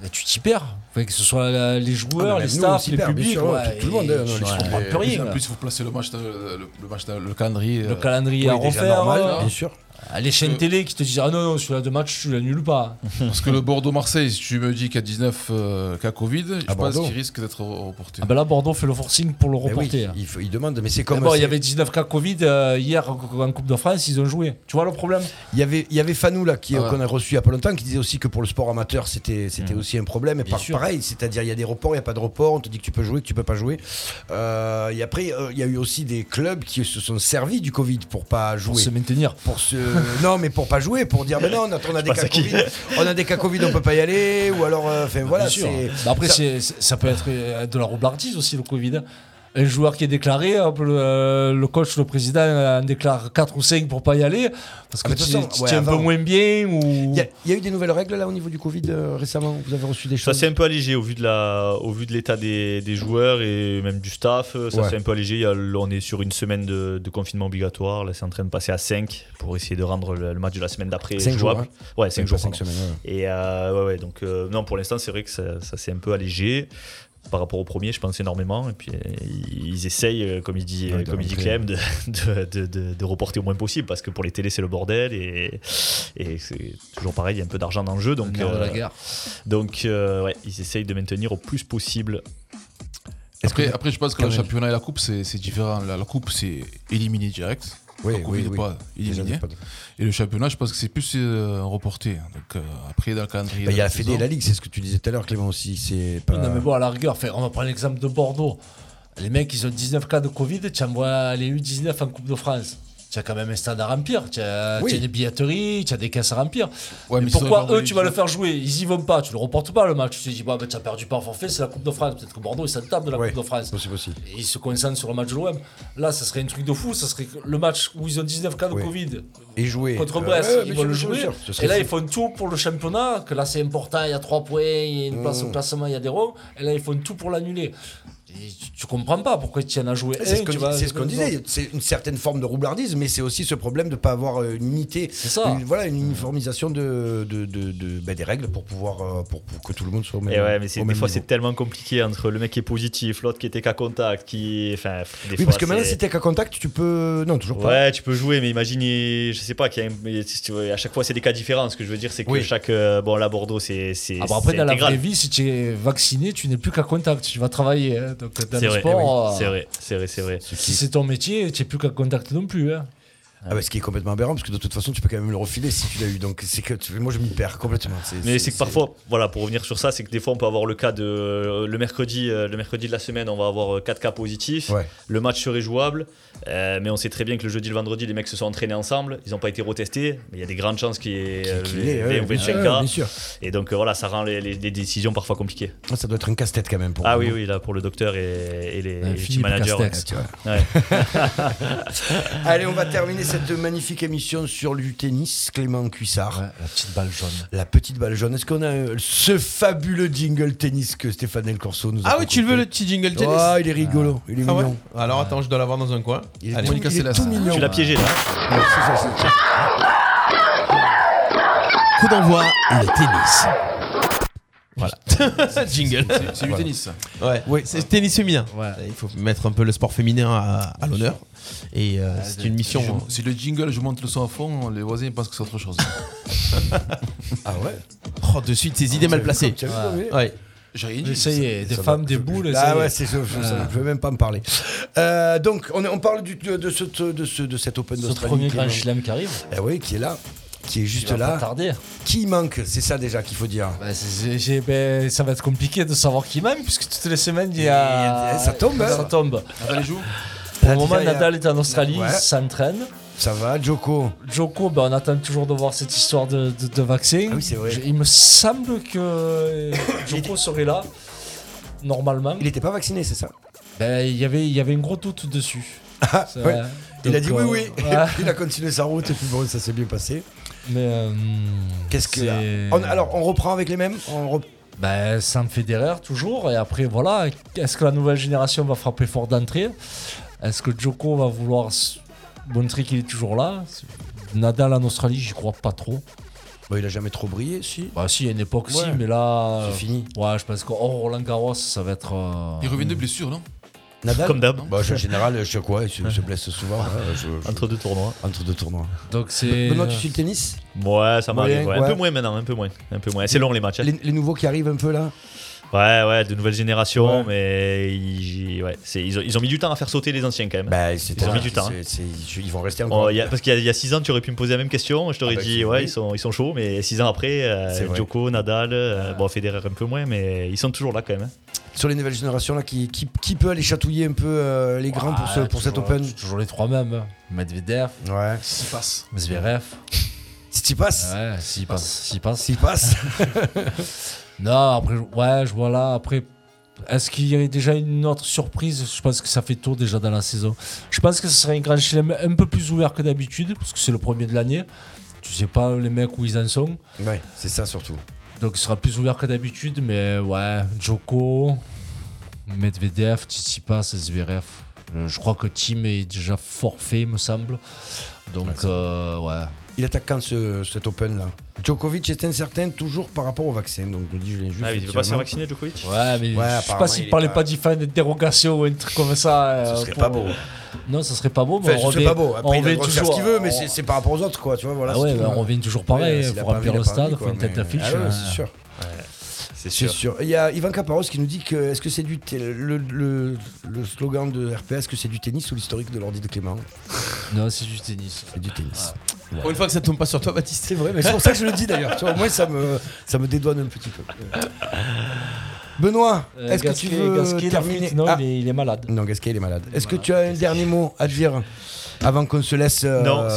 Ben, tu t'y perds. Enfin, que ce soit la- les joueurs, Ah, les staffs, s'y les publics, ouais, tout- le monde, hein, non, plus rien. En là. plus, il faut placer le match, de- le, le match de- le calendrier. Le euh, calendrier Oui, à déjà refaire. normal, euh, bien sûr. Ah, Les chaînes télé qui te disent Ah non, non, celui-là de match, tu l'annules pas. Parce que le Bordeaux-Marseille, si tu me dis qu'il y a 19 euh, cas Covid, je pense Bordeaux. qu'il risque d'être reporté. Ah ben là, Bordeaux fait le forcing pour le Mais oui, reporter. il, faut- il demande, mais c'est comme. D'abord, il y c'est- avait 19 cas Covid euh, hier en en Coupe de France, ils ont joué. Tu vois le problème? Il y avait, il y avait Fanou là qui Ah ouais. qu'on a reçu il y a pas longtemps qui disait aussi que pour le sport amateur c'était c'était aussi un problème. Et Bien par- sûr. pareil, c'est-à-dire il y a des reports, il y a pas de reports, on te dit que tu peux jouer, que tu peux pas jouer. Euh, et après euh, il y a eu aussi des clubs qui se sont servis du Covid pour pas jouer. Pour se maintenir. Pour se non mais pour pas jouer, pour dire mais non on a, des cas Covid, on a des cas Covid, on peut pas y aller ou alors euh, enfin voilà. Bah après, ça- ça peut être euh, de la roublardise aussi, le Covid. Un joueur qui est déclaré, euh, le coach, le président en déclare 4 ou 5 pour pas y aller, parce Ah, que de tu tu ouais, tiens un peu moins bien. Ou... Il y, a- il y a eu des nouvelles règles là au niveau du Covid euh, récemment. Vous avez reçu des Ça choses. c'est un peu allégé au vu de l'état des, des joueurs et même du staff. Ça Ouais. c'est un peu allégé. Il y a- on est sur une semaine de, de confinement obligatoire. Là c'est en train de passer à 5 pour essayer de rendre le, le match de la semaine d'après Cinq jours, jouable. Ouais, 5 Cinq jours. cinq semaines, ouais. Et euh, ouais, ouais, donc euh, non pour l'instant c'est vrai que ça, ça s'est un peu allégé. Par rapport au premier, je pense énormément. Et puis euh, ils essayent, euh, comme il dit, Ouais, comme il dit. Clem, de, de, de- de- de reporter au moins possible parce que pour les télés c'est le bordel et, et c'est toujours pareil, il y a un peu d'argent dans le jeu. Donc, Le de la euh, guerre. donc euh, ouais, ils essayent de maintenir au plus possible. Après, que- après, je pense que le championnat et la coupe, c'est c'est différent. La, la coupe, c'est éliminé direct. Oui, Covid oui, oui. pas éliminé. pas de- Et le championnat, je pense que c'est plus euh, reporté. Donc euh, après, dans le calendrier. Bah, Il y a la Fédé et la Ligue, c'est ce que tu disais tout à l'heure, Clément aussi. C'est pas. Oui, non, mais bon, à la rigueur, fait, on va prendre l'exemple de Bordeaux. Les mecs, ils ont 19 cas de Covid, tu envoies les U19 en Coupe de France. Tu as quand même un stade à remplir, tu as, Oui. tu as des billetteries, tu as des caisses à remplir. Ouais, mais pourquoi eux, tu vas le faire jouer? Ils y vont pas, tu le reportes pas le match. Tu te dis, bah, bah, tu as perdu par forfait, c'est la Coupe de France. Peut-être que Bordeaux, ils s'en tapent de la Ouais, Coupe de France. possible aussi. Et ils se concentrent sur le match de l'OM. Là, ça serait un truc de fou. Ça serait le match où ils ont 19 cas de. Covid Et jouer. contre Euh, Brest, ils vont le jouer. Et là, ils font tout pour le championnat. Que là, c'est important. Il y a 3 points, il y a une place au Mmh. classement, il y a des ronds. Et là, ils font tout pour l'annuler. Tu, tu comprends pas pourquoi tu en as joué. C'est ce qu'on ce disait, c'est une certaine forme de roublardise, mais c'est aussi ce problème de ne pas avoir euh, une unité, C'est ça. une, voilà, une uniformisation de, de, de- de- bah, des règles pour pouvoir euh, pour, pour que tout le monde soit au même Et ouais, mais au des fois c'est tellement compliqué entre le mec qui est positif, l'autre qui était qu'à contact, qui. Enfin, des Oui, fois, parce que maintenant, si t'es qu'à contact, tu peux. Non, toujours pas. Ouais, tu peux jouer, mais imagine, je sais pas, qu'il y a un- mais si tu veux, à chaque fois c'est des cas différents. Ce que je veux dire, c'est que Oui. chaque. euh, bon, là, Bordeaux, c'est. c'est Ah après, dans la vraie vie, si tu es vacciné, tu n'es plus qu'à contact. Tu vas travailler. hein. Donc, dans le vrai, sport, oui, euh, c'est vrai, c'est vrai, c'est vrai. si c'est ton métier, tu n'es plus qu'à contact non plus. hein. Ah bah, ce qui est complètement aberrant, parce que de toute façon, tu peux quand même le refiler si tu l'as eu. Donc, c'est que tu- moi, je m'y perds complètement. Mais c'est que parfois, voilà, pour revenir sur ça, c'est que des fois on peut avoir le cas de euh, le mercredi, euh, le mercredi de la semaine, on va avoir 4 cas positifs. Ouais. Le match serait jouable, euh, mais on sait très bien que le jeudi et le vendredi, les mecs se sont entraînés ensemble, ils n'ont pas été retestés, mais il y a des grandes chances qu'il y ait euh, qu'il y les- ouais, les 25 bien sûr, cas. bien sûr. Et donc euh, voilà, ça rend les, les- les décisions parfois compliquées. Ah, Ça doit être un casse-tête quand même pour Ah oui, oui, là pour le docteur et, et les, les team managers. Allez, on va terminer cette magnifique émission sur du tennis. Clément Cuissard. la petite balle jaune. La petite balle jaune. Est-ce qu'on a euh, ce fabuleux jingle tennis que Stéphane El Corso nous a Ah oui, tu le veux le petit jingle tennis Ah, il est rigolo. Il est Ah ouais mignon. Alors attends, je dois l'avoir dans un coin. Il est Allez. tout- il est tout mignon. Tu l'as piégé là. Ouais, c'est ça, c'est ça. Coup d'envoi, le tennis. Voilà. Jingle. C'est- du tennis, ça. Ouais. Oui. C'est tennis féminin. Il faut mettre un peu le sport féminin à, à l'honneur. Et euh, c'est une mission. Je- Si le jingle, je monte le son à fond, les voisins pensent que c'est autre chose. Ah ouais Oh, de suite, ces idées mal placées. Vu, oui. Ouais. J'ai rien dit. Ça y est, des Ça femmes, va. des boules. Ah ouais, c'est ça, je, ça, je veux même pas me parler. Euh, donc, on, parle du, de, de, ce, de, ce, de cet Open Ce d'Australie. premier qui est- grand chelem qui arrive. Eh oui, qui est là, qui est juste là. tarder. Qui manque C'est ça déjà qu'il faut dire. Bah, ben, ça va être compliqué de savoir qui même, puisque toutes les semaines, il y a. Et ça tombe, hein. Ça tombe. Nadal joue Pour le moment, a- Nadal est en Australie, Ouais. il s'entraîne. Ça va, Joko Joko, ben, on attend toujours de voir cette histoire de, de- de vaccin. Ah oui, c'est vrai. Je- Il me semble que Joko serait là, normalement. Il n'était pas vacciné, c'est ça Ben, il y avait, il y avait un gros doute dessus. Ah, ouais. Il a dit oui, euh, oui. ouais. Il a continué sa route et puis bon, ça s'est bien passé. Mais euh, Qu'est-ce que. On- alors, on reprend avec les mêmes on rep- Ben, Sam Federer toujours. Et après, voilà. Est-ce que la nouvelle génération va frapper fort d'entrée? Est-ce que Joko va vouloir montrer qu'il est toujours là? Nadal en Australie, j'y crois pas trop. Bon, il a jamais trop brillé, si. Bah, si, il y a une époque, si, Ouais. mais là. C'est fini. Ouais, je pense que hors Roland Garros, ça va être. euh, Il revient de blessure, non? Nadal Comme d'hab. Bah, en général, je sais quoi, il se, se blesse souvent. hein, je- je- Entre deux tournois. entre deux tournois. Donc, c'est. Benoît, tu suis le tennis? Ouais, ça m'arrive. Ouais. Un peu moins maintenant, un peu moins. Un peu moins. C'est long les matchs. hein. les, les nouveaux qui arrivent un peu là? Ouais, ouais, de nouvelles générations, Ouais. mais ils, ouais, c'est- ils, ont, ils ont mis du temps à faire sauter les anciens quand même. bah, Ils ont mis du temps, hein. c'est- c'est- Ils vont rester encore. Oh, y a- parce qu'il y, a- il y a 6 ans, tu aurais pu me poser la même question. Je t'aurais Ah bah, dit, ouais, oui. ils sont, ils sont chauds, mais 6 ans après, euh. Djoko, Nadal, euh, bon, Federer un peu moins, mais ils sont toujours là quand même. hein. Sur les nouvelles générations là, qui, qui, qui peut aller chatouiller un peu euh, les grands pour, ce, pour cet toujours- Open? Toujours les trois mêmes. hein. Medvedev, Ouais. S'il passe. Zverev. Si tu passes, Ouais, s'il passe. S'il passe. s'il passe. Non, après, ouais, je vois là. Après, est-ce qu'il y avait déjà une autre surprise? Je pense que ça fait tour déjà dans la saison. Je pense que ce serait un grand chelem un peu plus ouvert que d'habitude, parce que c'est le premier de l'année. Tu sais pas les mecs où ils en sont. ouais, c'est ça surtout. Donc il sera plus ouvert que d'habitude, mais ouais, Joko, Medvedev, Tsitsipas, Zverev. Euh, Je crois que Tim est déjà forfait, me semble. Donc, euh, ouais. Il attaque quand ce, cet Open là? Djokovic est incertain toujours par rapport au vaccin. Donc je dis, je l'ai juste. Ah, mais il veut pas se faire vacciner, Djokovic? Ouais, mais Ouais, je sais pas il s'il parlait pas- pas une dérogation ou un truc comme ça. Ce euh, serait pour- pas beau. Non, ça serait pas beau, mais Enfin, on ce serait revient, pas beau. on Après, il a revient toujours. ce qu'il veut, mais on- c'est- par rapport aux autres, quoi. Tu vois, voilà. Ah ouais, bah, on revient toujours pareil. Ouais, Il faut remplir le stade, il faut une tête d'affiche. Ah ouais, euh, c'est sûr. C'est sûr. sûr. Il y a Ivan Caparos qui nous dit que est-ce que c'est du le, le, le slogan de RPA, est-ce que c'est du tennis ou l'historique de l'ordi de Clément? Non, c'est du tennis. C'est du tennis. Pour une fois que ça tombe pas sur toi, Baptiste. C'est vrai, mais c'est pour ça que je le dis d'ailleurs. Tu vois, au moins ça me, ça me dédouane un petit peu. Benoît, Euh, est-ce que tu veux Gasquet, terminer Non, Ah, il, est, il est malade. Non, Gasquet, il est malade. Est-ce que tu as un dernier mot à dire? Avant qu'on se laisse euh, Non,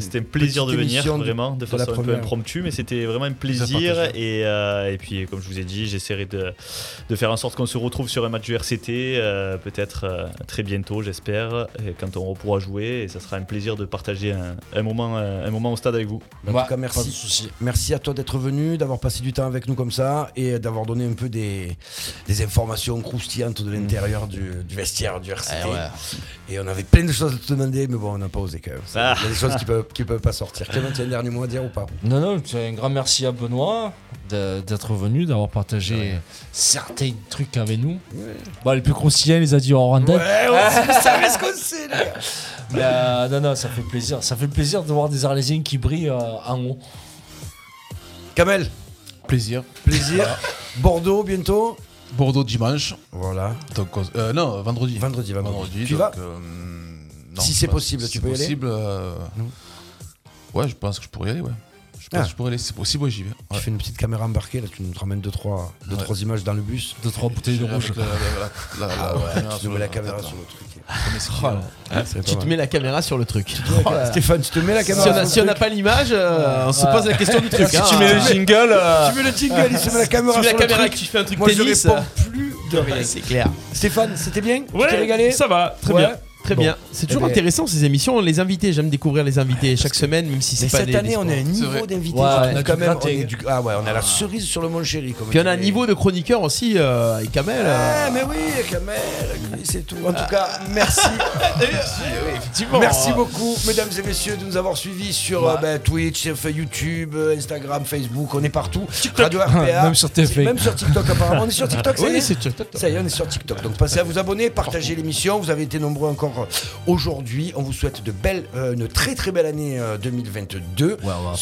c'était un plaisir de venir, vraiment, de, de façon un peu impromptue, mais c'était vraiment un plaisir. Et, euh, et puis, comme je vous ai dit, j'essaierai de, de faire en sorte qu'on se retrouve sur un match du RCT, euh, peut-être euh, très bientôt, j'espère, quand on pourra jouer. Et ça sera un plaisir de partager un, un moment, un moment au stade avec vous. En Ouais, tout cas, pas de merci. souci. Merci à toi d'être venu, d'avoir passé du temps avec nous comme ça et d'avoir donné un peu des, des informations croustillantes de l'intérieur du, du vestiaire du RCT. Eh ouais. Et on avait plein de choses à te demander, mais bon, on n'a pas osé quand même. Ça, Ah. Il y a des choses qui peuvent, qui peuvent pas sortir. Clément, tu as un dernier mot à dire ou pas? Non, non, un grand merci à Benoît d'être venu, d'avoir partagé certains trucs avec nous. Bon, les plus croustillants, il les a dit hors antenne. on savait ce qu'on sait. Mais euh, non, non, ça fait plaisir. Ça fait plaisir de voir des Arlésiens qui brillent euh, en haut. Kamel, Plaisir. plaisir. Bordeaux bientôt? Bordeaux dimanche. Voilà. Donc, euh, non, vendredi. Vendredi, vendredi. Vendredi. Tu donc, vas? euh, non, Si c'est pense- possible, si tu c'est peux y aller possible, euh. Ouais, je pense que je pourrais y aller, ouais. Je pense Ah. que je pourrais aller, si c'est possible, ouais, j'y vais. Tu Ouais. fais une petite caméra embarquée, là, tu nous ramènes deux trois, deux, Ouais. trois images dans le bus. Deux, trois bouteilles de rouge. la- la- la- la- Ah la ouais, caméra tu te sur mets la le- caméra sur le truc. Oh qui. Ah, Tu te mets la caméra sur le truc. Oh. Stéphane, tu te mets la Si on caméra a- si on le n'a truc. pas l'image, euh, on se pose la question du truc. Si hein. tu mets le jingle. Tu mets le jingle, il se met la caméra Tu mets la sur le caméra et truc. que tu fais un truc Moi, je tennis. réponds plus de rien. C'est clair. Stéphane, c'était bien? Tu t'es régalé? ça va, très bien. Très Bon. bien. C'est toujours Eh bien- intéressant ces émissions. Les invités, j'aime découvrir les invités chaque semaine, même si c'est pas cette des- des année, on a un niveau d'invités. Ouais, quand même. on est du- Ah ouais, on a la cerise sur le mon chéri. comme Puis on a un niveau de chroniqueur aussi euh, avec Kamel. euh. Mais oui, Kamel, c'est tout. En tout cas, merci. effectivement. Merci beaucoup, mesdames et messieurs, de nous avoir suivis sur euh, ben, Twitch, sur YouTube, Instagram, Facebook, on est partout. Radio RPA. Même sur TF1. Même sur TikTok, apparemment. On est sur TikTok, ça y Oui, est c'est sûr. Ça y est, on est sur TikTok. Donc passez à vous abonner, partagez l'émission. Vous avez été nombreux encore aujourd'hui. On vous souhaite de belles, euh, une très très belle année euh, 2022. Ouais, on va pas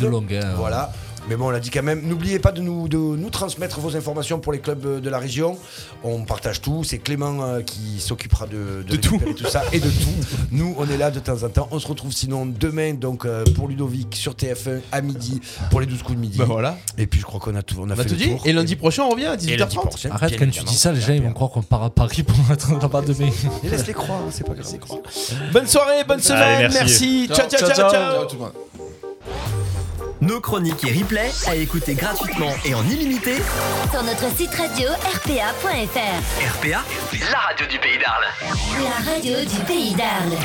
de longue. hein. Voilà. Mais bon, on l'a dit quand même. N'oubliez pas de nous, de nous transmettre vos informations pour les clubs euh, de la région. On partage tout. C'est Clément euh, qui s'occupera de, De tout. tout. ça et de tout. Nous, on est là de temps en temps. On se retrouve sinon demain donc euh, pour Ludovic sur TF1 à midi pour les 12 coups de midi. Bah voilà. Et puis je crois qu'on a tout, on a fait tout le dit. tour. Et lundi prochain, on revient à Et lundi 18h30. prochain, Arrête, quand tu dis ça, les gens ils vont croire qu'on part à Paris pour être là-bas demain. Et laisse-les croire, c'est pas grave. Bonne soirée, bonne semaine. Allez, merci. merci. Ciao, ciao, ciao, ciao. Ciao tout le monde. Nos chroniques et replays à écouter gratuitement et en illimité. Sur notre site radio rpa.fr. RPA, la radio du pays d'Arles. La radio du pays d'Arles.